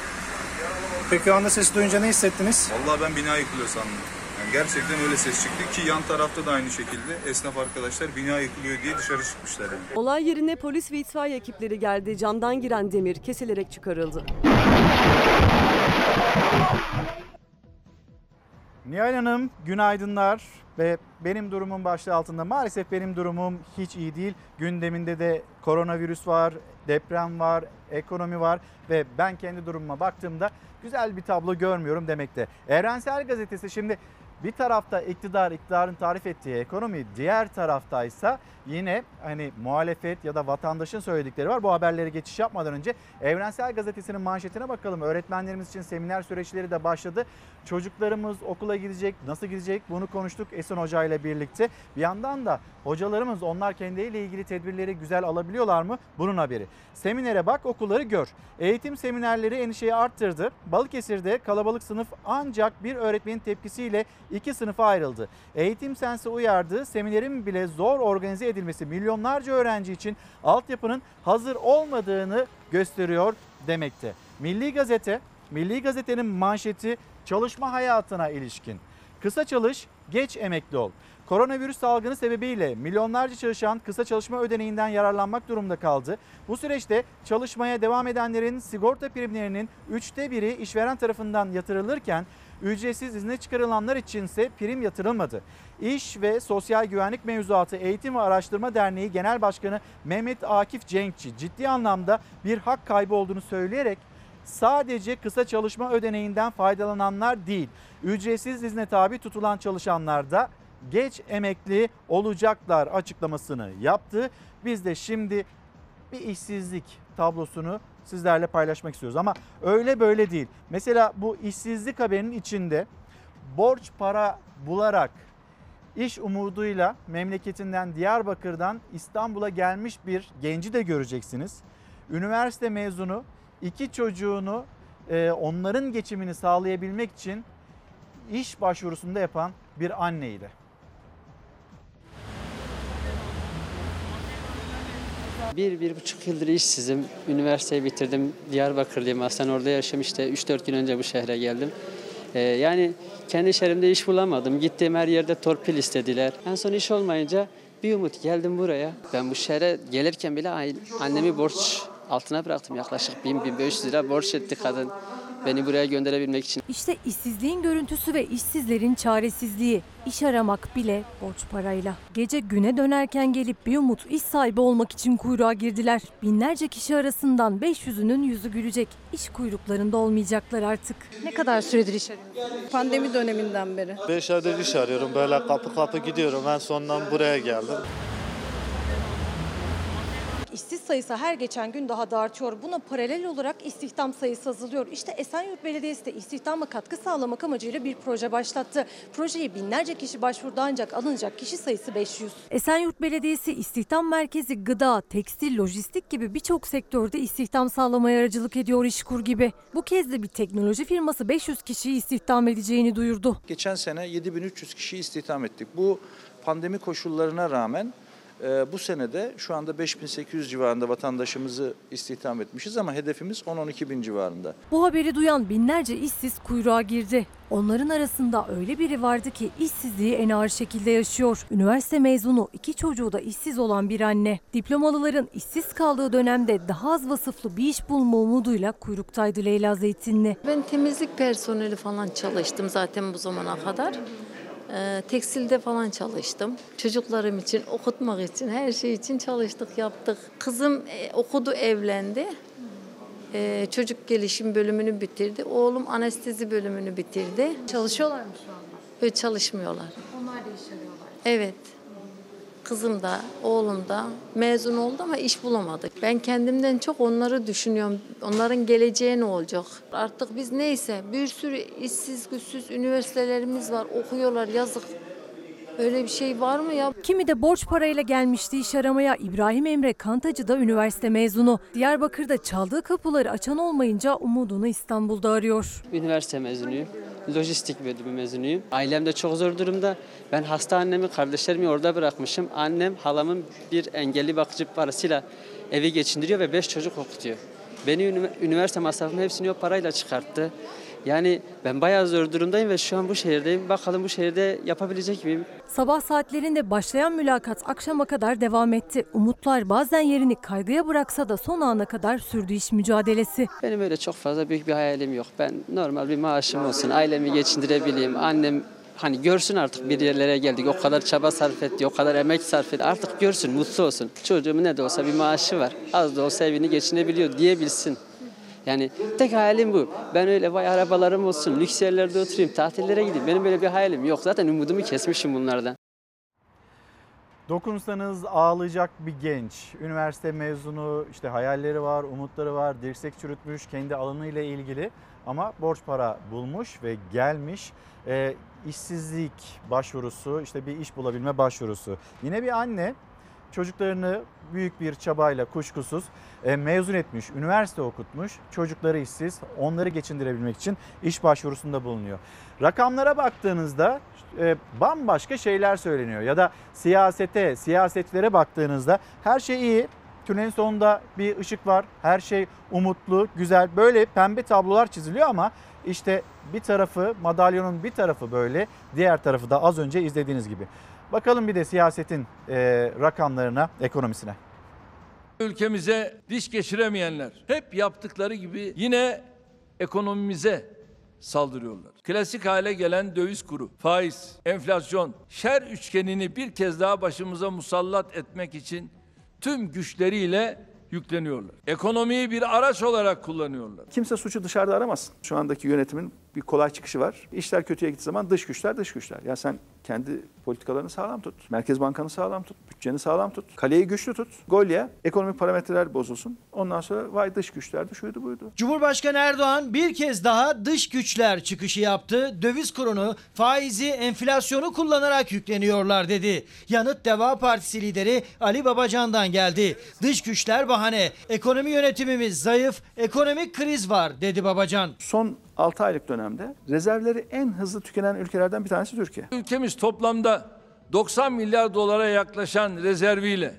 Peki o anda sesi duyunca ne hissettiniz? Vallahi ben bina yıkılıyor sandım. Yani gerçekten öyle ses çıktı ki yan tarafta da aynı şekilde esnaf arkadaşlar bina yıkılıyor diye dışarı çıkmışlar yani. Olay yerine polis ve itfaiye ekipleri geldi. Camdan giren demir kesilerek çıkarıldı. Nihal Hanım günaydınlar ve benim durumum başlığı altında maalesef benim durumum hiç iyi değil. Gündeminde de koronavirüs var, deprem var, ekonomi var ve ben kendi durumuma baktığımda güzel bir tablo görmüyorum demekte. Evrensel Gazetesi şimdi bir tarafta iktidar, iktidarın tarif ettiği ekonomi, diğer taraftaysa yine hani muhalefet ya da vatandaşın söyledikleri var. Bu haberlere geçiş yapmadan önce Evrensel Gazetesi'nin manşetine bakalım. Öğretmenlerimiz için seminer süreçleri de başladı. Çocuklarımız okula gidecek, nasıl gidecek bunu konuştuk Esin Hoca ile birlikte. Bir yandan da hocalarımız onlar kendileriyle ilgili tedbirleri güzel alabiliyorlar mı? Bunun haberi. Seminere bak, okulları gör. Eğitim seminerleri endişeyi arttırdı. Balıkesir'de kalabalık sınıf ancak bir öğretmenin tepkisiyle iki sınıfa ayrıldı. Eğitim Sensi uyardı. Seminerin bile zor organize edilmesi milyonlarca öğrenci için altyapının hazır olmadığını gösteriyor demekte. Milli Gazete, Milli Gazete'nin manşeti çalışma hayatına ilişkin. Kısa çalış, geç emekli ol. Koronavirüs salgını sebebiyle milyonlarca çalışan kısa çalışma ödeneğinden yararlanmak durumunda kaldı. Bu süreçte çalışmaya devam edenlerin sigorta primlerinin üçte biri işveren tarafından yatırılırken ücretsiz izne çıkarılanlar içinse prim yatırılmadı. İş ve Sosyal Güvenlik Mevzuatı Eğitim ve Araştırma Derneği Genel Başkanı Mehmet Akif Cenkçi ciddi anlamda bir hak kaybı olduğunu söyleyerek sadece kısa çalışma ödeneğinden faydalananlar değil, ücretsiz izne tabi tutulan çalışanlar da geç emekli olacaklar açıklamasını yaptı. Biz de şimdi bir işsizlik tablosunu sizlerle paylaşmak istiyoruz ama öyle böyle değil. Mesela bu işsizlik haberinin içinde borç para bularak iş umuduyla memleketinden Diyarbakır'dan İstanbul'a gelmiş bir genci de göreceksiniz. Üniversite mezunu iki çocuğunu e, onların geçimini sağlayabilmek için iş başvurusunda yapan bir anneydi. Bir, bir buçuk yıldır işsizim. Üniversiteyi bitirdim. Diyarbakırlıyım aslında orada yaşam işte 3-4 gün önce bu şehre geldim. Ee, yani kendi şehrimde iş bulamadım. Gittiğim her yerde torpil istediler. En son iş olmayınca bir umut geldim buraya. Ben bu şehre gelirken bile annemi borç altına bıraktım. Yaklaşık 1000-1500 lira borç etti kadın. Beni buraya gönderebilmek için. İşte işsizliğin görüntüsü ve işsizlerin çaresizliği. İş aramak bile borç parayla. Gece güne dönerken gelip bir umut iş sahibi olmak için kuyruğa girdiler. Binlerce kişi arasından 500'ünün yüzü gülecek. İş kuyruklarında olmayacaklar artık. Ne kadar süredir iş arıyorsunuz? Pandemi döneminden beri. 5 aydır iş arıyorum. Böyle kapı kapı gidiyorum. En sondan buraya geldim. İşsiz sayısı her geçen gün daha da artıyor. Buna paralel olarak istihdam sayısı azalıyor. İşte Esenyurt Belediyesi de istihdama katkı sağlamak amacıyla bir proje başlattı. Projeye binlerce kişi başvurdu ancak alınacak kişi sayısı 500. Esenyurt Belediyesi istihdam merkezi gıda, tekstil, lojistik gibi birçok sektörde istihdam sağlamaya aracılık ediyor İşkur gibi. Bu kez de bir teknoloji firması 500 kişiyi istihdam edeceğini duyurdu. Geçen sene 7300 kişi istihdam ettik. Bu pandemi koşullarına rağmen e, bu senede şu anda 5800 civarında vatandaşımızı istihdam etmişiz ama hedefimiz 10-12 bin civarında. Bu haberi duyan binlerce işsiz kuyruğa girdi. Onların arasında öyle biri vardı ki işsizliği en ağır şekilde yaşıyor. Üniversite mezunu iki çocuğu da işsiz olan bir anne. Diplomalıların işsiz kaldığı dönemde daha az vasıflı bir iş bulma umuduyla kuyruktaydı Leyla Zeytinli. Ben temizlik personeli falan çalıştım zaten bu zamana kadar. Ee, tekstilde falan çalıştım. Çocuklarım için, okutmak için, her şey için çalıştık, yaptık. Kızım e, okudu, evlendi. Ee, çocuk gelişim bölümünü bitirdi. Oğlum anestezi bölümünü bitirdi. Çalışıyorlar mı şu anda? Böyle çalışmıyorlar. Onlar da iş arıyorlar. Evet. Kızım da, oğlum da mezun oldu ama iş bulamadık. Ben kendimden çok onları düşünüyorum. Onların geleceği ne olacak? Artık biz neyse bir sürü işsiz güçsüz üniversitelerimiz var. Okuyorlar yazık. Öyle bir şey var mı ya? Kimi de borç parayla gelmişti iş aramaya. İbrahim Emre Kantacı da üniversite mezunu. Diyarbakır'da çaldığı kapıları açan olmayınca umudunu İstanbul'da arıyor. Üniversite mezunuyum. Lojistik bölümü mezunuyum. Ailem de çok zor durumda. Ben hasta annemi, kardeşlerimi orada bırakmışım. Annem halamın bir engelli bakıcı parasıyla evi geçindiriyor ve beş çocuk okutuyor. Beni üniversite masrafımı hepsini o parayla çıkarttı. Yani ben bayağı zor durumdayım ve şu an bu şehirdeyim. Bakalım bu şehirde yapabilecek miyim? Sabah saatlerinde başlayan mülakat akşama kadar devam etti. Umutlar bazen yerini kaygıya bıraksa da son ana kadar sürdü iş mücadelesi. Benim öyle çok fazla büyük bir hayalim yok. Ben normal bir maaşım olsun, ailemi geçindirebileyim, annem hani görsün artık bir yerlere geldik. O kadar çaba sarf etti, o kadar emek sarf etti. Artık görsün, mutlu olsun. Çocuğumun ne de olsa bir maaşı var. Az da olsa evini geçinebiliyor diyebilsin. Yani tek hayalim bu. Ben öyle vay arabalarım olsun, lüks yerlerde oturayım, tatillere gideyim. Benim böyle bir hayalim yok. Zaten umudumu kesmişim bunlardan. Dokunsanız ağlayacak bir genç. Üniversite mezunu, işte hayalleri var, umutları var, dirsek çürütmüş kendi alanıyla ilgili ama borç para bulmuş ve gelmiş. Ee, işsizlik başvurusu, işte bir iş bulabilme başvurusu. Yine bir anne çocuklarını büyük bir çabayla kuşkusuz e, mezun etmiş, üniversite okutmuş, çocukları işsiz, onları geçindirebilmek için iş başvurusunda bulunuyor. Rakamlara baktığınızda e, bambaşka şeyler söyleniyor ya da siyasete, siyasetlere baktığınızda her şey iyi. Tünelin sonunda bir ışık var. Her şey umutlu, güzel. Böyle pembe tablolar çiziliyor ama işte bir tarafı, madalyonun bir tarafı böyle, diğer tarafı da az önce izlediğiniz gibi. Bakalım bir de siyasetin e, rakamlarına, ekonomisine. Ülkemize diş geçiremeyenler hep yaptıkları gibi yine ekonomimize saldırıyorlar. Klasik hale gelen döviz kuru, faiz, enflasyon, şer üçgenini bir kez daha başımıza musallat etmek için tüm güçleriyle yükleniyorlar. Ekonomiyi bir araç olarak kullanıyorlar. Kimse suçu dışarıda aramasın. Şu andaki yönetimin bir kolay çıkışı var. İşler kötüye gittiği zaman dış güçler dış güçler. Ya sen kendi politikalarını sağlam tut. Merkez Bankanı sağlam tut. Bütçeni sağlam tut. Kaleyi güçlü tut. Gol ye. Ekonomik parametreler bozulsun. Ondan sonra vay dış güçlerdi şuydu buydu. Cumhurbaşkanı Erdoğan bir kez daha dış güçler çıkışı yaptı. Döviz kurunu, faizi, enflasyonu kullanarak yükleniyorlar dedi. Yanıt Deva Partisi lideri Ali Babacan'dan geldi. Dış güçler bahane. Ekonomi yönetimimiz zayıf, ekonomik kriz var dedi Babacan. Son 6 aylık dönemde rezervleri en hızlı tükenen ülkelerden bir tanesi Türkiye. Ülkemiz toplamda 90 milyar dolara yaklaşan rezerviyle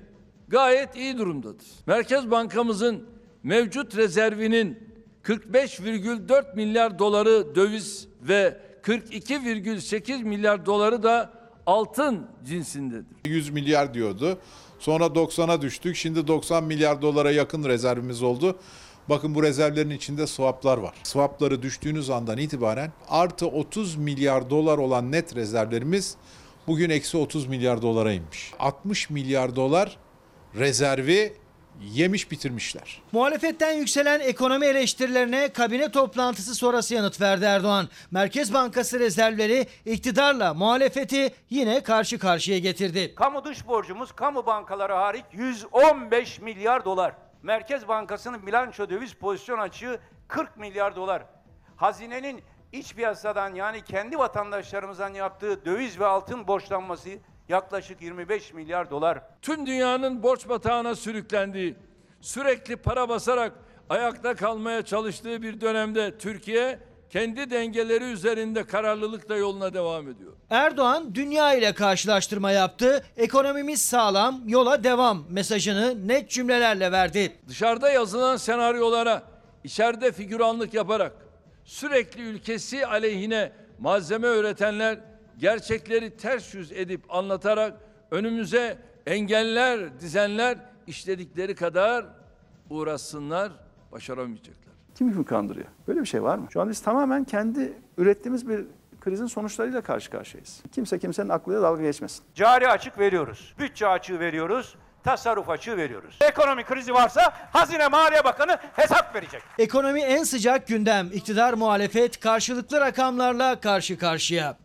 gayet iyi durumdadır. Merkez Bankamızın mevcut rezervinin 45,4 milyar doları döviz ve 42,8 milyar doları da altın cinsindedir. 100 milyar diyordu. Sonra 90'a düştük. Şimdi 90 milyar dolara yakın rezervimiz oldu. Bakın bu rezervlerin içinde swaplar var. Swapları düştüğünüz andan itibaren artı 30 milyar dolar olan net rezervlerimiz bugün eksi 30 milyar dolara inmiş. 60 milyar dolar rezervi yemiş bitirmişler. Muhalefetten yükselen ekonomi eleştirilerine kabine toplantısı sonrası yanıt verdi Erdoğan. Merkez Bankası rezervleri iktidarla muhalefeti yine karşı karşıya getirdi. Kamu dış borcumuz kamu bankaları hariç 115 milyar dolar. Merkez Bankası'nın bilanço döviz pozisyon açığı 40 milyar dolar. Hazinenin iç piyasadan yani kendi vatandaşlarımızdan yaptığı döviz ve altın borçlanması yaklaşık 25 milyar dolar. Tüm dünyanın borç batağına sürüklendiği, sürekli para basarak ayakta kalmaya çalıştığı bir dönemde Türkiye kendi dengeleri üzerinde kararlılıkla yoluna devam ediyor. Erdoğan dünya ile karşılaştırma yaptı. Ekonomimiz sağlam, yola devam mesajını net cümlelerle verdi. Dışarıda yazılan senaryolara içeride figüranlık yaparak sürekli ülkesi aleyhine malzeme üretenler gerçekleri ters yüz edip anlatarak önümüze engeller dizenler işledikleri kadar uğraşsınlar başaramayacaklar. Kim kimi kandırıyor? Böyle bir şey var mı? Şu an biz tamamen kendi ürettiğimiz bir krizin sonuçlarıyla karşı karşıyayız. Kimse kimsenin aklıyla dalga geçmesin. Cari açık veriyoruz. Bütçe açığı veriyoruz. Tasarruf açığı veriyoruz. Ekonomi krizi varsa Hazine Maliye Bakanı hesap verecek. Ekonomi en sıcak gündem. İktidar muhalefet karşılıklı rakamlarla karşı karşıya.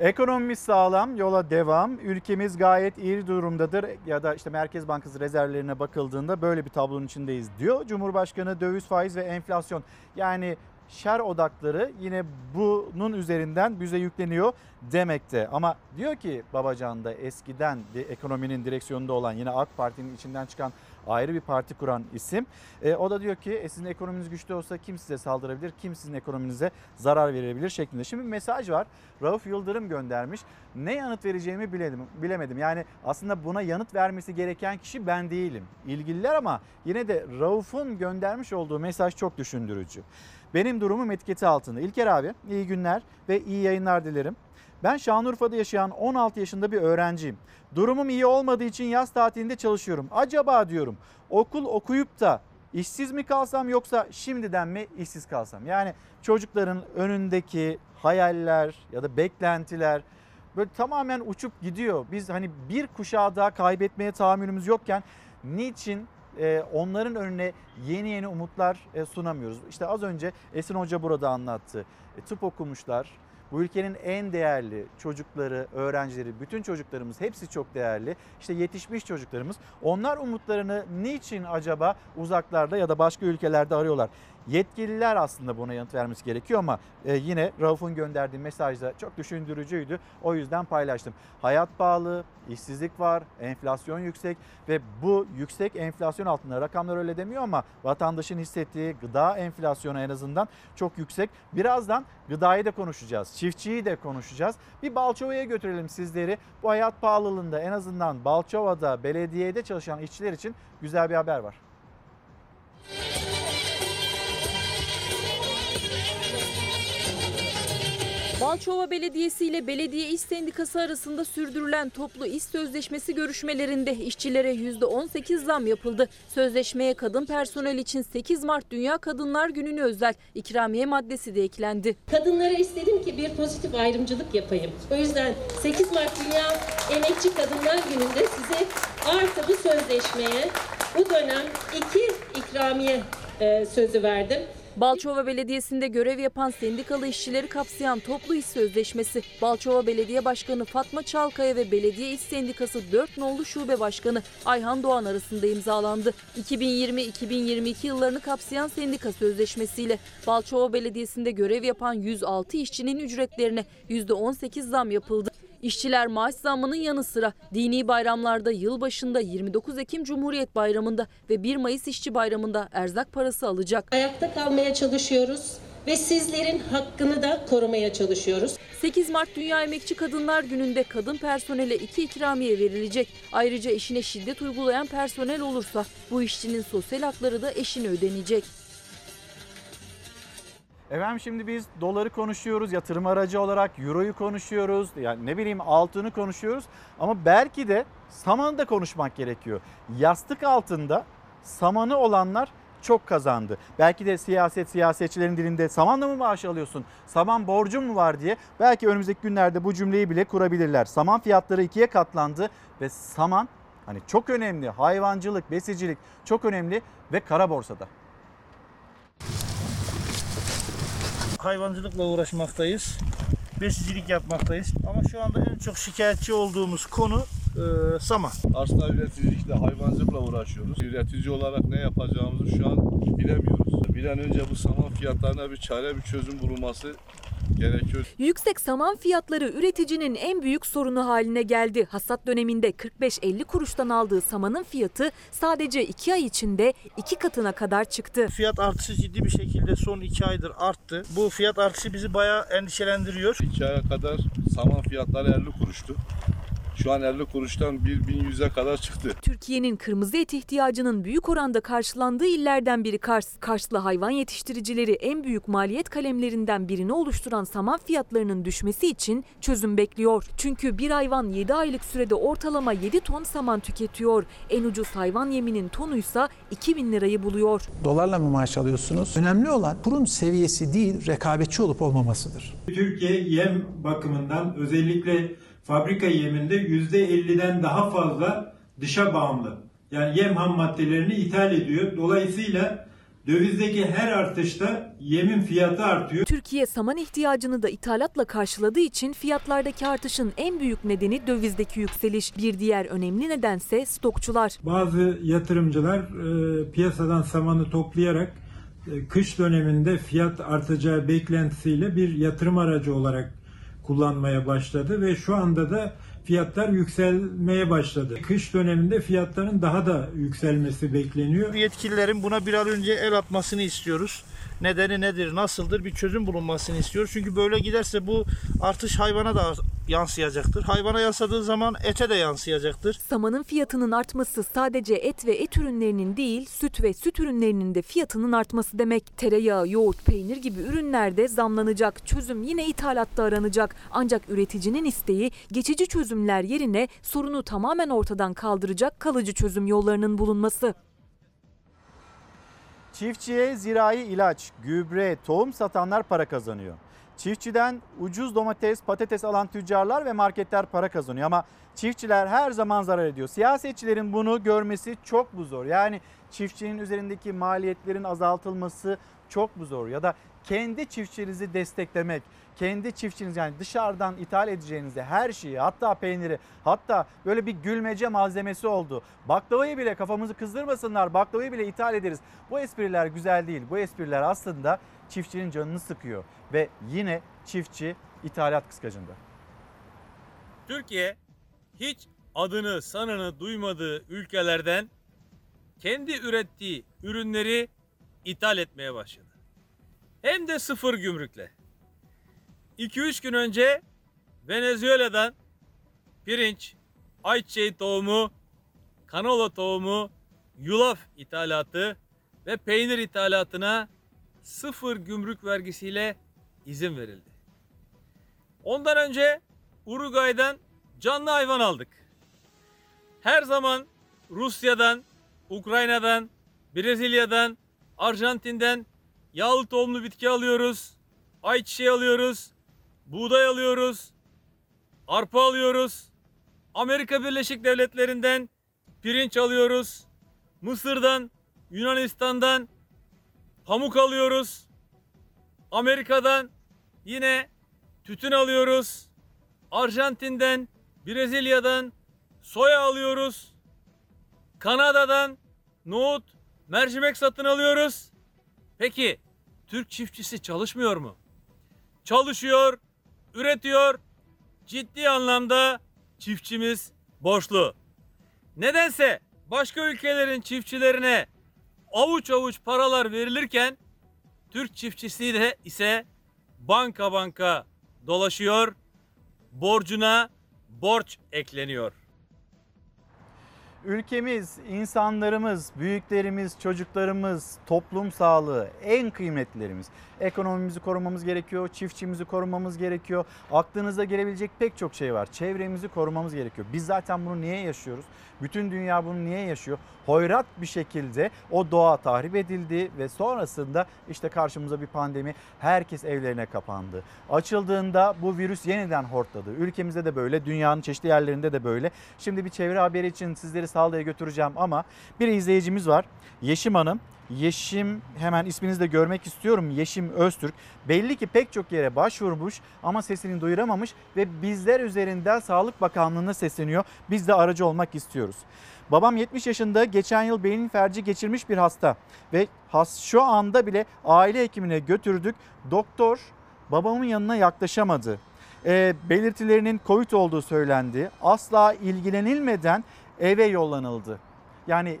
Ekonomimiz sağlam, yola devam. Ülkemiz gayet iyi durumdadır ya da işte Merkez Bankası rezervlerine bakıldığında böyle bir tablonun içindeyiz diyor. Cumhurbaşkanı döviz faiz ve enflasyon yani şer odakları yine bunun üzerinden bize yükleniyor demekte. Ama diyor ki Babacan da eskiden de ekonominin direksiyonunda olan yine AK Parti'nin içinden çıkan ayrı bir parti kuran isim. E, o da diyor ki e, sizin ekonominiz güçlü olsa kim size saldırabilir, kim sizin ekonominize zarar verebilir şeklinde. Şimdi bir mesaj var. Rauf Yıldırım göndermiş. Ne yanıt vereceğimi biledim, bilemedim. Yani aslında buna yanıt vermesi gereken kişi ben değilim. İlgililer ama yine de Rauf'un göndermiş olduğu mesaj çok düşündürücü. Benim durumum etiketi altında. İlker abi iyi günler ve iyi yayınlar dilerim. Ben Şanlıurfa'da yaşayan 16 yaşında bir öğrenciyim. Durumum iyi olmadığı için yaz tatilinde çalışıyorum. Acaba diyorum okul okuyup da işsiz mi kalsam yoksa şimdiden mi işsiz kalsam? Yani çocukların önündeki hayaller ya da beklentiler böyle tamamen uçup gidiyor. Biz hani bir kuşağı daha kaybetmeye tahammülümüz yokken niçin e, onların önüne yeni yeni umutlar e, sunamıyoruz? İşte az önce Esin Hoca burada anlattı. E, tıp okumuşlar, bu ülkenin en değerli çocukları, öğrencileri, bütün çocuklarımız hepsi çok değerli. İşte yetişmiş çocuklarımız. Onlar umutlarını niçin acaba uzaklarda ya da başka ülkelerde arıyorlar? Yetkililer aslında buna yanıt vermesi gerekiyor ama e, yine Rauf'un gönderdiği mesajda çok düşündürücüydü. O yüzden paylaştım. Hayat pahalı, işsizlik var, enflasyon yüksek ve bu yüksek enflasyon altında rakamlar öyle demiyor ama vatandaşın hissettiği gıda enflasyonu en azından çok yüksek. Birazdan gıdayı da konuşacağız, çiftçiyi de konuşacağız. Bir Balçova'ya götürelim sizleri. Bu hayat pahalılığında en azından Balçova'da belediyede çalışan işçiler için güzel bir haber var. Balçova Belediyesi ile Belediye İş Sendikası arasında sürdürülen toplu iş sözleşmesi görüşmelerinde işçilere %18 zam yapıldı. Sözleşmeye kadın personel için 8 Mart Dünya Kadınlar Günü'ne özel ikramiye maddesi de eklendi. Kadınlara istedim ki bir pozitif ayrımcılık yapayım. O yüzden 8 Mart Dünya Emekçi Kadınlar Günü'nde size artı bu sözleşmeye bu dönem iki ikramiye e, sözü verdim. Balçova Belediyesi'nde görev yapan sendikalı işçileri kapsayan toplu iş sözleşmesi Balçova Belediye Başkanı Fatma Çalkaya ve Belediye İş Sendikası 4 nolu şube başkanı Ayhan Doğan arasında imzalandı. 2020-2022 yıllarını kapsayan sendika sözleşmesiyle Balçova Belediyesi'nde görev yapan 106 işçinin ücretlerine %18 zam yapıldı. İşçiler maaş zammının yanı sıra dini bayramlarda yılbaşında 29 Ekim Cumhuriyet Bayramı'nda ve 1 Mayıs İşçi Bayramı'nda erzak parası alacak. Ayakta kalmaya çalışıyoruz ve sizlerin hakkını da korumaya çalışıyoruz. 8 Mart Dünya Emekçi Kadınlar Günü'nde kadın personele iki ikramiye verilecek. Ayrıca eşine şiddet uygulayan personel olursa bu işçinin sosyal hakları da eşine ödenecek. Efendim şimdi biz doları konuşuyoruz, yatırım aracı olarak euroyu konuşuyoruz, yani ne bileyim altını konuşuyoruz ama belki de samanı da konuşmak gerekiyor. Yastık altında samanı olanlar çok kazandı. Belki de siyaset siyasetçilerin dilinde samanla mı maaş alıyorsun? Saman borcun mu var diye belki önümüzdeki günlerde bu cümleyi bile kurabilirler. Saman fiyatları ikiye katlandı ve saman hani çok önemli hayvancılık, besicilik çok önemli ve kara borsada. Hayvancılıkla uğraşmaktayız. Besicilik yapmaktayız. Ama şu anda en çok şikayetçi olduğumuz konu e, saman. Aslında üreticilikle, hayvancılıkla uğraşıyoruz. Üretici olarak ne yapacağımızı şu an bilemiyoruz. Bir an önce bu saman fiyatlarına bir çare, bir çözüm bulunması gerekiyor. Yüksek saman fiyatları üreticinin en büyük sorunu haline geldi. Hasat döneminde 45-50 kuruştan aldığı samanın fiyatı sadece 2 ay içinde 2 katına kadar çıktı. Fiyat artışı ciddi bir şekilde son 2 aydır arttı. Bu fiyat artışı bizi bayağı endişelendiriyor. İki aya kadar saman fiyatları 50 kuruştu. Şu an 50 kuruştan 1100'e kadar çıktı. Türkiye'nin kırmızı et ihtiyacının büyük oranda karşılandığı illerden biri Kars. Karslı hayvan yetiştiricileri en büyük maliyet kalemlerinden birini oluşturan saman fiyatlarının düşmesi için çözüm bekliyor. Çünkü bir hayvan 7 aylık sürede ortalama 7 ton saman tüketiyor. En ucuz hayvan yeminin tonuysa 2000 lirayı buluyor. Dolarla mı maaş alıyorsunuz? Önemli olan kurun seviyesi değil, rekabetçi olup olmamasıdır. Türkiye yem bakımından özellikle fabrika yeminde %50'den daha fazla dışa bağımlı. Yani yem ham maddelerini ithal ediyor. Dolayısıyla dövizdeki her artışta yemin fiyatı artıyor. Türkiye saman ihtiyacını da ithalatla karşıladığı için fiyatlardaki artışın en büyük nedeni dövizdeki yükseliş. Bir diğer önemli nedense stokçular. Bazı yatırımcılar e, piyasadan samanı toplayarak e, kış döneminde fiyat artacağı beklentisiyle bir yatırım aracı olarak kullanmaya başladı ve şu anda da fiyatlar yükselmeye başladı. Kış döneminde fiyatların daha da yükselmesi bekleniyor. Yetkililerin buna bir an önce el atmasını istiyoruz. Nedeni nedir, nasıldır bir çözüm bulunmasını istiyoruz. Çünkü böyle giderse bu artış hayvana da yansıyacaktır. Hayvana yansıdığı zaman ete de yansıyacaktır. Samanın fiyatının artması sadece et ve et ürünlerinin değil, süt ve süt ürünlerinin de fiyatının artması demek. Tereyağı, yoğurt, peynir gibi ürünlerde zamlanacak. Çözüm yine ithalatta aranacak. Ancak üreticinin isteği geçici çözümler yerine sorunu tamamen ortadan kaldıracak kalıcı çözüm yollarının bulunması. Çiftçiye zirai ilaç, gübre, tohum satanlar para kazanıyor. Çiftçiden ucuz domates, patates alan tüccarlar ve marketler para kazanıyor ama çiftçiler her zaman zarar ediyor. Siyasetçilerin bunu görmesi çok bu zor. Yani çiftçinin üzerindeki maliyetlerin azaltılması çok bu zor ya da kendi çiftçinizi desteklemek, kendi çiftçiniz yani dışarıdan ithal edeceğinizde her şeyi hatta peyniri hatta böyle bir gülmece malzemesi oldu. Baklavayı bile kafamızı kızdırmasınlar baklavayı bile ithal ederiz. Bu espriler güzel değil. Bu espriler aslında çiftçinin canını sıkıyor ve yine çiftçi ithalat kıskacında. Türkiye hiç adını sanını duymadığı ülkelerden kendi ürettiği ürünleri ithal etmeye başladı. Hem de sıfır gümrükle. 2-3 gün önce Venezuela'dan pirinç, ayçiçeği tohumu, kanola tohumu, yulaf ithalatı ve peynir ithalatına sıfır gümrük vergisiyle izin verildi. Ondan önce Uruguay'dan canlı hayvan aldık. Her zaman Rusya'dan, Ukrayna'dan, Brezilya'dan, Arjantin'den yağlı tohumlu bitki alıyoruz, ayçiçeği alıyoruz, buğday alıyoruz, arpa alıyoruz, Amerika Birleşik Devletleri'nden pirinç alıyoruz, Mısır'dan, Yunanistan'dan pamuk alıyoruz, Amerika'dan yine tütün alıyoruz, Arjantin'den, Brezilya'dan soya alıyoruz, Kanada'dan nohut, mercimek satın alıyoruz. Peki Türk çiftçisi çalışmıyor mu? Çalışıyor, üretiyor. Ciddi anlamda çiftçimiz borçlu. Nedense başka ülkelerin çiftçilerine avuç avuç paralar verilirken Türk çiftçisi de ise banka banka dolaşıyor. Borcuna borç ekleniyor. Ülkemiz, insanlarımız, büyüklerimiz, çocuklarımız, toplum sağlığı en kıymetlilerimiz. Ekonomimizi korumamız gerekiyor, çiftçimizi korumamız gerekiyor. Aklınıza gelebilecek pek çok şey var. Çevremizi korumamız gerekiyor. Biz zaten bunu niye yaşıyoruz? Bütün dünya bunu niye yaşıyor? Hoyrat bir şekilde o doğa tahrip edildi ve sonrasında işte karşımıza bir pandemi. Herkes evlerine kapandı. Açıldığında bu virüs yeniden hortladı. Ülkemizde de böyle, dünyanın çeşitli yerlerinde de böyle. Şimdi bir çevre haberi için sizleri saldaya götüreceğim ama bir izleyicimiz var. Yeşim Hanım. Yeşim hemen isminizi de görmek istiyorum. Yeşim Öztürk. Belli ki pek çok yere başvurmuş ama sesini duyuramamış ve bizler üzerinden Sağlık Bakanlığı'na sesleniyor. Biz de aracı olmak istiyoruz. Babam 70 yaşında geçen yıl beyin felci geçirmiş bir hasta ve has şu anda bile aile hekimine götürdük. Doktor babamın yanına yaklaşamadı. E, belirtilerinin COVID olduğu söylendi. Asla ilgilenilmeden eve yollanıldı. Yani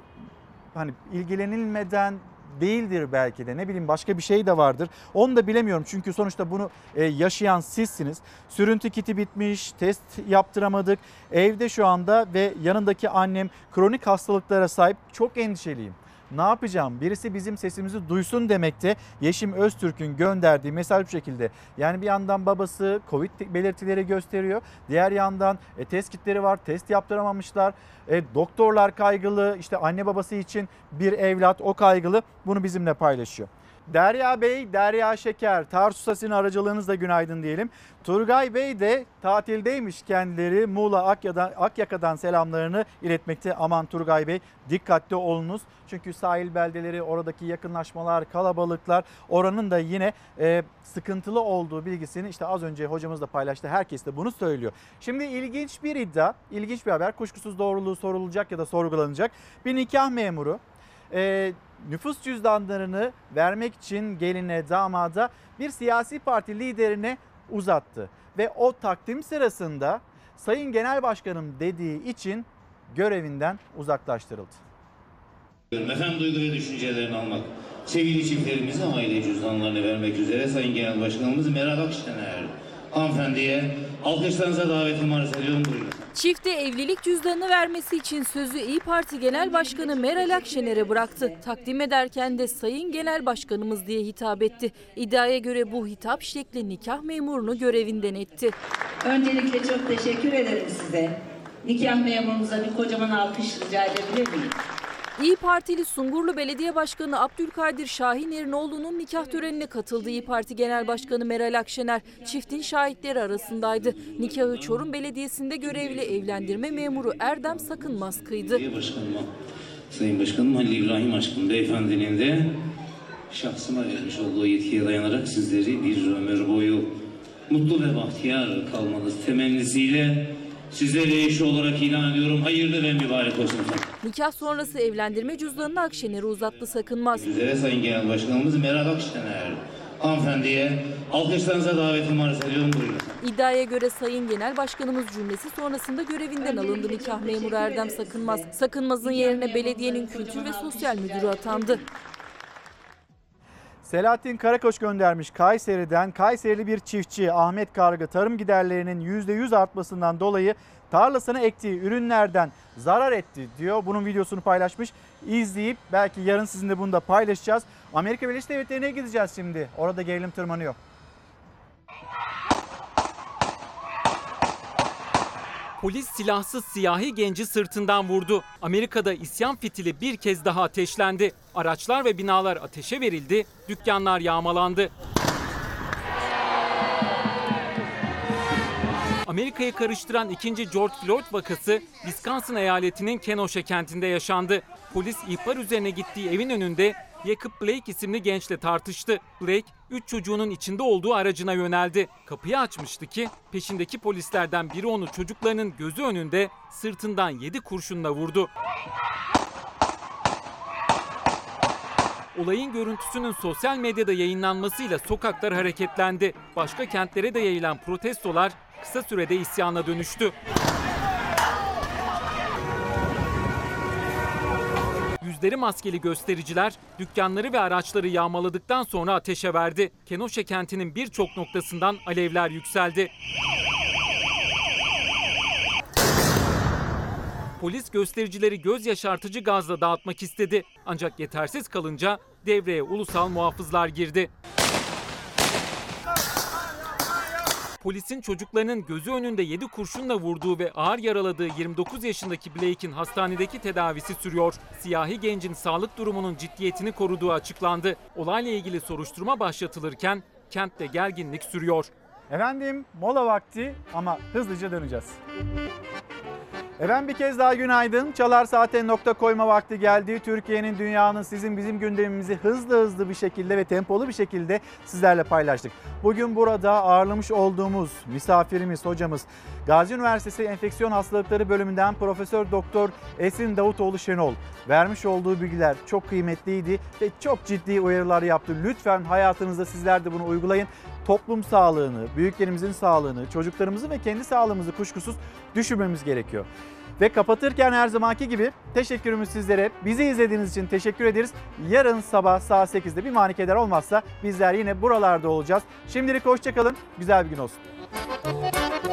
hani ilgilenilmeden değildir belki de ne bileyim başka bir şey de vardır. Onu da bilemiyorum çünkü sonuçta bunu e, yaşayan sizsiniz. Sürüntü kiti bitmiş, test yaptıramadık. Evde şu anda ve yanındaki annem kronik hastalıklara sahip çok endişeliyim. Ne yapacağım? Birisi bizim sesimizi duysun demekte. Yeşim Öztürk'ün gönderdiği mesaj bu şekilde. Yani bir yandan babası Covid belirtileri gösteriyor. Diğer yandan e, test kitleri var. Test yaptıramamışlar. E, doktorlar kaygılı. İşte anne babası için bir evlat o kaygılı. Bunu bizimle paylaşıyor. Derya Bey, Derya Şeker, Tarsus Asin aracılığınızla günaydın diyelim. Turgay Bey de tatildeymiş kendileri. Muğla Akya'dan, Akyaka'dan selamlarını iletmekte. Aman Turgay Bey dikkatli olunuz. Çünkü sahil beldeleri, oradaki yakınlaşmalar, kalabalıklar oranın da yine e, sıkıntılı olduğu bilgisini işte az önce hocamız da paylaştı. Herkes de bunu söylüyor. Şimdi ilginç bir iddia, ilginç bir haber. Kuşkusuz doğruluğu sorulacak ya da sorgulanacak. Bir nikah memuru e, nüfus cüzdanlarını vermek için geline damada bir siyasi parti liderine uzattı. Ve o takdim sırasında Sayın Genel Başkanım dediği için görevinden uzaklaştırıldı. Efendim duygu düşüncelerini almak. Sevgili çiftlerimize aile cüzdanlarını vermek üzere Sayın Genel Başkanımız Meral Akşener hanımefendiye alkışlarınıza davetimi arz ediyorum. Buyurun. Çifte evlilik cüzdanını vermesi için sözü İyi Parti Genel Başkanı Meral Akşener'e bıraktı. Takdim ederken de Sayın Genel Başkanımız diye hitap etti. İddiaya göre bu hitap şekli nikah memurunu görevinden etti. Öncelikle çok teşekkür ederim size. Nikah memurumuza bir kocaman alkış rica edebilir miyim? İyi Partili Sungurlu Belediye Başkanı Abdülkadir Şahin Erinoğlu'nun nikah törenine katıldı İyi Parti Genel Başkanı Meral Akşener. Çiftin şahitleri arasındaydı. Nikahı Çorum Belediyesi'nde görevli evlendirme memuru Erdem Sakınmaz kıydı. Belediye Başkanıma, Sayın Başkanım Halil İbrahim Aşkın Beyefendinin de şahsıma vermiş olduğu yetkiye dayanarak sizleri bir ömür boyu mutlu ve bahtiyar kalmanız temennisiyle sizlere eş olarak ilan ediyorum. Hayırlı ve mübarek olsun. Nikah sonrası evlendirme cüzdanını Akşener'e uzattı Sakınmaz. Üzere Sayın Genel Başkanımız Meral Akşener hanımefendiye alkışlarınıza davetimi arz ediyorum. Buyurun. İddiaya göre Sayın Genel Başkanımız cümlesi sonrasında görevinden alındı nikah memuru Erdem Sakınmaz. Sakınmaz'ın yerine belediyenin kültür ve sosyal müdürü atandı. Selahattin Karakoç göndermiş Kayseri'den. Kayserili bir çiftçi Ahmet Kargı tarım giderlerinin %100 artmasından dolayı tarlasına ektiği ürünlerden zarar etti diyor. Bunun videosunu paylaşmış. İzleyip belki yarın sizinle bunu da paylaşacağız. Amerika Birleşik Devletleri'ne gideceğiz şimdi. Orada gerilim tırmanıyor. Polis silahsız siyahi genci sırtından vurdu. Amerika'da isyan fitili bir kez daha ateşlendi. Araçlar ve binalar ateşe verildi, dükkanlar yağmalandı. Amerika'yı karıştıran ikinci George Floyd vakası Wisconsin eyaletinin Kenosha kentinde yaşandı. Polis ihbar üzerine gittiği evin önünde Jacob Blake isimli gençle tartıştı. Blake, 3 çocuğunun içinde olduğu aracına yöneldi. Kapıyı açmıştı ki peşindeki polislerden biri onu çocuklarının gözü önünde sırtından 7 kurşunla vurdu. Olayın görüntüsünün sosyal medyada yayınlanmasıyla sokaklar hareketlendi. Başka kentlere de yayılan protestolar kısa sürede isyana dönüştü. Yüzleri maskeli göstericiler dükkanları ve araçları yağmaladıktan sonra ateşe verdi. Kenosha kentinin birçok noktasından alevler yükseldi. Polis göstericileri göz yaşartıcı gazla dağıtmak istedi. Ancak yetersiz kalınca devreye ulusal muhafızlar girdi. Polisin çocuklarının gözü önünde 7 kurşunla vurduğu ve ağır yaraladığı 29 yaşındaki Blake'in hastanedeki tedavisi sürüyor. Siyahi gencin sağlık durumunun ciddiyetini koruduğu açıklandı. Olayla ilgili soruşturma başlatılırken kentte gerginlik sürüyor. Efendim mola vakti ama hızlıca döneceğiz. Efendim bir kez daha günaydın. Çalar Saat'e nokta koyma vakti geldi. Türkiye'nin, dünyanın, sizin bizim gündemimizi hızlı hızlı bir şekilde ve tempolu bir şekilde sizlerle paylaştık. Bugün burada ağırlamış olduğumuz misafirimiz, hocamız Gazi Üniversitesi Enfeksiyon Hastalıkları Bölümünden Profesör Doktor Esin Davutoğlu Şenol. Vermiş olduğu bilgiler çok kıymetliydi ve çok ciddi uyarılar yaptı. Lütfen hayatınızda sizler de bunu uygulayın. Toplum sağlığını, büyüklerimizin sağlığını, çocuklarımızı ve kendi sağlığımızı kuşkusuz düşünmemiz gerekiyor. Ve kapatırken her zamanki gibi teşekkürümüz sizlere. Bizi izlediğiniz için teşekkür ederiz. Yarın sabah saat 8'de bir manikeder olmazsa bizler yine buralarda olacağız. Şimdilik hoşçakalın. Güzel bir gün olsun.